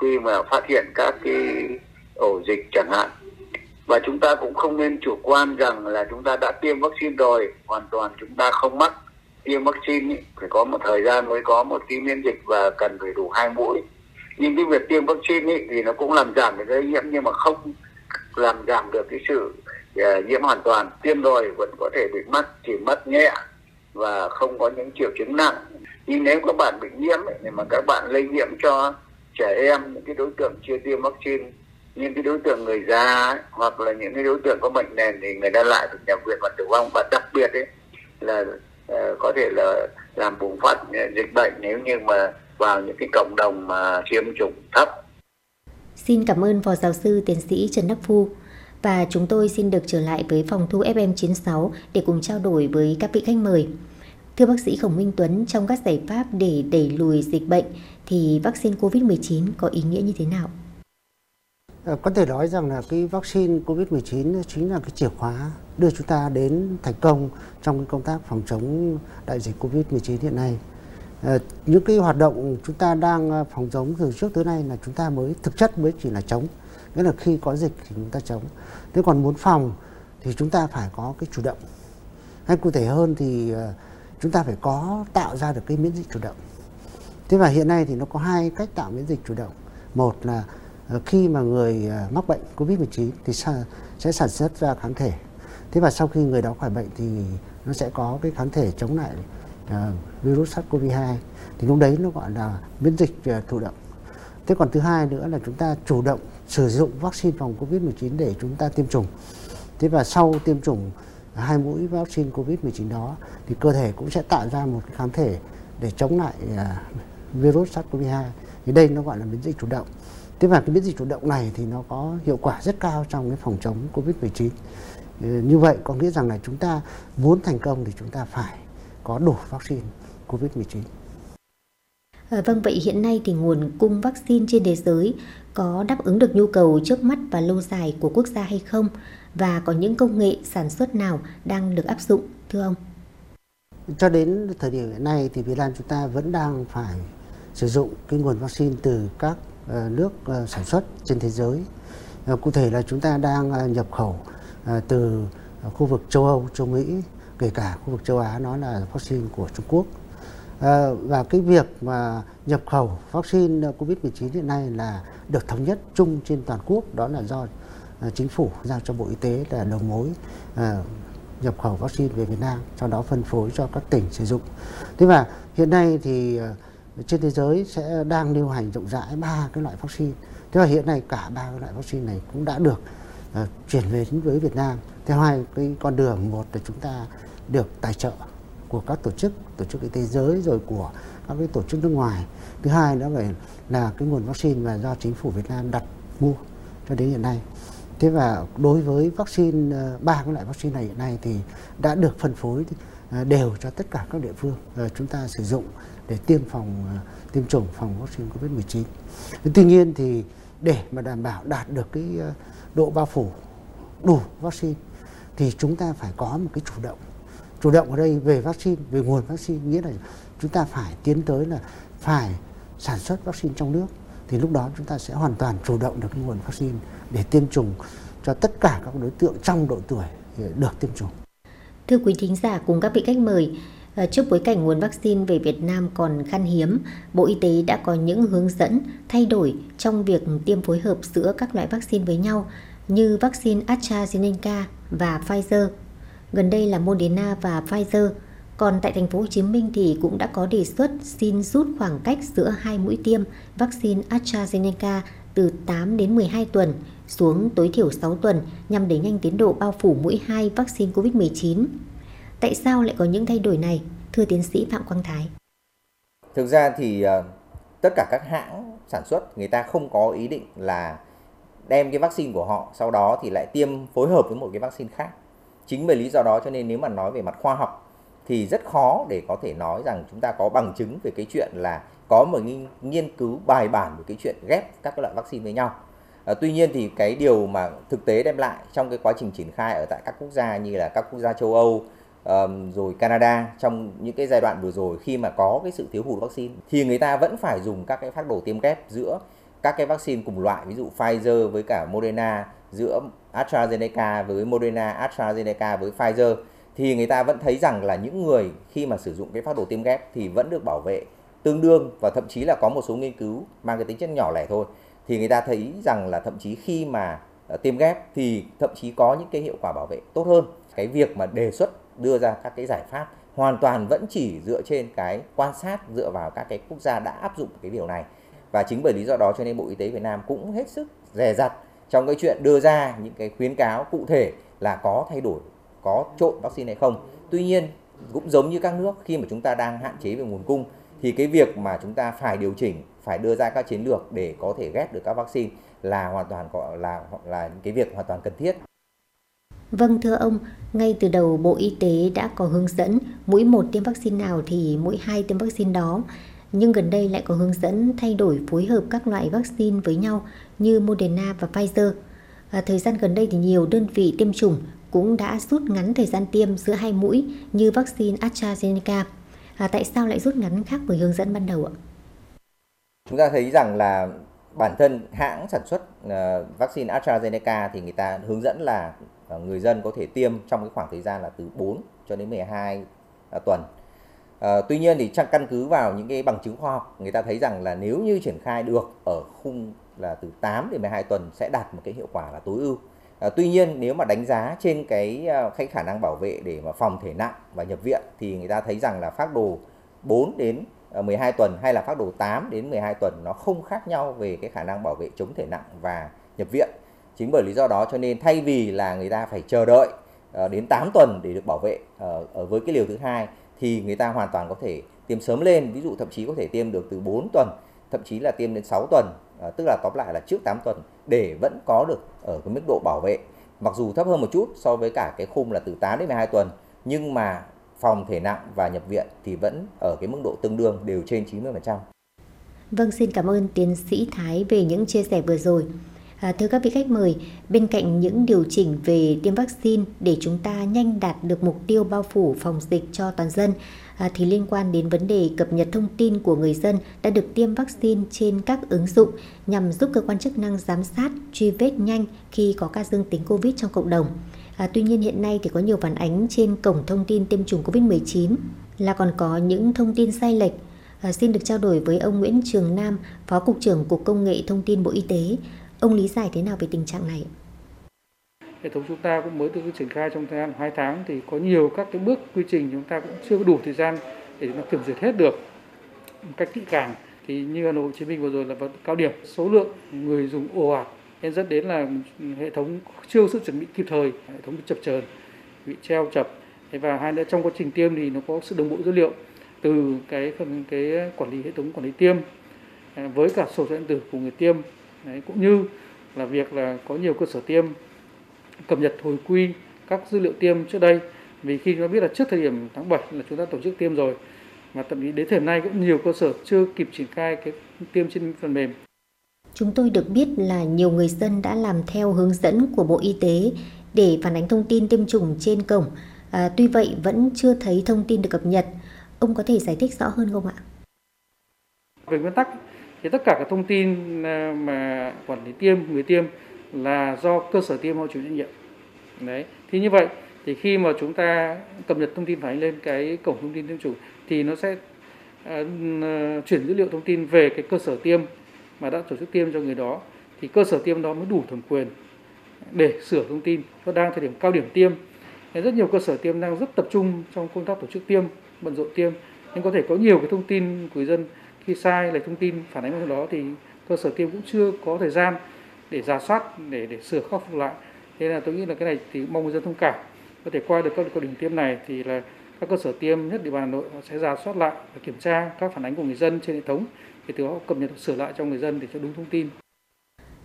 khi mà phát hiện các cái ổ dịch chẳng hạn và chúng ta cũng không nên chủ quan rằng là chúng ta đã tiêm vaccine rồi hoàn toàn chúng ta không mắc. Tiêm vaccine ý, phải có một thời gian mới có một cái miễn dịch và cần phải đủ hai mũi. Nhưng cái việc tiêm vaccine ý, thì nó cũng làm giảm được cái nhiễm nhưng mà không làm giảm được cái sự uh, nhiễm hoàn toàn. Tiêm rồi vẫn có thể bị mắc chỉ mất nhẹ và không có những triệu chứng nặng. Nhưng nếu các bạn bị nhiễm ấy, thì mà các bạn lây nhiễm cho trẻ em những cái đối tượng chưa tiêm vaccine những cái đối tượng người già hoặc là những cái đối tượng có bệnh nền thì người ta lại được nhập viện và tử vong và đặc biệt ấy là uh, có thể là làm bùng phát dịch bệnh nếu như mà vào những cái cộng đồng mà tiêm chủng thấp. Xin cảm ơn Phó Giáo sư Tiến sĩ Trần Đắc Phu. Và chúng tôi xin được trở lại với phòng thu FM96 để cùng trao đổi với các vị khách mời. Thưa bác sĩ Khổng Minh Tuấn, trong các giải pháp để đẩy lùi dịch bệnh thì vaccine COVID-19 có ý nghĩa như thế nào? Ờ, có thể nói rằng là cái vaccine COVID-19 chính là cái chìa khóa đưa chúng ta đến thành công trong công tác phòng chống đại dịch COVID-19 hiện nay. Ờ, những cái hoạt động chúng ta đang ờ, phòng chống từ trước tới nay là chúng ta mới thực chất mới chỉ là chống. Nghĩa là khi có dịch thì chúng ta chống. Thế còn muốn phòng thì chúng ta phải có cái chủ động. Hay cụ thể hơn thì chúng ta phải có tạo ra được cái miễn dịch chủ động. Thế và hiện nay thì nó có hai cách tạo miễn dịch chủ động. Một là Ờ, khi mà người à, mắc bệnh Covid-19 thì sẽ sản xuất ra kháng thể. Thế và sau khi người đó khỏi bệnh thì nó sẽ có cái kháng thể chống lại à, virus SARS-CoV-2. Thì lúc đấy nó gọi là miễn dịch à, thụ động. Thế còn thứ hai nữa là chúng ta chủ động sử dụng vaccine phòng Covid-19 để chúng ta tiêm chủng. Thế và sau tiêm chủng hai mũi vaccine Covid-19 đó thì cơ thể cũng sẽ tạo ra một cái kháng thể để chống lại virus SARS-CoV-2. Thì đây nó gọi là miễn dịch chủ động. Thế và cái miễn dịch chủ động này thì nó có hiệu quả rất cao trong cái phòng chống Covid-19. Ừ, như vậy có nghĩa rằng là chúng ta muốn thành công thì chúng ta phải có đủ vaccine Covid-19. À, vâng, vậy hiện nay thì nguồn cung vaccine trên thế giới có đáp ứng được nhu cầu trước mắt và lâu dài của quốc gia hay không? Và có những công nghệ sản xuất nào đang được áp dụng, thưa ông? Cho đến thời điểm hiện nay thì Việt Nam chúng ta vẫn đang phải sử dụng cái nguồn vaccine từ các Ờ, Ờ, nước ờ, sản xuất trên thế giới. Ờ, cụ thể là chúng ta đang nhập khẩu từ khu vực châu Âu, châu Mỹ, kể cả khu vực châu Á nó là vaccine của Trung Quốc. Và cái việc mà nhập khẩu vaccine COVID-19 hiện nay là được thống nhất chung trên toàn quốc đó là do chính phủ giao cho Bộ Y tế là đầu mối nhập khẩu vaccine về Việt Nam, sau đó phân phối cho các tỉnh sử dụng. Thế và hiện nay thì trên thế giới sẽ đang lưu hành rộng rãi ba cái loại vaccine. Thế và hiện nay cả ba cái loại vaccine này cũng đã được uh, chuyển về đến với Việt Nam. Theo hai cái con đường một là chúng ta được tài trợ của các tổ chức tổ chức y tế giới rồi của các cái tổ chức nước ngoài. Thứ hai đó phải là cái nguồn vaccine mà do chính phủ Việt Nam đặt mua cho đến hiện nay. Thế và đối với vaccine ờ, ba cái loại vaccine này hiện nay thì đã được phân phối ờ, đều cho tất cả các địa phương chúng ta sử dụng để tiêm phòng à, tiêm chủng phòng vaccine Covid-19. Tuy nhiên thì để mà đảm bảo đạt được cái à, độ bao phủ đủ vaccine thì chúng ta phải có một cái chủ động. Chủ động ở đây về vaccine, về nguồn vaccine nghĩa là chúng ta phải tiến tới là phải sản xuất vaccine trong nước thì lúc đó chúng ta sẽ hoàn toàn chủ động được cái nguồn vaccine để tiêm chủng cho tất cả các đối tượng trong độ tuổi à, được tiêm chủng. Thưa quý thính giả cùng các vị khách mời, Ờ, trước bối cảnh nguồn vaccine về Việt Nam còn khan hiếm, Bộ Y tế đã có những hướng dẫn thay đổi trong việc tiêm phối hợp giữa các loại vaccine với nhau như vaccine AstraZeneca và Pfizer. Gần đây là Moderna và Pfizer. Còn tại thành phố Hồ Chí Minh thì cũng đã có đề xuất xin rút khoảng cách giữa hai mũi tiêm vaccine AstraZeneca từ 8 đến 12 tuần xuống tối thiểu 6 tuần nhằm đẩy nhanh tiến độ bao phủ mũi 2 vaccine COVID-19. Tại sao lại có những thay đổi này? Thưa tiến sĩ Phạm Quang Thái. Thực ra thì uh, tất cả các hãng sản xuất người ta không có ý định là đem cái vaccine của họ sau đó thì lại tiêm phối hợp với một cái vaccine khác. Chính bởi lý do đó cho nên nếu mà nói về mặt khoa học thì rất khó để có thể nói rằng chúng ta có bằng chứng về cái chuyện là có một nghiên cứu bài bản về cái chuyện ghép các loại vaccine với nhau. À, tuy nhiên thì cái điều mà thực tế đem lại trong cái quá trình triển khai ở tại các quốc gia như là các quốc gia châu Âu, um, rồi Canada trong những cái giai đoạn vừa rồi khi mà có cái sự thiếu hụt vaccine thì người ta vẫn phải dùng các cái phác đồ tiêm kép giữa các cái vaccine cùng loại ví dụ Pfizer với cả Moderna giữa AstraZeneca với Moderna, AstraZeneca với Pfizer. Thì người ta vẫn thấy rằng là những người khi mà sử dụng cái phác đồ tiêm ghép thì vẫn được bảo vệ tương đương và thậm chí là có một số nghiên cứu mang cái tính chất nhỏ lẻ thôi. Thì người ta thấy rằng là thậm chí khi mà ờ, tiêm ghép thì thậm chí có những cái hiệu quả bảo vệ tốt hơn. Cái việc mà đề xuất đưa ra các cái giải pháp, hoàn toàn vẫn chỉ dựa trên cái quan sát, dựa vào các cái quốc gia đã áp dụng cái điều này. Và chính bởi lý do đó cho nên Bộ Y tế Việt Nam cũng hết sức dè dặt trong cái chuyện đưa ra những cái khuyến cáo cụ thể là có thay đổi, có trộn vaccine hay không. Tuy nhiên, cũng giống như các nước, khi mà chúng ta đang hạn chế về nguồn cung, thì cái việc mà chúng ta phải điều chỉnh, phải đưa ra các chiến lược để có thể ghép được các vaccine là hoàn toàn gọi là là cái việc hoàn toàn cần thiết. Vâng thưa ông, ngay từ đầu Bộ Y tế đã có hướng dẫn mũi 1 tiêm vaccine nào thì mũi 2 tiêm vaccine đó. nhưng gần đây lại có hướng dẫn thay đổi phối hợp các loại vaccine với nhau như Moderna và Pfizer. À, thời gian gần đây thì nhiều đơn vị tiêm chủng cũng đã rút ngắn thời gian tiêm giữa hai mũi như vaccine AstraZeneca. À, tại sao lại rút ngắn khác với hướng dẫn ban đầu ạ? Chúng ta thấy rằng là bản thân hãng sản xuất uh, vaccine AstraZeneca thì người ta hướng dẫn là Ờ, người dân có thể tiêm trong cái khoảng thời gian là từ 4 cho đến 12 uh, à, tuần. Ờ, tuy nhiên thì chắc căn cứ vào những cái bằng chứng khoa học người ta thấy rằng là nếu như triển khai được ở khung là từ 8 đến 12 tuần sẽ đạt một cái hiệu quả là tối ưu. À, tuy nhiên nếu mà đánh giá trên cái cái khả năng bảo vệ để mà phòng thể nặng và nhập viện thì người ta thấy rằng là phác đồ 4 đến 12 tuần hay là phác đồ 8 đến 12 tuần nó không khác nhau về cái khả năng bảo vệ chống thể nặng và nhập viện. Chính bởi lý do đó cho nên thay vì là người ta phải chờ đợi ờ, đến 8 tuần để được bảo vệ ờ, ở với cái liều thứ hai thì người ta hoàn toàn có thể tiêm sớm lên, ví dụ thậm chí có thể tiêm được từ 4 tuần, thậm chí là tiêm đến 6 tuần, ờ, tức là tóm lại là trước 8 tuần để vẫn có được ở cái mức độ bảo vệ mặc dù thấp hơn một chút so với cả cái khung là từ 8 đến 12 tuần nhưng mà phòng thể nặng và nhập viện thì vẫn ở cái mức độ tương đương đều trên 90%. Vâng, xin cảm ơn tiến sĩ Thái về những chia sẻ vừa rồi. À, thưa các vị khách mời, bên cạnh những điều chỉnh về tiêm vaccine để chúng ta nhanh đạt được mục tiêu bao phủ phòng dịch cho toàn dân, à, thì liên quan đến vấn đề cập nhật thông tin của người dân đã được tiêm vaccine trên các ứng dụng nhằm giúp cơ quan chức năng giám sát, truy vết nhanh khi có ca dương tính COVID trong cộng đồng. À, tuy nhiên hiện nay thì có nhiều phản ánh trên cổng thông tin tiêm chủng COVID-19 là còn có những thông tin sai lệch. À, xin được trao đổi với ông Nguyễn Trường Nam, Phó Cục trưởng Cục Công nghệ Thông tin Bộ Y tế. Ông lý giải thế nào về tình trạng này? Hệ thống chúng ta cũng mới được triển khai trong thời gian 2 tháng thì có nhiều các cái bước quy trình chúng ta cũng chưa có đủ thời gian để chúng ta kiểm duyệt hết được một cách kỹ càng. Thì như Hà Nội, Hồ Chí Minh vừa rồi là vào cao điểm số lượng người dùng ồ ạt nên dẫn đến là hệ thống chưa sự chuẩn bị kịp thời hệ thống bị chập chờn bị treo chập và hai nữa trong quá trình tiêm thì nó có sự đồng bộ dữ liệu từ cái phần cái quản lý hệ thống quản lý tiêm à, với cả sổ điện tử của người tiêm Đấy, cũng như là việc là có nhiều cơ sở tiêm cập nhật hồi quy các dữ liệu tiêm trước đây vì khi chúng ta biết là trước thời điểm tháng 7 là chúng ta tổ chức tiêm rồi mà thậm chí đến thời điểm nay cũng nhiều cơ sở chưa kịp triển khai cái tiêm trên phần mềm Chúng tôi được biết là nhiều người dân đã làm theo hướng dẫn của Bộ Y tế để phản ánh thông tin tiêm chủng trên cổng. À, tuy vậy vẫn chưa thấy thông tin được cập nhật. Ông có thể giải thích rõ hơn không ạ? Về nguyên tắc thì tất cả các thông tin ờ, mà quản lý tiêm, người tiêm là do cơ sở tiêm họ chịu trách nhiệm. Đấy. Thì như vậy thì khi mà chúng ta cập nhật thông tin phản ánh lên cái cổng thông tin tiêm chủng thì nó sẽ uh, chuyển dữ liệu thông tin về cái cơ sở tiêm mà đã tổ chức tiêm cho người đó thì cơ sở tiêm đó mới đủ thẩm quyền để sửa thông tin nó đang thời điểm cao điểm tiêm rất nhiều cơ sở tiêm đang rất tập trung trong công tác tổ chức tiêm bận rộn tiêm nhưng có thể có nhiều cái thông tin của người dân khi sai lệch thông tin phản ánh đó thì cơ sở tiêm cũng chưa có thời gian để giả soát để để sửa khắc phục lại thế là tôi nghĩ là cái này thì mong người dân thông cảm có thể qua được các cao điểm tiêm này thì là các cơ sở tiêm nhất địa bàn Hà Nội họ sẽ giả soát lại và kiểm tra các phản ánh của người dân trên hệ thống để từ đó cập nhật sửa lại cho người dân để cho đúng thông tin.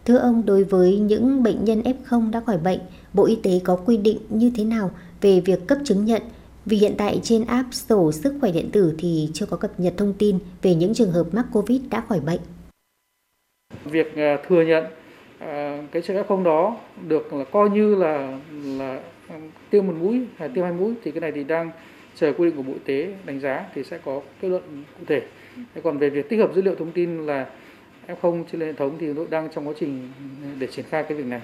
Thưa ông, đối với những bệnh nhân F0 đã khỏi bệnh, Bộ Y tế có quy định như thế nào về việc cấp chứng nhận? Vì hiện tại trên app sổ sức khỏe điện tử thì chưa có cập nhật thông tin về những trường hợp mắc COVID đã khỏi bệnh. Việc à, thừa nhận à, cái trường F0 đó được là coi như là là tiêm một mũi hay tiêm hai mũi thì cái này thì đang chờ quy định của Bộ Y tế đánh giá thì sẽ có kết luận cụ thể. Thế còn về việc tích hợp dữ liệu thông tin là F0 trên hệ thống thì đang trong quá trình để triển khai cái việc này.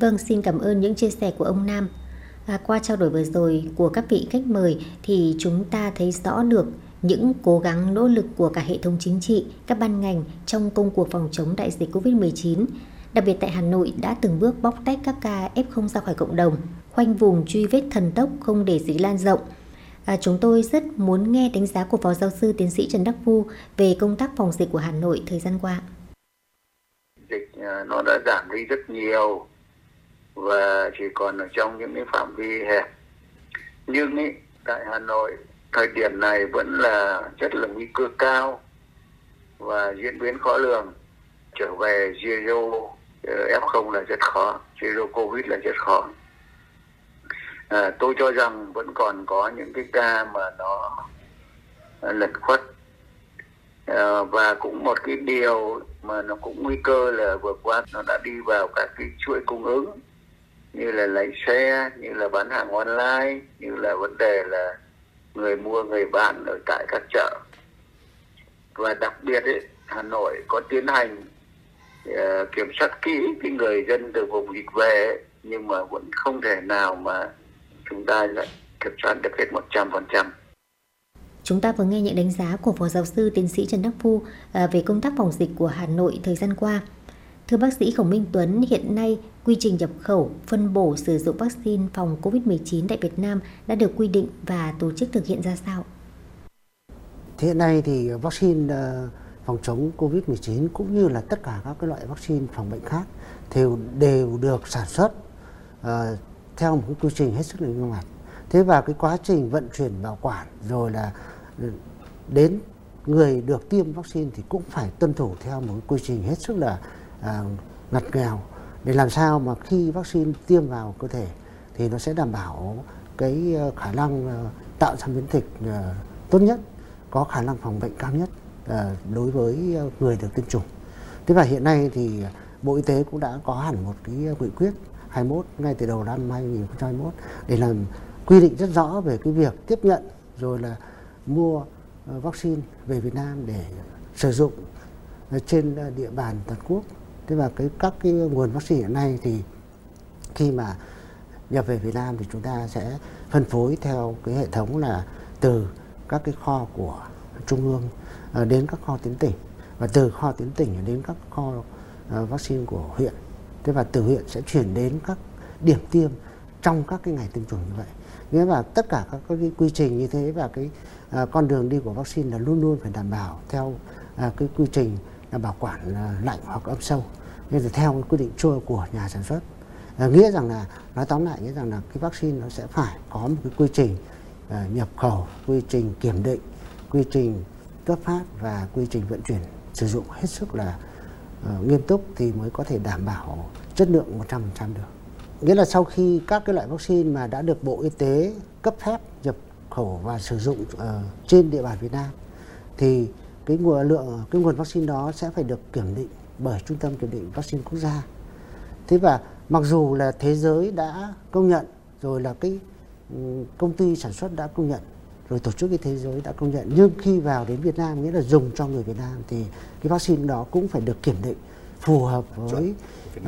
Vâng, xin cảm ơn những chia sẻ của ông Nam. À, qua trao đổi vừa rồi của các vị khách mời thì chúng ta thấy rõ được những cố gắng nỗ lực của cả hệ thống chính trị, các ban ngành trong công cuộc phòng chống đại dịch Covid-19. Đặc biệt tại Hà Nội đã từng bước bóc tách các ca F0 ra khỏi cộng đồng, khoanh vùng truy vết thần tốc không để dịch lan rộng, À, chúng tôi rất muốn nghe đánh giá của Phó Giáo sư Tiến sĩ Trần Đắc Phu về công tác phòng dịch của Hà Nội thời gian qua. Dịch à, nó đã giảm đi rất nhiều và chỉ còn ở trong những cái phạm vi hẹp. Nhưng ý, tại Hà Nội thời điểm này vẫn là rất là nguy cơ cao và diễn biến khó lường. Trở về zero ờ, F0 là rất khó, zero Covid là rất khó à, tôi cho rằng vẫn còn có những cái ca mà nó lật khuất à, và cũng một cái điều mà nó cũng nguy cơ là vừa qua nó đã đi vào các cái chuỗi cung ứng như là lái xe như là bán hàng online như là vấn đề là người mua người bán ở tại các chợ và đặc biệt ấy, Hà Nội có tiến hành uh, kiểm soát kỹ cái người dân từ vùng dịch về nhưng mà vẫn không thể nào mà chúng ta lại kiểm soát được hết 100%. Chúng ta vừa nghe những đánh giá của Phó Giáo sư Tiến sĩ Trần Đắc Phu ờ, về công tác phòng dịch của Hà Nội thời gian qua. Thưa bác sĩ Khổng Minh Tuấn, hiện nay quy trình nhập khẩu, phân bổ sử dụng vaccine phòng COVID-19 tại Việt Nam đã được quy định và tổ chức thực hiện ra sao? Hiện nay thì vaccine ờ, phòng chống COVID-19 cũng như là tất cả các cái loại vaccine phòng bệnh khác thì đều được sản xuất uh, theo một cái quy trình hết sức là nghiêm ngặt. Thế và cái quá trình vận chuyển bảo quản rồi là ừ, đến người được tiêm vaccine thì cũng phải tuân thủ theo một quy trình hết sức là uh, ngặt nghèo để làm sao mà khi vaccine tiêm vào cơ thể thì nó sẽ đảm bảo cái ờ, khả năng ờ, tạo ra miễn dịch ờ, tốt nhất có khả năng phòng bệnh cao nhất đối với người được tiêm chủng. Thế và hiện nay thì Bộ Y tế cũng đã có hẳn một cái nghị quyết 21 ngay từ đầu năm 2021 để làm quy định rất rõ về cái việc tiếp nhận rồi là mua vaccine về Việt Nam để sử dụng trên địa bàn toàn quốc thế và cái, các cái nguồn vaccine hiện nay thì khi mà nhập về Việt Nam thì chúng ta sẽ phân phối theo cái hệ thống là từ các cái kho của trung ương ờ, đến các kho tuyến tỉnh. Và từ kho tuyến tỉnh đến các kho ờ, vaccine của huyện. Thế và từ huyện sẽ chuyển đến các điểm tiêm trong các cái ngày tiêm chủng như vậy. Nghĩa là tất cả các cái quy trình như thế và cái ờ, con đường đi của vaccine là luôn luôn phải đảm bảo theo cái quy trình là bảo quản à, lạnh hoặc âm sâu nên là theo quy định chua của nhà sản xuất à, nghĩa rằng là nói tóm lại nghĩa rằng là cái vaccine nó sẽ phải có một cái quy trình à, nhập khẩu quy trình kiểm định quy trình cấp phát và quy trình vận chuyển sử dụng hết sức là uh, nghiêm túc thì mới có thể đảm bảo chất lượng 100% được. Nghĩa là sau khi các cái loại vaccine mà đã được Bộ Y tế cấp phép nhập khẩu và sử dụng uh, trên địa bàn Việt Nam thì cái nguồn lượng cái nguồn vaccine đó sẽ phải được kiểm định bởi Trung tâm Kiểm định Vaccine Quốc gia. Thế và mặc dù là thế giới đã công nhận rồi là cái công ty sản xuất đã công nhận rồi tổ chức y thế giới đã công nhận nhưng khi vào đến Việt Nam nghĩa là dùng cho người Việt Nam thì cái vaccine đó cũng phải được kiểm định phù hợp với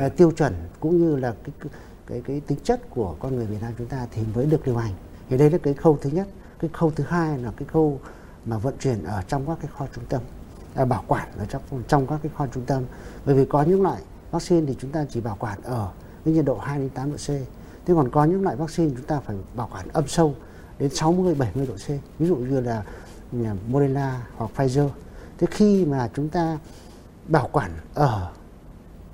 uh, tiêu chuẩn cũng như là cái cái cái tính chất của con người Việt Nam chúng ta thì mới được điều hành. Thì đây là cái khâu thứ nhất. Cái khâu thứ hai là cái khâu mà vận chuyển ở trong các cái kho trung tâm à, bảo quản ở trong trong các cái kho trung tâm. Bởi vì có những loại vaccine thì chúng ta chỉ bảo quản ở cái nhiệt độ 2 đến 8 độ C. Thế còn có những loại vaccine chúng ta phải bảo quản âm sâu đến 60 70 độ C. Ví dụ như là Moderna hoặc Pfizer. Thế khi mà chúng ta bảo quản ở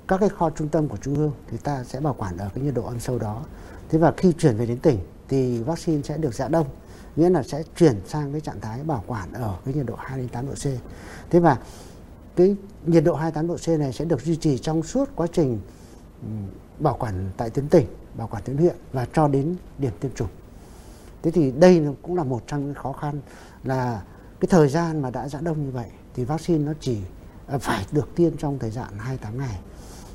các cái kho trung tâm của trung ương thì ta sẽ bảo quản ở cái nhiệt độ âm sâu đó. Thế và khi chuyển về đến tỉnh thì vaccine sẽ được dạ đông nghĩa là sẽ chuyển sang cái trạng thái bảo quản ở cái nhiệt độ 2 đến 8 độ C. Thế và cái nhiệt độ 28 độ C này sẽ được duy trì trong suốt quá trình bảo quản tại tuyến tỉnh, bảo quản tuyến huyện và cho đến điểm tiêm chủng. Thế thì đây cũng là một trong những khó khăn là cái thời gian mà đã giãn đông như vậy thì vaccine nó chỉ à, phải được tiêm trong thời gian 28 ngày.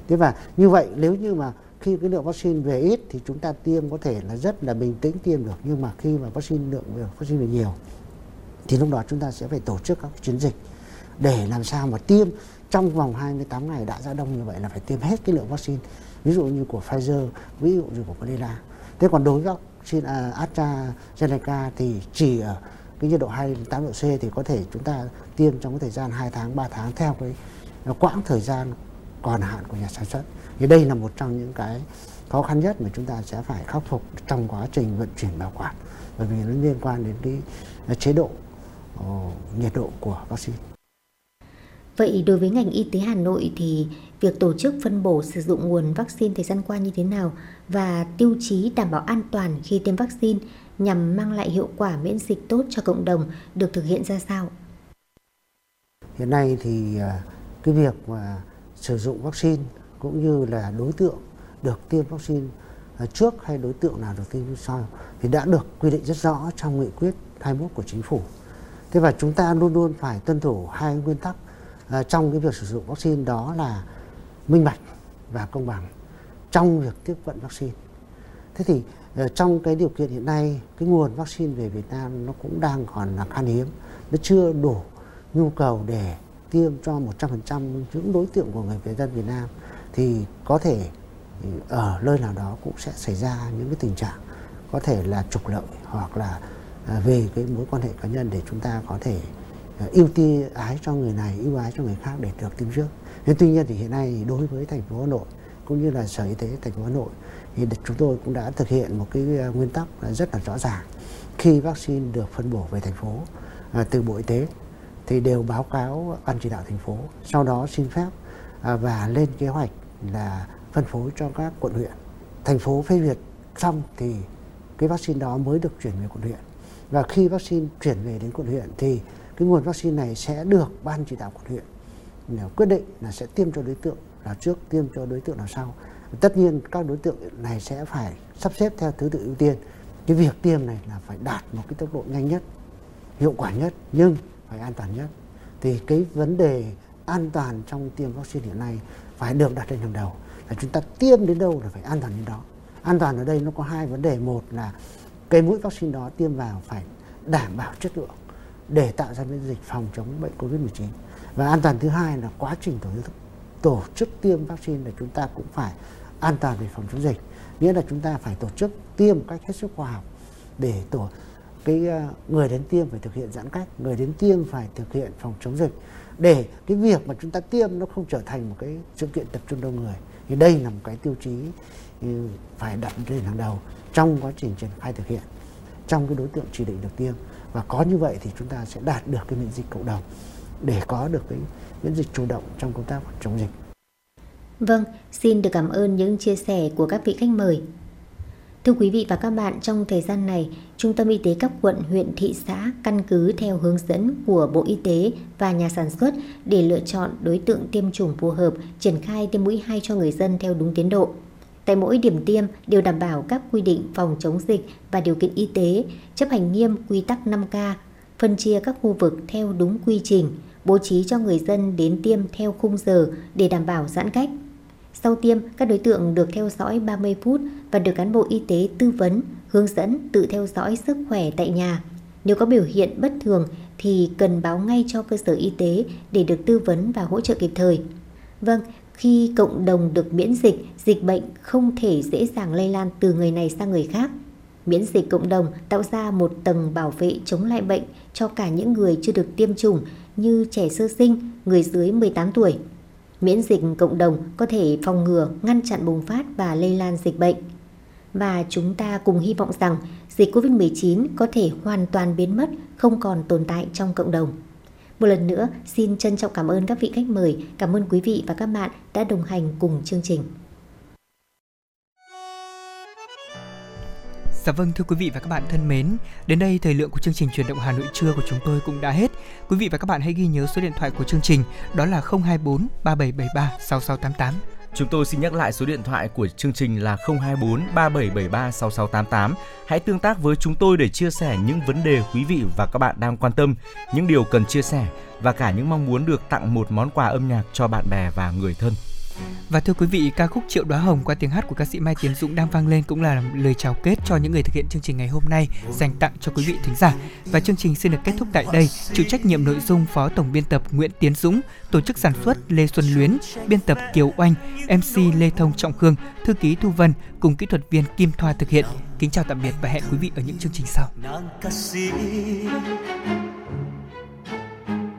Thế và như vậy nếu như mà khi cái lượng vaccine về ít thì chúng ta tiêm có thể là rất là bình tĩnh tiêm được, nhưng mà khi mà vaccine lượng vaccine về nhiều, thì lúc đó chúng ta sẽ phải tổ chức các chiến dịch để làm sao mà tiêm. Trong vòng 28 ngày đã ra đông như vậy là phải tiêm hết cái lượng vaccine, ví dụ như của Pfizer, ví dụ như của Moderna. Thế còn đối với vaccine à, AstraZeneca thì chỉ ở cái nhiệt độ 28 độ C thì có thể chúng ta tiêm trong cái thời gian 2 tháng 3 tháng theo cái quãng thời gian còn hạn của nhà sản xuất thì đây là một trong những cái khó khăn nhất mà chúng ta sẽ phải khắc phục trong quá trình vận chuyển bảo quản bởi vì nó liên quan đến cái chế độ uh, nhiệt độ của vaccine. Vậy đối với ngành y tế Hà Nội thì việc tổ chức phân bổ sử dụng nguồn vaccine thời gian qua như thế nào và tiêu chí đảm bảo an toàn khi tiêm vaccine nhằm mang lại hiệu quả miễn dịch tốt cho cộng đồng được thực hiện ra sao? Hiện nay thì à, cái việc mà sử dụng vaccine cũng như là đối tượng được tiêm vaccine à, trước hay đối tượng nào được tiêm sau thì đã được quy định rất rõ trong nghị quyết 21 của chính phủ. thế và chúng ta luôn luôn phải tuân thủ hai nguyên tắc à, trong cái việc sử dụng vaccine đó là minh bạch và công bằng trong việc tiếp cận vaccine thế thì à, trong cái điều kiện hiện nay, cái nguồn vaccine về Việt Nam nó cũng đang còn là khan hiếm, nó chưa đủ nhu cầu để tiêm cho 100% những đối tượng của người dân Việt Nam thì có thể ừ, ở nơi nào đó cũng sẽ xảy ra những cái tình trạng có thể là trục lợi hoặc là à, về cái mối quan hệ cá nhân để chúng ta có thể à, ưu tiên ái cho người này, ưu ái cho người khác để được tiêm trước. Thế tuy nhiên thì hiện nay đối với thành phố Hà Nội cũng như là sở y tế thành phố Hà Nội thì chúng tôi cũng đã thực hiện một cái à, nguyên tắc rất là rõ ràng. Khi vaccine được phân bổ về thành phố từ bộ y tế thì đều báo cáo ban chỉ đạo thành phố, sau đó xin phép và lên kế hoạch là phân phối cho các quận huyện. Thành phố phê duyệt xong thì cái vaccine đó mới được chuyển về quận huyện. Và khi vaccine chuyển về đến quận huyện thì cái nguồn vaccine này sẽ được ban chỉ đạo quận huyện quyết định là sẽ tiêm cho đối tượng là trước, tiêm cho đối tượng nào sau. Tất nhiên các đối tượng này sẽ phải sắp xếp theo thứ tự ưu tiên. Cái việc tiêm này là phải đạt một cái tốc độ nhanh nhất, hiệu quả nhất, nhưng phải an toàn nhất. Thì cái vấn đề an toàn trong tiêm vaccine hiện nay phải được đặt lên hàng đầu. Là chúng ta tiêm đến đâu là phải an toàn đến đó. An toàn ở đây nó có hai vấn đề. Một là cái mũi vaccine đó tiêm vào phải đảm bảo chất lượng để tạo ra miễn dịch phòng chống bệnh covid 19 và an toàn thứ hai là quá trình tổ chức tổ chức tiêm vaccine là chúng ta cũng phải an toàn về phòng chống dịch. Nghĩa là chúng ta phải tổ chức tiêm cách hết sức khoa học để tổ, cái ờ, người đến tiêm phải thực hiện giãn cách, người đến tiêm phải thực hiện phòng chống dịch để cái việc mà chúng ta tiêm nó không trở thành một cái sự kiện tập trung đông người thì đây là một cái tiêu chí ừ, phải đặt lên hàng đầu trong quá trình triển khai thực hiện trong cái đối tượng chỉ định được tiêm và có như vậy thì chúng ta sẽ đạt được cái miễn dịch cộng đồng để có được cái miễn dịch chủ động trong công tác chống dịch. Vâng, xin được cảm ơn những chia sẻ của các vị khách mời. Thưa quý vị và các bạn, trong thời gian này, Trung tâm Y tế các quận, huyện, thị xã căn cứ theo hướng dẫn của Bộ Y tế và nhà sản xuất để lựa chọn đối tượng tiêm chủng phù hợp, triển khai tiêm mũi 2 cho người dân theo đúng tiến độ. Tại mỗi điểm tiêm đều đảm bảo các quy định phòng chống dịch và điều kiện y tế, chấp hành nghiêm quy tắc 5K, phân chia các khu vực theo đúng quy trình, bố trí cho người dân đến tiêm theo khung giờ để đảm bảo giãn cách. Sau tiêm, các đối tượng được theo dõi 30 phút và được cán bộ y tế tư vấn, hướng dẫn tự theo dõi sức khỏe tại nhà. Nếu có biểu hiện bất thường thì cần báo ngay cho cơ sở y tế để được tư vấn và hỗ trợ kịp thời. Vâng, khi cộng đồng được miễn dịch, dịch bệnh không thể dễ dàng lây lan từ người này sang người khác. Miễn dịch cộng đồng tạo ra một tầng bảo vệ chống lại bệnh cho cả những người chưa được tiêm chủng như trẻ sơ sinh, người dưới 18 tuổi. Miễn dịch cộng đồng có thể phòng ngừa, ngăn chặn bùng phát và lây lan dịch bệnh. Và chúng ta cùng hy vọng rằng dịch COVID-19 có thể hoàn toàn biến mất, không còn tồn tại trong cộng đồng. Một lần nữa, xin trân trọng cảm ơn các vị khách mời, cảm ơn quý vị và các bạn đã đồng hành cùng chương trình. Dạ vâng thưa quý vị và các bạn thân mến, đến đây thời lượng của chương trình truyền động Hà Nội trưa của chúng tôi cũng đã hết. Quý vị và các bạn hãy ghi nhớ số điện thoại của chương trình đó là 024 3773 6688. Chúng tôi xin nhắc lại số điện thoại của chương trình là 024 3773 6688. Hãy tương tác với chúng tôi để chia sẻ những vấn đề quý vị và các bạn đang quan tâm, những điều cần chia sẻ và cả những mong muốn được tặng một món quà âm nhạc cho bạn bè và người thân. Và thưa quý vị, ca khúc Triệu Đóa Hồng qua tiếng hát của ca sĩ Mai Tiến Dũng đang vang lên cũng là lời chào kết cho những người thực hiện chương trình ngày hôm nay dành tặng cho quý vị thính giả. Và chương trình xin được kết thúc tại đây. Chịu trách nhiệm nội dung Phó Tổng biên tập Nguyễn Tiến Dũng, tổ chức sản xuất Lê Xuân Luyến, biên tập Kiều Oanh, MC Lê Thông Trọng Khương, thư ký Thu Vân cùng kỹ thuật viên Kim Thoa thực hiện. Kính chào tạm biệt và hẹn quý vị ở những chương trình sau.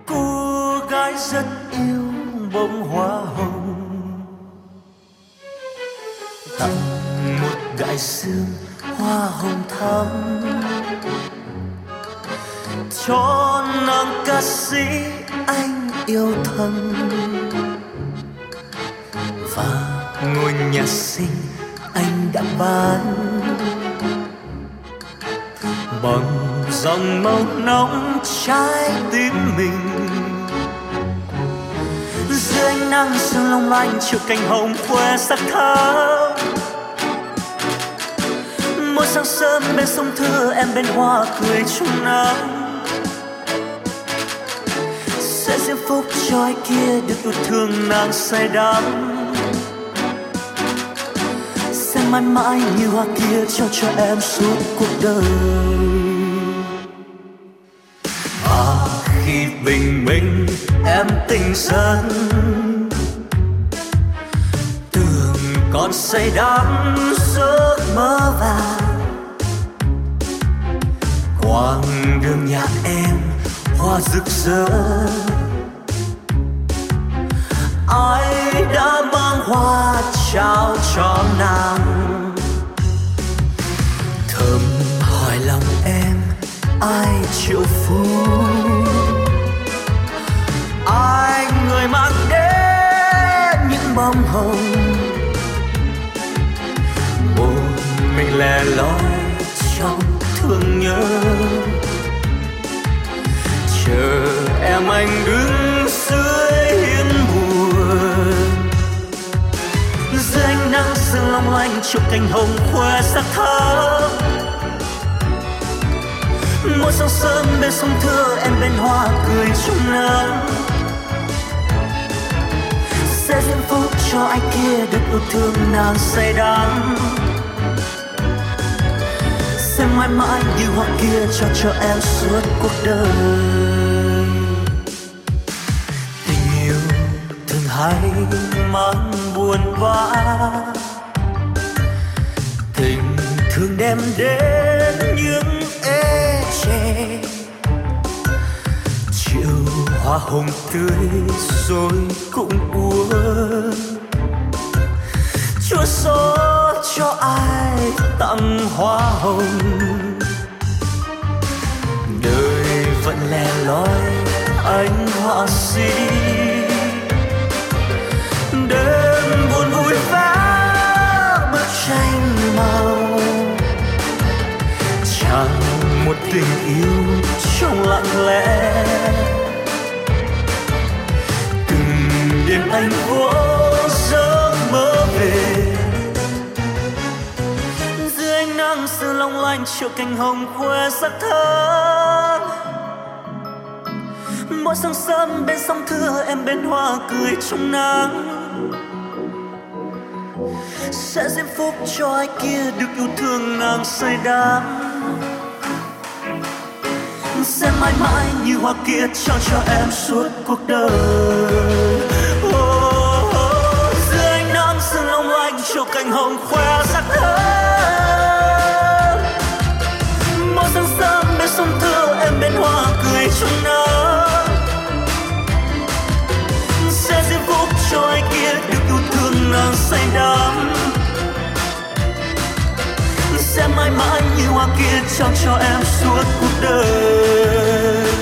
Cô gái rất yêu bông hoa hồng tặng một đại dương hoa hồng thắm. Cho nàng ca sĩ anh yêu thầm và ngôi nhà xinh anh đã bán. Bằng dòng màu nóng trái tim mình, dưới ánh nắng sương long lanh chiều cành hồng khoe sắc thắm mỗi sáng sớm bên sông thưa, em bên hoa cười chung nắng. Phúc cho ai kia được yêu thương nàng say đắm. Sẽ mãi mãi như hoa kia cho cho em suốt cuộc đời. À khi bình minh em tỉnh giấc tưởng còn say đắm giấc mơ vàng hoàng đường nhà em, hoa rực rỡ. Ai đã mang hoa trao cho nàng? Thơm hỏi lòng em, ai chịu phú? Ai người mang đến những bông hồng? Một mình lẻ loi thương nhớ. Chờ em anh đứng dưới hiên buồn. Dưới ánh nắng sương long lanh chụp cành hồng khoe sắc thắm. Mỗi sáng sớm bên sông thưa em bên hoa cười chung nắng. Sẽ diễn phúc cho anh kia được yêu thương nàng say đắm sẽ mãi mãi như hoa kia cho cho em suốt cuộc đời. Tình yêu thường hay mang buồn vã. Tình thường đem đến những ê chê chiều hoa hồng tươi rồi cũng buồn chúa xót cho ai tặng hoa hồng. Đời vẫn lẻ loi, anh họa sĩ. Đêm buồn vui vẻ bức tranh màu. Chẳng một tình yêu trong lặng lẽ. Từng đêm anh vô long lanh chiều cành hồng khoe sắc thắm mỗi sáng sớm bên sông thưa em bên hoa cười trong nắng. Sẽ diễm phúc cho ai kia được yêu thương nàng say đắm. Sẽ mãi mãi như hoa kia trao cho em suốt cuộc đời. Oh, oh, oh. dưới ánh nắng sương long lanh chiều cành hồng khoe sắc thắm xuân sông thưa em bên hoa cười trong nắng. Sẽ diễm phúc cho ai kia được yêu thương nàng say đắm sẽ mãi mãi như hoa kia trao cho em suốt cuộc đời.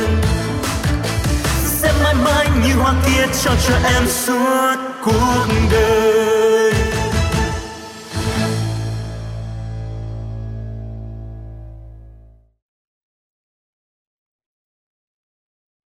Sẽ mãi mãi như hoa kia trao cho em suốt cuộc đời.